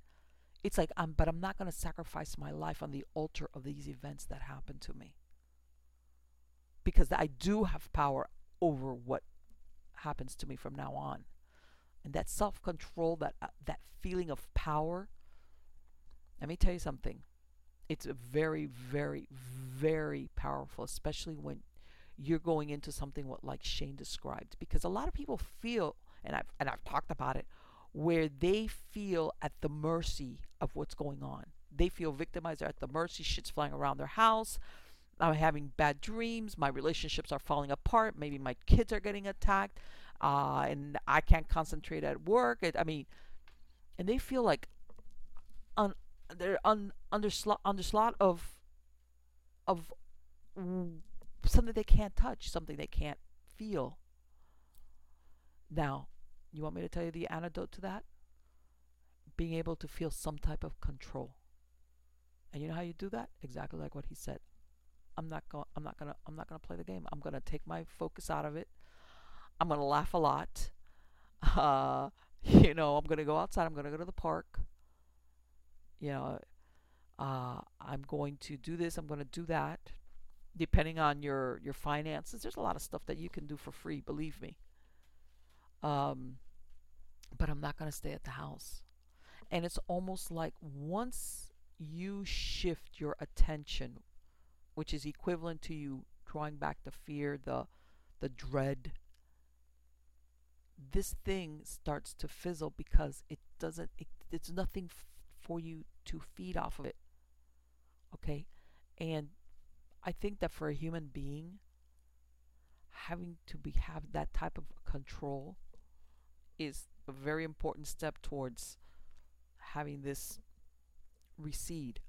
It's like I'm but I'm not going to sacrifice my life on the altar of these events that happened to me. Because I do have power over what happens to me from now on. And that self control, that, uh, that feeling of power, let me tell you something. It's very, very, very powerful, especially when you're going into something what like Shane described. Because a lot of people feel, and I've and I've talked about it, where they feel at the mercy of what's going on. They feel victimized. They're at the mercy. Shit's flying around their house. I'm having bad dreams. My relationships are falling apart. Maybe my kids are getting attacked, uh, and I can't concentrate at work. It, I mean, and they feel like un, they're un, under slot under slot of of something they can't touch, something they can't feel. Now, You want me to tell you the antidote to that? Being able to feel some type of control. And you know how you do that? Exactly like what he said. I'm not going I'm not going to I'm not going to play the game. I'm going to take my focus out of it. I'm going to laugh a lot. Uh, you know, I'm going to go outside. I'm going to go to the park. You know, uh, I'm going to do this. I'm going to do that. Depending on your your finances, there's a lot of stuff that you can do for free. Believe me. Um, but I'm not going to stay at the house. And it's almost like once you shift your attention, which is equivalent to you drawing back the fear, the the dread, this thing starts to fizzle because it doesn't it, it's nothing for you to feed off of it. Okay? And I think that for a human being having to be have that type of control is a very important step towards having this recede.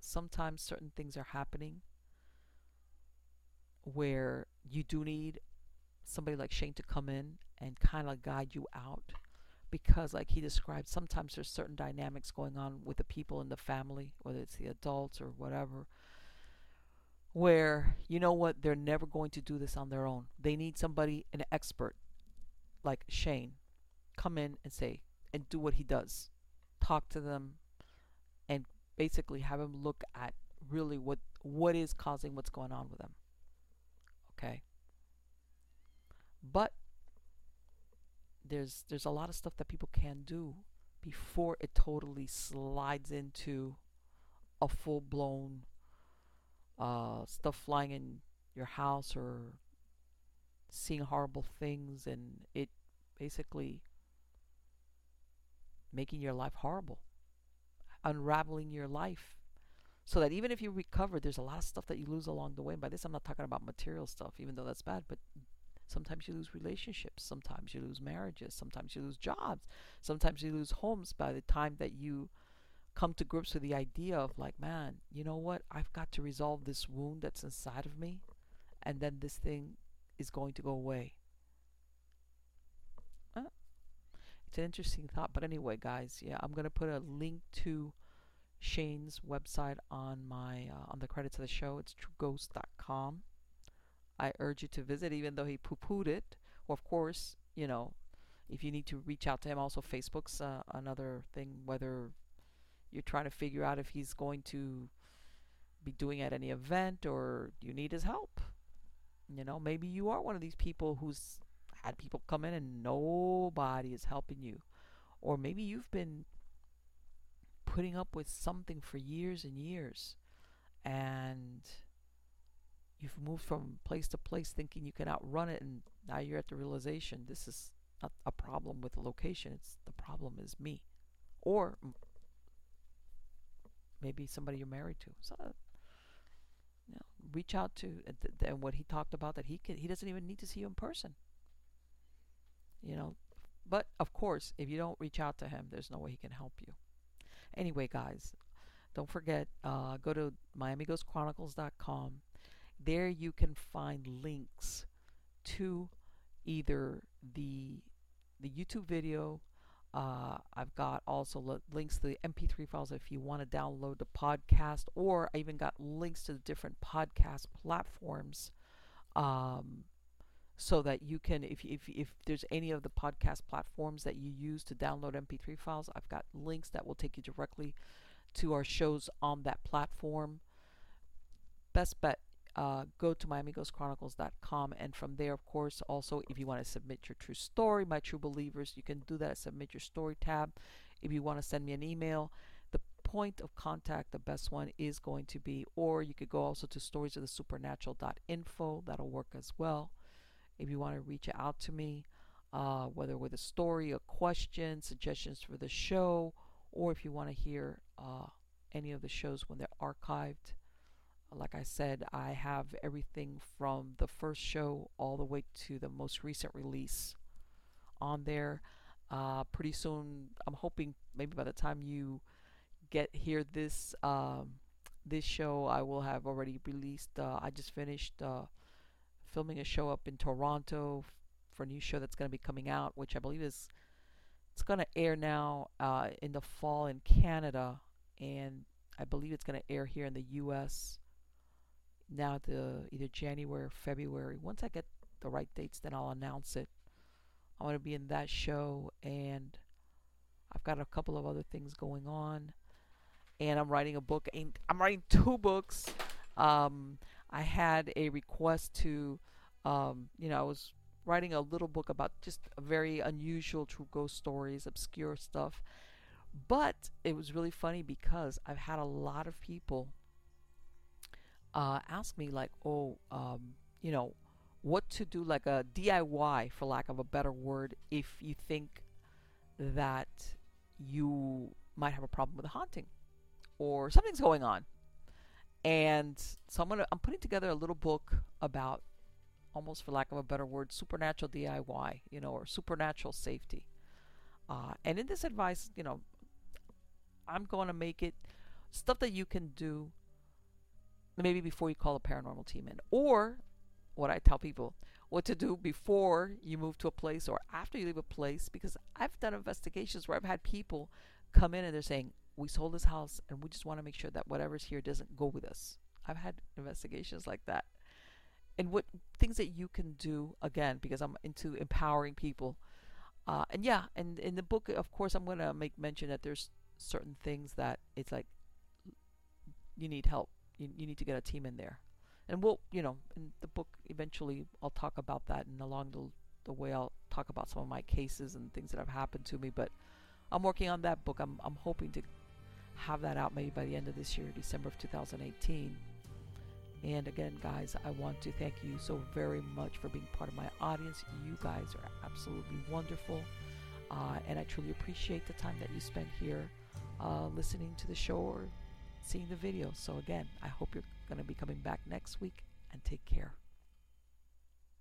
Sometimes certain things are happening where you do need somebody like Shane to come in and kind of guide you out because like he described sometimes there's certain dynamics going on with the people in the family whether it's the adults or whatever where you know what they're never going to do this on their own. They need somebody an expert like Shane come in and say and do what he does. Talk to them and basically have him look at really what what is causing what's going on with them. Okay? But there's there's a lot of stuff that people can do before it totally slides into a full blown uh, stuff flying in your house or seeing horrible things and it basically making your life horrible unraveling your life. So that even if you recover there's a lot of stuff that you lose along the way. And by this i'm not talking about material stuff even though that's bad but Sometimes you lose relationships. Sometimes you lose marriages. Sometimes you lose jobs. Sometimes you lose homes by the time that you come to grips with the idea of, like, man, you know what? I've got to resolve this wound that's inside of me, and then this thing is going to go away. Uh, it's an interesting thought. But anyway, guys, yeah, I'm going to put a link to. Shane's website on my uh, on the credits of the show. It's trueghost.com. I urge you to visit, even though he poo pooed it. Of course, you know, if you need to reach out to him, also Facebook's uh, another thing, whether you're trying to figure out if he's going to be doing at any event or you need his help. You know, maybe you are one of these people who's had people come in and nobody is helping you. Or maybe you've been putting up with something for years and years and you've moved from place to place thinking you can outrun it and now you're at the realization this is not a problem with the location it's the problem is me. Or maybe somebody you're married to. So you know, reach out to and what he talked about that he can he doesn't even need to see you in person. You know but of course if you don't reach out to him there's no way he can help you. Anyway guys don't forget uh, go to miamighostchronicles.com there you can find links to either the the YouTube video. Uh, I've got also links to the MP3 files if you want to download the podcast, or I even got links to the different podcast platforms, um, so that you can, if if if there's any of the podcast platforms that you use to download MP3 files, I've got links that will take you directly to our shows on that platform. Best bet uh, go to miamighostchronicles.com and from there of course also if you want to submit your true story my true believers you can do that submit your story tab. If you want to send me an email the point of contact the best one is going to be or you could go also to storiesofthesupernatural.info that'll work as well. If you want to reach out to me uh, whether with a story a question suggestions for the show or if you want to hear uh, any of the shows when they're archived like I said, I have everything from the first show all the way to the most recent release on there. Uh, pretty soon, I'm hoping maybe by the time you get here this um, this show, I will have already released. Uh, I just finished uh, filming a show up in Toronto, for a new show that's going to be coming out, which I believe is it's going to air now uh, in the fall in Canada, and I believe it's going to air here in the U.S. now the either January or February. Once I get the right dates, then I'll announce it. I want to be in that show, and I've got a couple of other things going on, and I'm writing a book. I'm writing two books. Um, I had a request to, um, you know, I was writing a little book about just very unusual true ghost stories, obscure stuff. But it was really funny because I've had a lot of people uh, ask me, like, oh, um, you know, what to do, like a DIY, for lack of a better word, if you think that you might have a problem with a haunting or something's going on. And so I'm gonna I'm putting together a little book about almost for lack of a better word, supernatural DIY, you know, or supernatural safety. Uh, and in this advice, you know, I'm going to make it stuff that you can do maybe before you call a paranormal team in, or what I tell people, what to do before you move to a place or after you leave a place. Because I've done investigations where I've had people come in and they're saying, We sold this house and we just want to make sure that whatever's here doesn't go with us. I've had investigations like that and what things that you can do again because I'm into empowering people. Uh, and yeah, and in the book, of course, I'm gonna make mention that there's certain things that it's like you need help. You, you need to get a team in there, and we'll, you know, in the book eventually I'll talk about that, and along the the way I'll talk about some of my cases and things that have happened to me. But I'm working on that book. I'm I'm hoping to have that out maybe by the end of this year, December of 2018 and again, guys, I want to thank you so very much for being part of my audience. You guys are absolutely wonderful. Uh, and I truly appreciate the time that you spent here uh, listening to the show or seeing the video. So, again, I hope you're going to be coming back next week and take care.